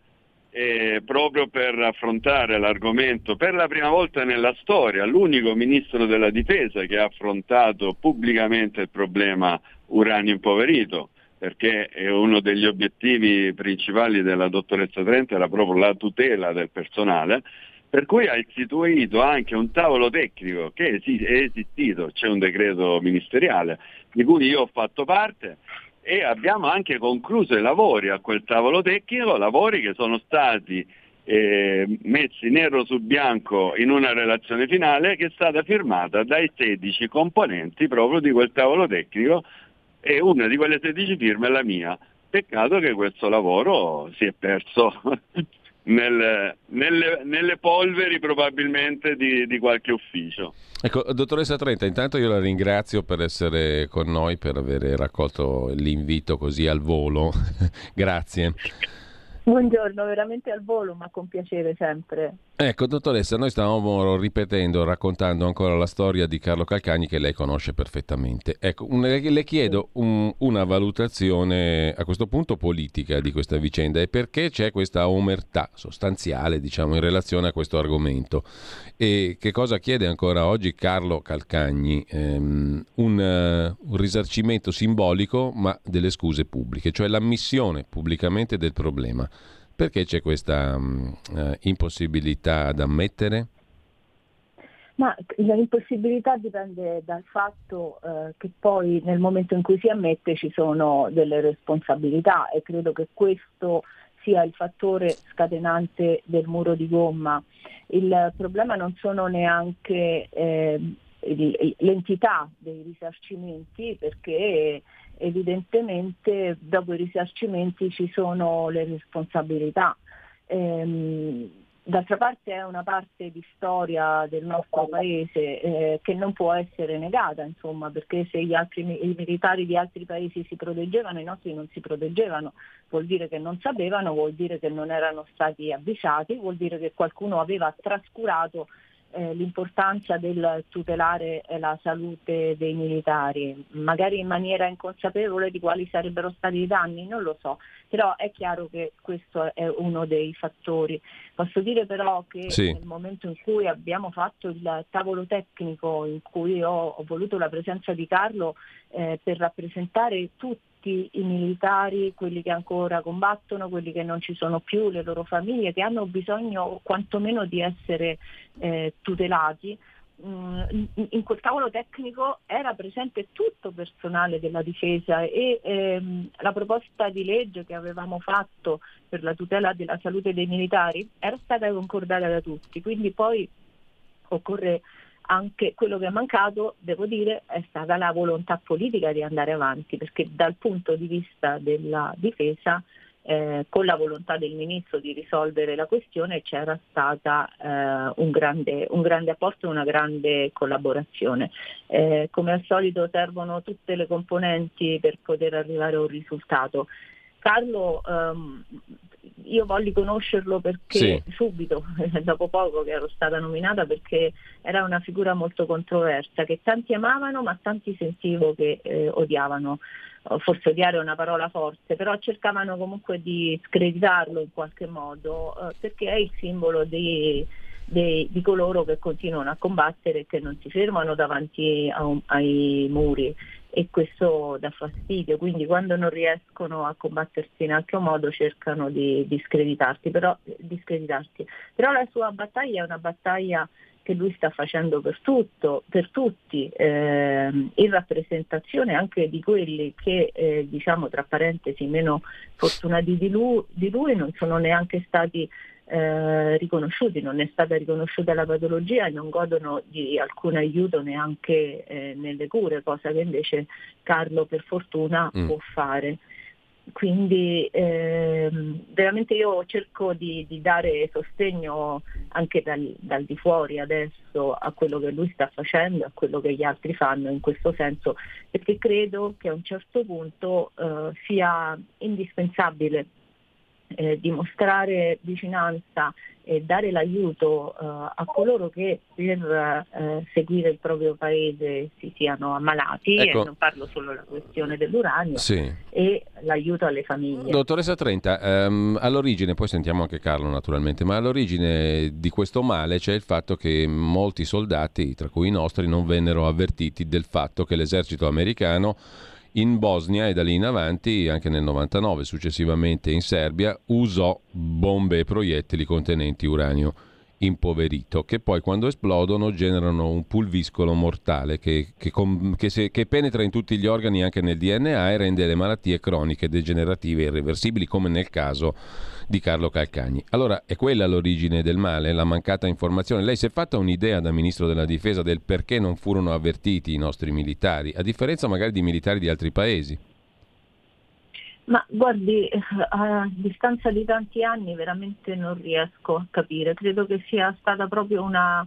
[SPEAKER 24] eh, proprio per affrontare l'argomento per la prima volta nella storia, l'unico ministro della difesa che ha affrontato pubblicamente il problema uranio impoverito perché uno degli obiettivi principali della dottoressa Trenta era proprio la tutela del personale per cui ha istituito anche un tavolo tecnico che è esistito, c'è un decreto ministeriale di cui io ho fatto parte e abbiamo anche concluso i lavori a quel tavolo tecnico, lavori che sono stati eh, messi nero su bianco in una relazione finale che è stata firmata dai 16 componenti proprio di quel tavolo tecnico e una di quelle 16 firme è la mia. Peccato che questo lavoro si è perso nel, nelle, nelle, polveri probabilmente di, di, qualche ufficio.
[SPEAKER 1] Ecco, dottoressa Trenta, intanto io la ringrazio per essere con noi, per aver raccolto l'invito così al volo. Grazie.
[SPEAKER 25] Buongiorno, veramente al volo, ma con piacere sempre.
[SPEAKER 1] Ecco, dottoressa, noi stavamo ripetendo, raccontando ancora la storia di Carlo Calcagni che lei conosce perfettamente. Ecco, un, le chiedo un, una valutazione a questo punto politica di questa vicenda e perché c'è questa omertà sostanziale, diciamo, in relazione a questo argomento. E che cosa chiede ancora oggi Carlo Calcagni? Ehm, un, uh, un risarcimento simbolico, ma delle scuse pubbliche, cioè l'ammissione pubblicamente del problema. Perché c'è questa um, impossibilità ad ammettere?
[SPEAKER 25] Ma l'impossibilità dipende dal fatto eh, che poi nel momento in cui si ammette ci sono delle responsabilità e credo che questo sia il fattore scatenante del muro di gomma. Il problema non sono neanche eh, l'entità dei risarcimenti perché evidentemente dopo i risarcimenti ci sono le responsabilità. Ehm, d'altra parte è una parte di storia del nostro paese eh, che non può essere negata, insomma, perché se altri, i militari di altri paesi si proteggevano, i nostri non si proteggevano, vuol dire che non sapevano, vuol dire che non erano stati avvisati, vuol dire che qualcuno aveva trascurato eh, l'importanza del tutelare eh, la salute dei militari, magari in maniera inconsapevole di quali sarebbero stati i danni, non lo so, però è chiaro che questo è uno dei fattori. Posso dire però che sì. nel momento in cui abbiamo fatto il tavolo tecnico, in cui ho, ho voluto la presenza di Carlo eh, per rappresentare tutti tutti i militari, quelli che ancora combattono, quelli che non ci sono più, le loro famiglie, che hanno bisogno quantomeno di essere eh, tutelati. Mm, in quel tavolo tecnico era presente tutto personale della difesa e ehm, la proposta di legge che avevamo fatto per la tutela della salute dei militari era stata concordata da tutti, quindi poi occorre anche quello che è mancato, devo dire, è stata la volontà politica di andare avanti, perché dal punto di vista della difesa, eh, con la volontà del Ministro di risolvere la questione, c'era stata eh, un, grande, un, grande, apporto e una grande collaborazione. Eh, come al solito servono tutte le componenti per poter arrivare a un risultato. Carlo ehm, io volli conoscerlo perché
[SPEAKER 1] Sì.
[SPEAKER 25] subito, dopo poco che ero stata nominata, perché era una figura molto controversa, che tanti amavano ma tanti sentivo che eh, odiavano. Forse odiare è una parola forte, però cercavano comunque di screditarlo in qualche modo, eh, perché è il simbolo di, dei- di coloro che continuano a combattere e che non si fermano davanti a ai muri e questo dà fastidio, quindi quando non riescono a combattersi in altro modo cercano di, di screditarti, però, di screditarti. Però la sua battaglia è una battaglia che lui sta facendo per tutto, per tutti, ehm, in rappresentazione anche di quelli che, eh, diciamo tra parentesi, meno fortunati di lui, di lui non sono neanche stati eh, riconosciuti, non è stata riconosciuta la patologia e non godono di alcun aiuto neanche eh, nelle cure, cosa che invece Carlo per fortuna
[SPEAKER 26] Mm.
[SPEAKER 25] può fare. Quindi ehm, veramente io cerco di, di dare sostegno anche dal, dal di fuori adesso a quello che lui sta facendo, a quello che gli altri fanno in questo senso, perché credo che a un certo punto eh, sia indispensabile eh, dimostrare vicinanza e dare l'aiuto eh, a coloro che per eh, seguire il proprio paese si siano ammalati,
[SPEAKER 1] Ecco.
[SPEAKER 25] e non parlo solo della questione dell'uranio,
[SPEAKER 1] Sì.
[SPEAKER 25] e l'aiuto alle famiglie.
[SPEAKER 1] Dottoressa Trenta, ehm, all'origine, poi sentiamo anche Carlo naturalmente, ma all'origine di questo male c'è il fatto che molti soldati, tra cui i nostri, non vennero avvertiti del fatto che l'esercito americano in Bosnia e da lì in avanti, anche nel 99, successivamente in Serbia, usò bombe e proiettili contenenti uranio impoverito, che poi quando esplodono generano un pulviscolo mortale che, che com- che se- che penetra in tutti gli organi, anche nel DNA, e rende le malattie croniche, degenerative e irreversibili, come nel caso di Carlo Calcagni. Allora, è quella l'origine del male, la mancata informazione. Lei si è fatta un'idea da Ministro della Difesa del perché non furono avvertiti i nostri militari, a differenza magari di militari di altri paesi?
[SPEAKER 25] Ma guardi, eh, a distanza di tanti anni veramente non riesco a capire, credo che sia stata proprio una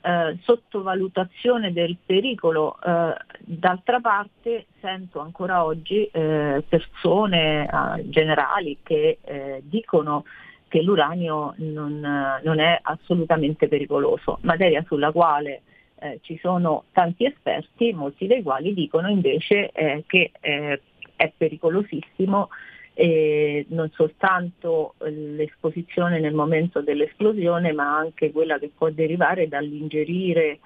[SPEAKER 25] eh, sottovalutazione del pericolo. Eh, d'altra parte sento ancora oggi eh, persone eh, generali che eh, dicono che l'uranio non, non è assolutamente pericoloso, materia sulla quale eh, ci sono tanti esperti, molti dei quali dicono invece eh, che eh, è pericolosissimo eh, non soltanto eh, l'esposizione nel momento dell'esplosione, ma anche quella che può derivare dall'ingerire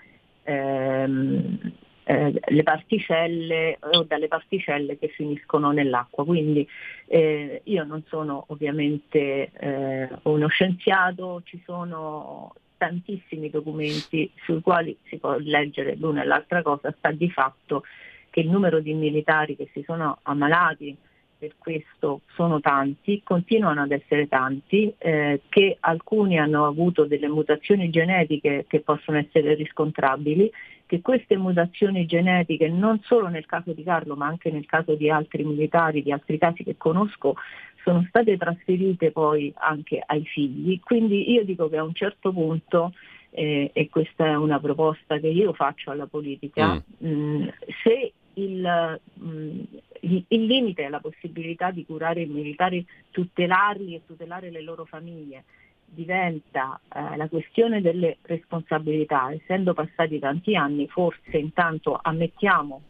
[SPEAKER 25] ehm, eh, le particelle o dalle particelle che finiscono nell'acqua. Quindi eh, io non sono ovviamente eh, uno scienziato, ci sono tantissimi documenti sui quali si può leggere l'una e l'altra cosa, sta di fatto che il numero di militari che si sono ammalati per questo sono tanti, continuano ad essere tanti, eh, che alcuni hanno avuto delle mutazioni genetiche che possono essere riscontrabili, che queste mutazioni genetiche non solo nel caso di Carlo ma anche nel caso di altri militari, di altri casi che conosco, sono state trasferite poi anche ai figli. Quindi io dico che a un certo punto eh, e questa è una proposta che io faccio alla politica, mh, se il, mh, il- il limite è la possibilità di curare i militari, tutelarli e tutelare le loro famiglie, diventa eh, la questione delle responsabilità, essendo passati tanti anni, forse intanto ammettiamo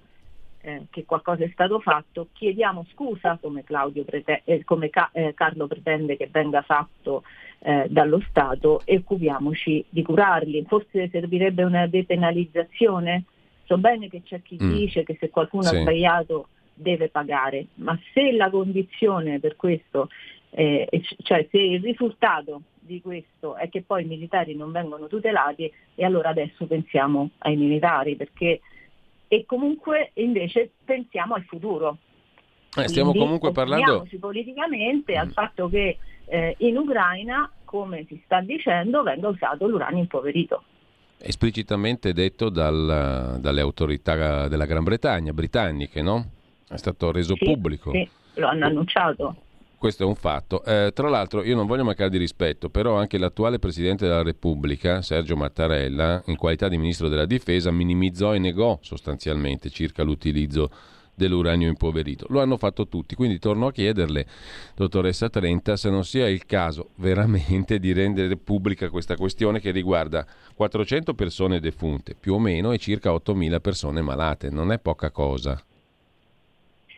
[SPEAKER 25] eh, che qualcosa è stato fatto, chiediamo scusa come, prete- eh, come Ca- eh, Carlo pretende che venga fatto eh, dallo Stato e occupiamoci di curarli. Forse servirebbe una depenalizzazione. So bene che c'è chi
[SPEAKER 26] Mm.
[SPEAKER 25] dice che se qualcuno
[SPEAKER 26] Sì.
[SPEAKER 25] ha sbagliato deve pagare, ma se la condizione per questo, eh, cioè se il risultato di questo è che poi i militari non vengono tutelati, e allora adesso pensiamo ai militari, perché e comunque invece pensiamo al futuro.
[SPEAKER 1] Eh, stiamo
[SPEAKER 25] Quindi
[SPEAKER 1] comunque parlando...
[SPEAKER 25] politicamente al fatto che eh, in Ucraina, come si sta dicendo, venga usato l'uranio impoverito.
[SPEAKER 1] Esplicitamente detto dal- dalle autorità della Gran Bretagna, britanniche, no? È stato reso
[SPEAKER 25] Sì,
[SPEAKER 1] pubblico.
[SPEAKER 25] sì, lo hanno annunciato.
[SPEAKER 1] Questo è un fatto. Eh, tra l'altro, io non voglio mancare di rispetto, però anche l'attuale Presidente della Repubblica, Sergio Mattarella, in qualità di Ministro della Difesa, minimizzò e negò sostanzialmente circa l'utilizzo dell'uranio impoverito. Lo hanno fatto tutti, quindi torno a chiederle, dottoressa Trenta, se non sia il caso veramente di rendere pubblica questa questione che riguarda 400 persone defunte, più o meno, e circa 8.000 persone malate. Non è poca cosa.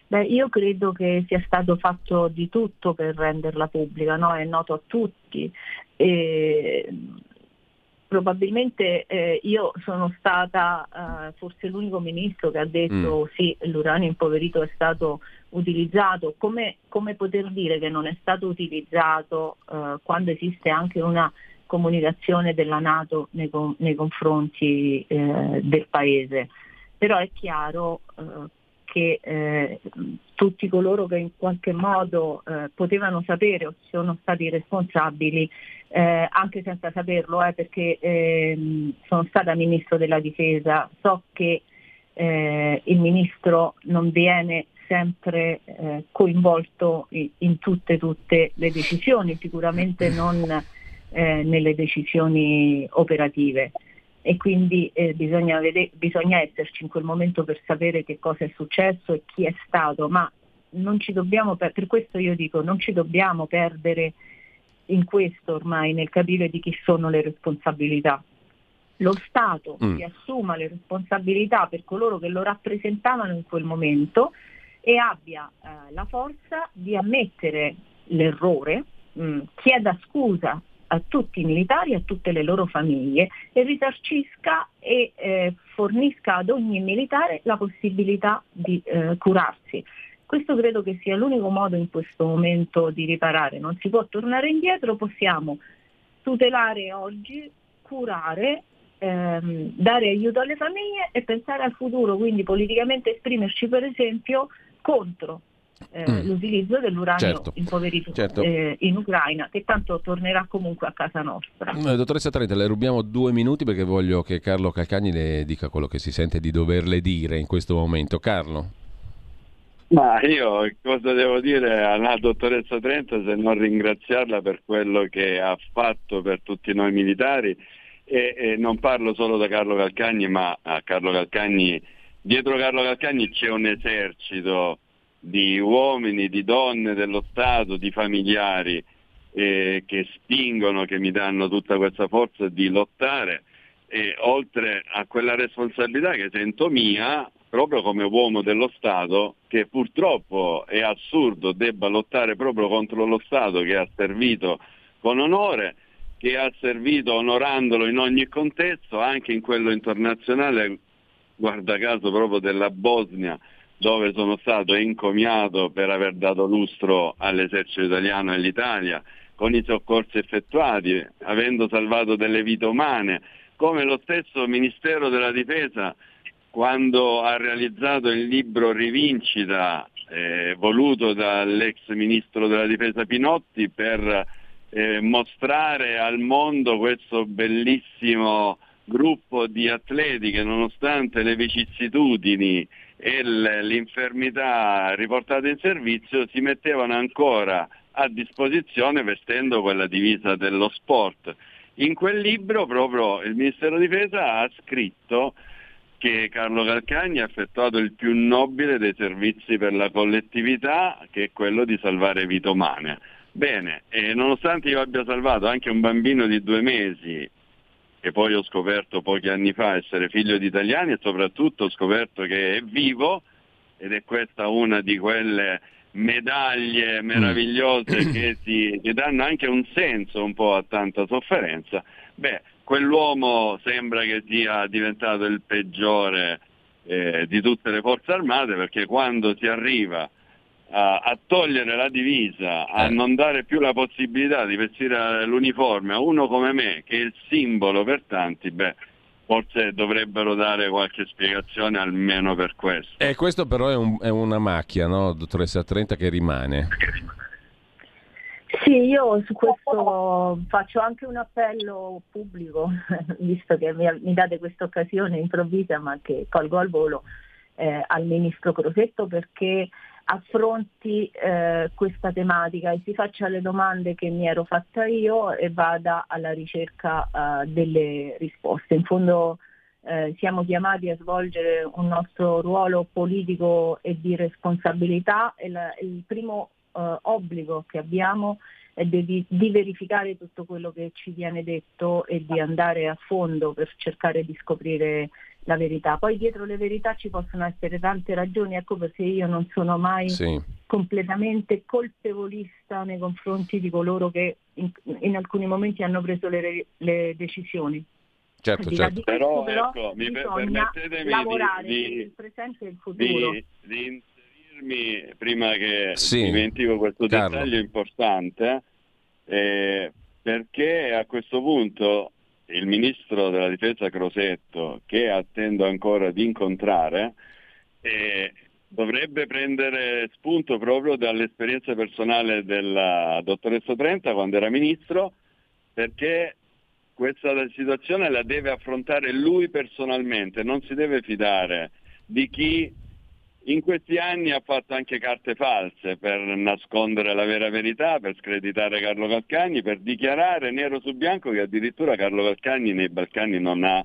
[SPEAKER 25] Beh, io credo che sia stato fatto di tutto per renderla pubblica, no? è noto a tutti. E probabilmente eh, io sono stata eh, forse l'unico ministro che ha detto mm. sì, l'uranio impoverito è stato utilizzato. Come, come, poter dire che non è stato utilizzato eh, quando esiste anche una comunicazione della Nato nei, nei confronti eh, del Paese? Però è chiaro eh, che eh, tutti coloro che in qualche modo eh, potevano sapere o sono stati responsabili, eh, anche senza saperlo, eh, perché ehm, sono stata ministro della difesa, so che eh, il ministro non viene sempre eh, coinvolto in, in tutte, tutte, le decisioni, sicuramente non nelle decisioni operative e quindi eh, bisogna, vede- bisogna esserci in quel momento per sapere che cosa è successo e chi è stato, ma non ci dobbiamo per, per questo io dico non ci dobbiamo perdere in questo ormai nel capire di chi sono le responsabilità. Lo Stato mm. si assuma le responsabilità per coloro che lo rappresentavano in quel momento e abbia eh, la forza di ammettere l'errore, mh, mm, chieda scusa a tutti i militari a tutte le loro famiglie e risarcisca e eh, fornisca ad ogni militare la possibilità di eh, curarsi. Questo credo che sia l'unico modo in questo momento di riparare, non si può tornare indietro, possiamo tutelare oggi, curare, ehm, dare aiuto alle famiglie e pensare al futuro, quindi politicamente esprimerci per esempio contro eh, mm. l'utilizzo dell'uranio certo. impoverito certo. Eh, in Ucraina, che tanto tornerà comunque a casa nostra.
[SPEAKER 1] Eh, dottoressa Trenta, le rubiamo due minuti perché voglio che Carlo Calcagni le dica quello che si sente di doverle dire in questo momento. Carlo?
[SPEAKER 24] Ma io cosa devo dire alla dottoressa Trenta se non ringraziarla per quello che ha fatto per tutti noi militari e, e non parlo solo da Carlo Calcagni, ma a Carlo Calcagni, dietro Carlo Calcagni c'è un esercito di uomini, di donne dello Stato, di familiari eh, che spingono, che mi danno tutta questa forza di lottare. E oltre a quella responsabilità che sento mia, proprio come uomo dello Stato, che purtroppo è assurdo debba lottare proprio contro lo Stato che ha servito con onore, che ha servito onorandolo in ogni contesto, anche in quello internazionale, guarda caso proprio della Bosnia, dove sono stato encomiato per aver dato lustro all'esercito italiano e all'Italia, con i soccorsi effettuati, avendo salvato delle vite umane, come lo stesso Ministero della Difesa quando ha realizzato il libro Rivincita, eh, voluto dall'ex Ministro della Difesa Pinotti per eh, mostrare al mondo questo bellissimo gruppo di atleti che nonostante le vicissitudini e l'infermità riportata in servizio si mettevano ancora a disposizione vestendo quella divisa dello sport. In quel libro proprio il Ministero di Difesa ha scritto che Carlo Calcagni ha effettuato il più nobile dei servizi per la collettività, che è quello di salvare vite umane. Bene, nonostante io abbia salvato anche un bambino di due mesi che poi ho scoperto pochi anni fa essere figlio di italiani e soprattutto ho scoperto che è vivo ed è questa una di quelle medaglie meravigliose mm. che, ti, che danno anche un senso un po' a tanta sofferenza, beh, quell'uomo sembra che sia diventato il peggiore eh, di tutte le forze armate perché quando si arriva a, togliere la divisa, a eh. non dare più la possibilità di vestire l'uniforme a uno come me, che è il simbolo per tanti, beh, forse dovrebbero dare qualche spiegazione almeno per questo.
[SPEAKER 1] E eh, questo però è, un, è una macchia, no, dottoressa Trenta, che rimane.
[SPEAKER 25] Sì, io su questo faccio anche un appello pubblico, visto che mi, mi date questa occasione improvvisa, ma che colgo al volo, eh, al Ministro Crosetto perché affronti eh, questa tematica e si faccia le domande che mi ero fatta io e vada alla ricerca uh, delle risposte. In fondo eh, siamo chiamati a svolgere un nostro ruolo politico e di responsabilità e la, il primo eh, obbligo che abbiamo è di, di, verificare tutto quello che ci viene detto e di andare a fondo per cercare di scoprire la verità. Poi dietro le verità ci possono essere tante ragioni, ecco perché io non sono mai sì. completamente colpevolista nei confronti di coloro che in, in alcuni momenti hanno preso le, le decisioni.
[SPEAKER 1] Certo, certo.
[SPEAKER 24] Però, però, ecco, mi permettetemi
[SPEAKER 25] lavorare
[SPEAKER 24] di,
[SPEAKER 25] il presente e il futuro.
[SPEAKER 24] Di, di inserirmi, prima che
[SPEAKER 1] sì.
[SPEAKER 24] dimentico questo
[SPEAKER 1] Carlo.
[SPEAKER 24] dettaglio importante, eh, perché a questo punto il ministro della difesa Crosetto, che attendo ancora di incontrare, eh, dovrebbe prendere spunto proprio dall'esperienza personale della dottoressa Trenta quando era ministro, perché questa situazione la deve affrontare lui personalmente, non si deve fidare di chi in questi anni ha fatto anche carte false per nascondere la vera verità, per screditare Carlo Calcagni, per dichiarare nero su bianco che addirittura Carlo Calcagni nei Balcani non ha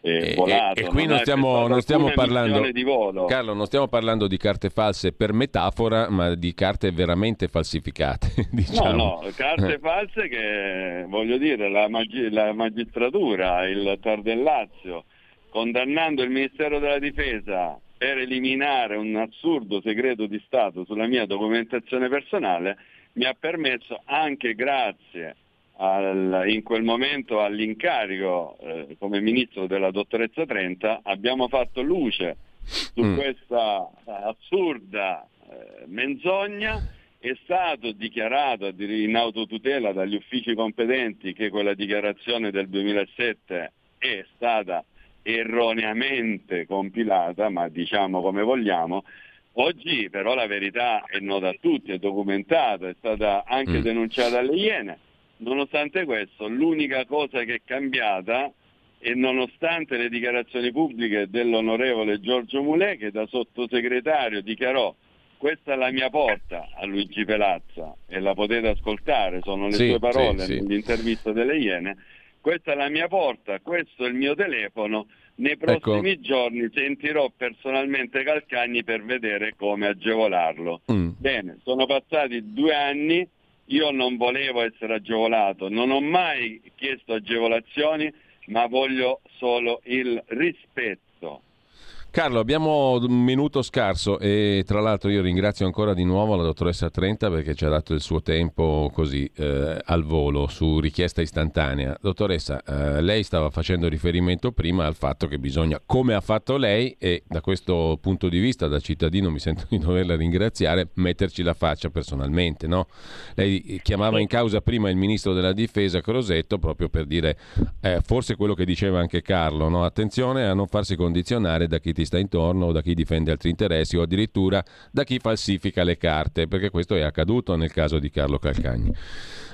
[SPEAKER 24] eh,
[SPEAKER 1] E,
[SPEAKER 24] volato.
[SPEAKER 1] e qui non stiamo, non stiamo parlando,
[SPEAKER 24] missione di volo.
[SPEAKER 1] Carlo, non stiamo parlando di carte false per metafora, ma di carte veramente falsificate. Diciamo.
[SPEAKER 24] No, no, carte false che voglio dire, la, magi- la magistratura, il TAR del Lazio, condannando il Ministero della Difesa per eliminare un assurdo segreto di Stato sulla mia documentazione personale, mi ha permesso anche grazie al- in quel momento all'incarico eh, come ministro della dottoressa Trenta, abbiamo fatto luce su
[SPEAKER 1] Mm.
[SPEAKER 24] questa eh, assurda eh, menzogna. È stato dichiarato in autotutela dagli uffici competenti che quella dichiarazione del 2007 è stata erroneamente compilata, ma diciamo come vogliamo. Oggi però la verità è nota a tutti, è documentata, è stata anche
[SPEAKER 1] Mm.
[SPEAKER 24] denunciata alle Iene. Nonostante questo, l'unica cosa che è cambiata e nonostante le dichiarazioni pubbliche dell'onorevole Giorgio Mulè che da sottosegretario dichiarò questa è la mia porta a Luigi Pelazza e la potete ascoltare, sono le
[SPEAKER 1] Sì,
[SPEAKER 24] sue parole
[SPEAKER 1] sì, sì.
[SPEAKER 24] nell'intervista delle Iene, questa è la mia porta, questo è il mio telefono, nei
[SPEAKER 1] Ecco.
[SPEAKER 24] prossimi giorni sentirò personalmente Calcagni per vedere come agevolarlo.
[SPEAKER 1] Mm.
[SPEAKER 24] Bene, sono passati due anni, io non volevo essere agevolato, non ho mai chiesto agevolazioni, ma voglio solo il rispetto.
[SPEAKER 1] Carlo, abbiamo un minuto scarso e tra l'altro io ringrazio ancora di nuovo la dottoressa Trenta perché ci ha dato il suo tempo così eh, al volo su richiesta istantanea. Dottoressa, eh, lei stava facendo riferimento prima al fatto che bisogna, come ha fatto lei, e da questo punto di vista da cittadino mi sento di doverla ringraziare, metterci la faccia personalmente. No? Lei chiamava in causa prima il ministro della difesa Crosetto proprio per dire eh, forse quello che diceva anche Carlo, no? attenzione a non farsi condizionare da chi ti sta intorno o da chi difende altri interessi o addirittura da chi falsifica le carte, perché questo è accaduto nel caso di Carlo Calcagni.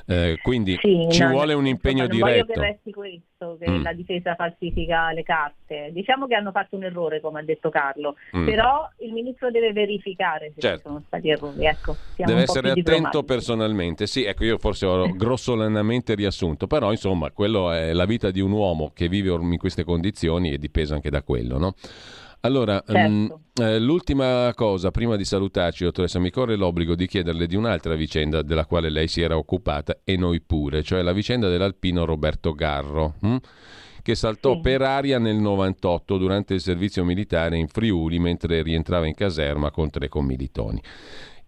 [SPEAKER 1] Eh, quindi
[SPEAKER 25] Sì,
[SPEAKER 1] ci
[SPEAKER 25] no,
[SPEAKER 1] vuole un impegno
[SPEAKER 25] non voglio
[SPEAKER 1] diretto.
[SPEAKER 25] che resti questo, che
[SPEAKER 1] Mm.
[SPEAKER 25] la difesa falsifica le carte. Diciamo che hanno fatto un errore, come ha detto Carlo,
[SPEAKER 1] Mm.
[SPEAKER 25] però il ministro deve verificare se
[SPEAKER 1] Certo.
[SPEAKER 25] ci sono stati errori. Ecco,
[SPEAKER 1] Deve essere attento personalmente. Sì, ecco, io forse ho grossolanamente riassunto, però insomma, quello è la vita di un uomo che vive in queste condizioni e dipesa anche da quello, no? Allora,
[SPEAKER 25] Certo.
[SPEAKER 1] mm, eh, l'ultima cosa, prima di salutarci, dottoressa, mi corre l'obbligo di chiederle di un'altra vicenda della quale lei si era occupata e noi pure, cioè la vicenda dell'alpino Roberto Garro. hm? che saltò per aria nel 98 durante il servizio militare in Friuli mentre rientrava in caserma con tre commilitoni.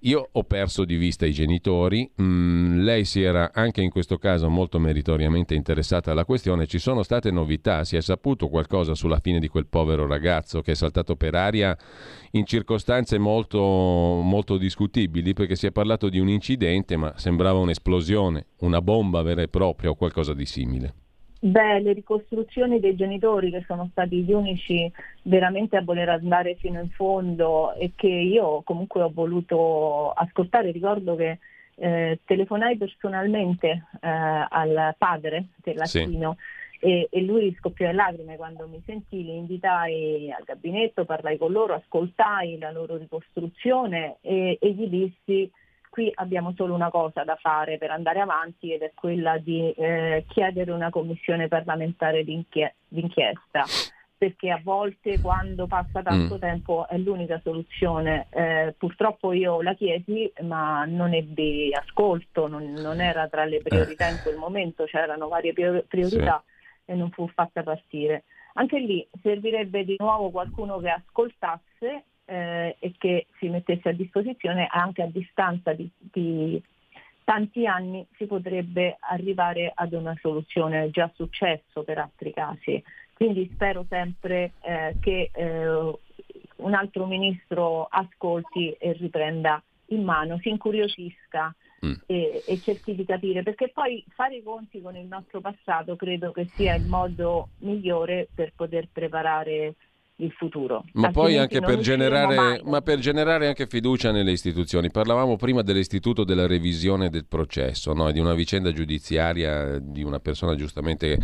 [SPEAKER 1] Io ho perso di vista i genitori, mm, lei si era anche in questo caso molto meritoriamente interessata alla questione, ci sono state novità, si è saputo qualcosa sulla fine di quel povero ragazzo che è saltato per aria in circostanze molto, molto discutibili perché si è parlato di un incidente ma sembrava un'esplosione, una bomba vera e propria o qualcosa di simile.
[SPEAKER 25] Beh, le ricostruzioni dei genitori che sono stati gli unici veramente a voler andare fino in fondo e che io comunque ho voluto ascoltare. Ricordo che eh, telefonai personalmente eh, al padre dell'assino e, e lui scoppiò in lacrime quando mi sentì, li invitai al gabinetto, parlai con loro, ascoltai la loro ricostruzione e, e gli dissi qui abbiamo solo una cosa da fare per andare avanti ed è quella di eh, chiedere una commissione parlamentare d'inchie- d'inchiesta. perché a volte quando passa tanto
[SPEAKER 1] Mm.
[SPEAKER 25] tempo è l'unica soluzione. Eh, purtroppo io la chiesi ma non ebbi ascolto, non, non era tra le priorità in quel momento, c'erano varie prior- priorità e non fu fatta partire. Anche lì servirebbe di nuovo qualcuno che ascoltasse eh, e che si mettesse a disposizione anche a distanza di, di tanti anni si potrebbe arrivare ad una soluzione, è già successo per altri casi. Quindi spero sempre eh, che eh, un altro ministro ascolti e riprenda in mano, si incuriosisca e, e cerchi di capire, perché poi fare i conti con il nostro passato credo che sia il modo migliore per poter preparare il futuro.
[SPEAKER 1] Ma poi anche per generare, ma per generare anche fiducia nelle istituzioni. Parlavamo prima dell'istituto della revisione del processo, no? di una vicenda giudiziaria di una persona giustamente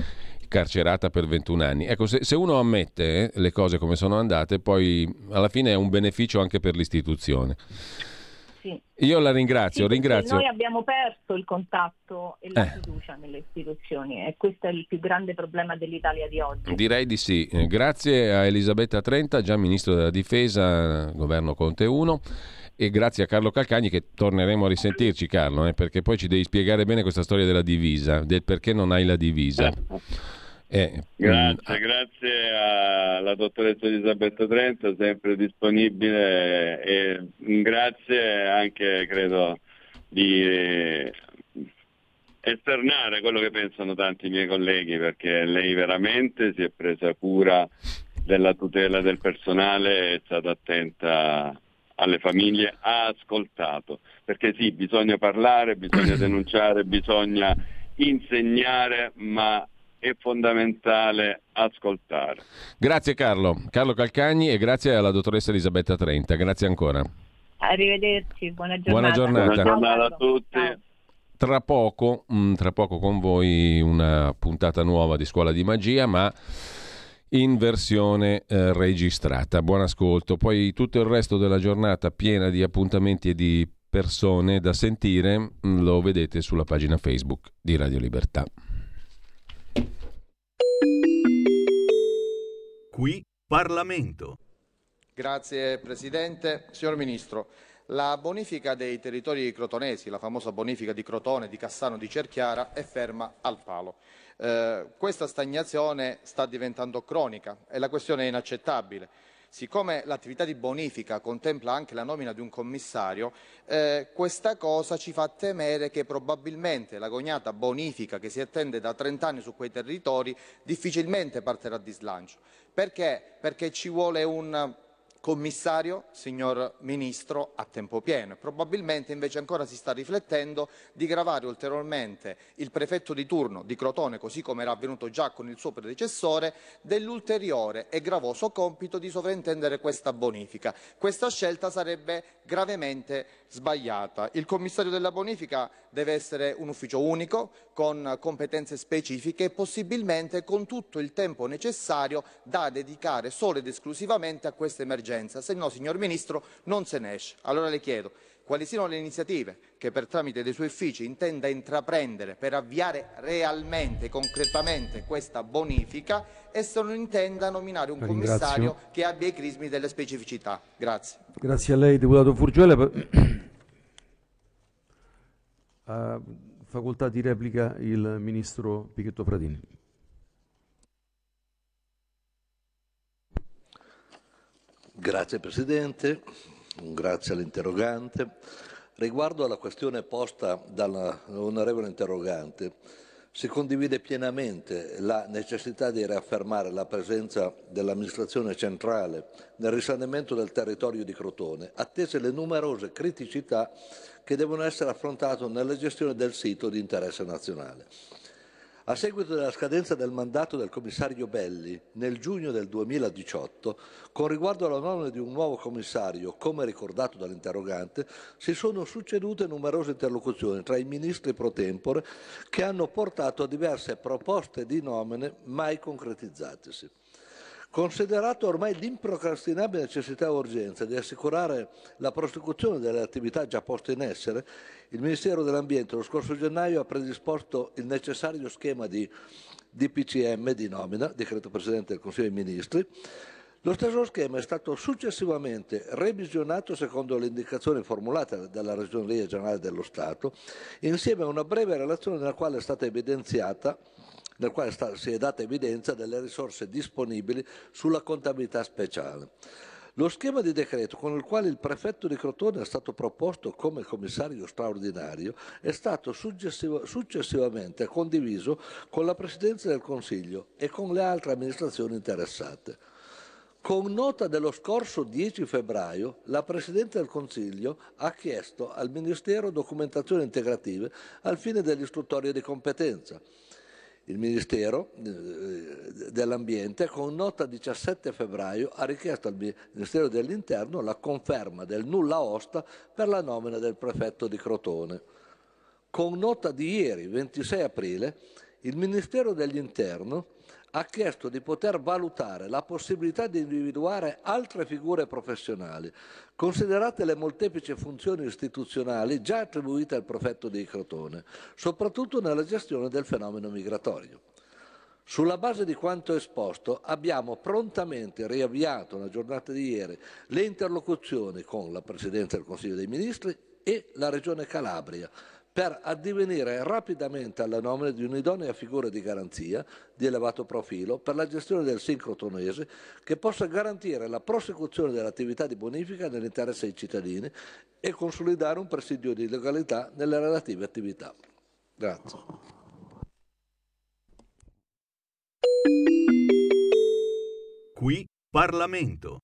[SPEAKER 1] carcerata per 21 anni. Ecco, se, se uno ammette le cose come sono andate, poi alla fine è un beneficio anche per l'istituzione.
[SPEAKER 25] Sì.
[SPEAKER 1] Io la ringrazio,
[SPEAKER 25] Sì,
[SPEAKER 1] ringrazio.
[SPEAKER 25] Noi abbiamo perso il contatto e la
[SPEAKER 1] Eh.
[SPEAKER 25] fiducia nelle istituzioni e questo è il più grande problema dell'Italia di oggi.
[SPEAKER 1] Direi di sì. Eh, Grazie a Elisabetta Trenta, già ministro della difesa, governo Conte 1. E grazie a Carlo Calcagni che torneremo a risentirci Carlo, eh, perché poi ci devi spiegare bene questa storia della divisa, del perché non hai la divisa. Eh,
[SPEAKER 24] Grazie, grazie alla dottoressa Elisabetta Trenta, sempre disponibile e grazie anche, credo, di eh, esternare quello che pensano tanti miei colleghi, perché lei veramente si è presa cura della tutela del personale, è stata attenta alle famiglie, ha ascoltato, perché sì, bisogna parlare, bisogna denunciare, bisogna insegnare, ma è fondamentale ascoltare.
[SPEAKER 1] Grazie Carlo, Carlo Calcagni e grazie alla dottoressa Elisabetta Trenta. Grazie ancora.
[SPEAKER 25] Arrivederci, buona
[SPEAKER 1] Buona
[SPEAKER 25] giornata.
[SPEAKER 1] giornata.
[SPEAKER 25] Ciao,
[SPEAKER 24] Buona giornata a tutti.
[SPEAKER 1] Tra poco, mm, tra poco con voi una puntata nuova di Scuola di Magia, ma in versione eh, registrata. Buon ascolto. Poi tutto il resto della giornata piena di appuntamenti e di persone da sentire mm, lo vedete sulla pagina Facebook di Radio Libertà.
[SPEAKER 26] Qui Parlamento.
[SPEAKER 27] Grazie Presidente. Signor Ministro, la bonifica dei territori crotonesi, la famosa bonifica di Crotone, di Cassano, di Cerchiara, è ferma al palo. Eh, questa stagnazione sta diventando cronica e la questione è inaccettabile. Siccome l'attività di bonifica contempla anche la nomina di un commissario, eh, questa cosa ci fa temere che probabilmente l'agognata bonifica che si attende da 30 anni su quei territori difficilmente partirà di slancio. Perché? Perché ci vuole un commissario, signor Ministro, a tempo pieno. Probabilmente invece ancora si sta riflettendo di gravare ulteriormente il prefetto di turno di Crotone, così come era avvenuto già con il suo predecessore, dell'ulteriore e gravoso compito di sovrintendere questa bonifica. Questa scelta sarebbe gravemente sbagliata. Il commissario della bonifica deve essere un ufficio unico, con competenze specifiche e possibilmente con tutto il tempo necessario da dedicare solo ed esclusivamente a questa emergenza, se no, signor Ministro, non se ne esce. Allora le chiedo quali siano le iniziative che per tramite dei suoi uffici intenda intraprendere per avviare realmente, concretamente questa bonifica e se non intenda nominare un commissario che abbia i crismi delle specificità. Grazie.
[SPEAKER 28] Grazie a lei, deputato Furgiuele. Per- Ha facoltà di replica il ministro Pichetto Fratini.
[SPEAKER 29] Grazie Presidente, grazie all'interrogante. Riguardo alla questione posta dall'onorevole interrogante, si condivide pienamente la necessità di riaffermare la presenza dell'amministrazione centrale nel risanamento del territorio di Crotone, attese le numerose criticità che devono essere affrontate nella gestione del sito di interesse nazionale. A seguito della scadenza del mandato del commissario Belli nel giugno del 2018, con riguardo alla nomina di un nuovo commissario, come ricordato dall'interrogante, si sono succedute numerose interlocuzioni tra i ministri pro tempore che hanno portato a diverse proposte di nomine mai concretizzatesi. Considerato ormai l'improcrastinabile necessità e urgenza di assicurare la prosecuzione delle attività già poste in essere, il Ministero dell'Ambiente lo scorso gennaio ha predisposto il necessario schema di DPCM di nomina, decreto Presidente del Consiglio dei Ministri. Lo stesso schema è stato successivamente revisionato secondo le indicazioni formulate dalla Ragioneria Generale dello Stato, insieme a una breve relazione nella quale è stata evidenziata nel quale sta, si è data evidenza delle risorse disponibili sulla contabilità speciale. Lo schema di decreto con il quale il prefetto di Crotone è stato proposto come commissario straordinario è stato successivamente condiviso con la Presidenza del Consiglio e con le altre amministrazioni interessate. Con nota dello scorso 10 febbraio, la Presidente del Consiglio ha chiesto al Ministero documentazioni integrative al fine dell'istruttoria di competenza. Il Ministero eh, dell'Ambiente, con nota 17 febbraio, ha richiesto al Ministero dell'Interno la conferma del nulla osta per la nomina del prefetto di Crotone. Con nota di ieri, 26 aprile, il Ministero dell'Interno ha chiesto di poter valutare la possibilità di individuare altre figure professionali, considerate le molteplici funzioni istituzionali già attribuite al prefetto di Crotone, soprattutto nella gestione del fenomeno migratorio. Sulla base di quanto esposto abbiamo prontamente riavviato nella giornata di ieri le interlocuzioni con la Presidenza del Consiglio dei Ministri e la Regione Calabria per addivenire rapidamente alla nomina di un'idonea figura di garanzia di elevato profilo per la gestione del sincrotonese che possa garantire la prosecuzione dell'attività di bonifica nell'interesse dei cittadini e consolidare un presidio di legalità nelle relative attività. Grazie.
[SPEAKER 26] Qui Parlamento.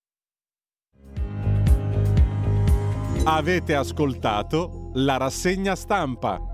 [SPEAKER 13] Avete ascoltato la rassegna stampa.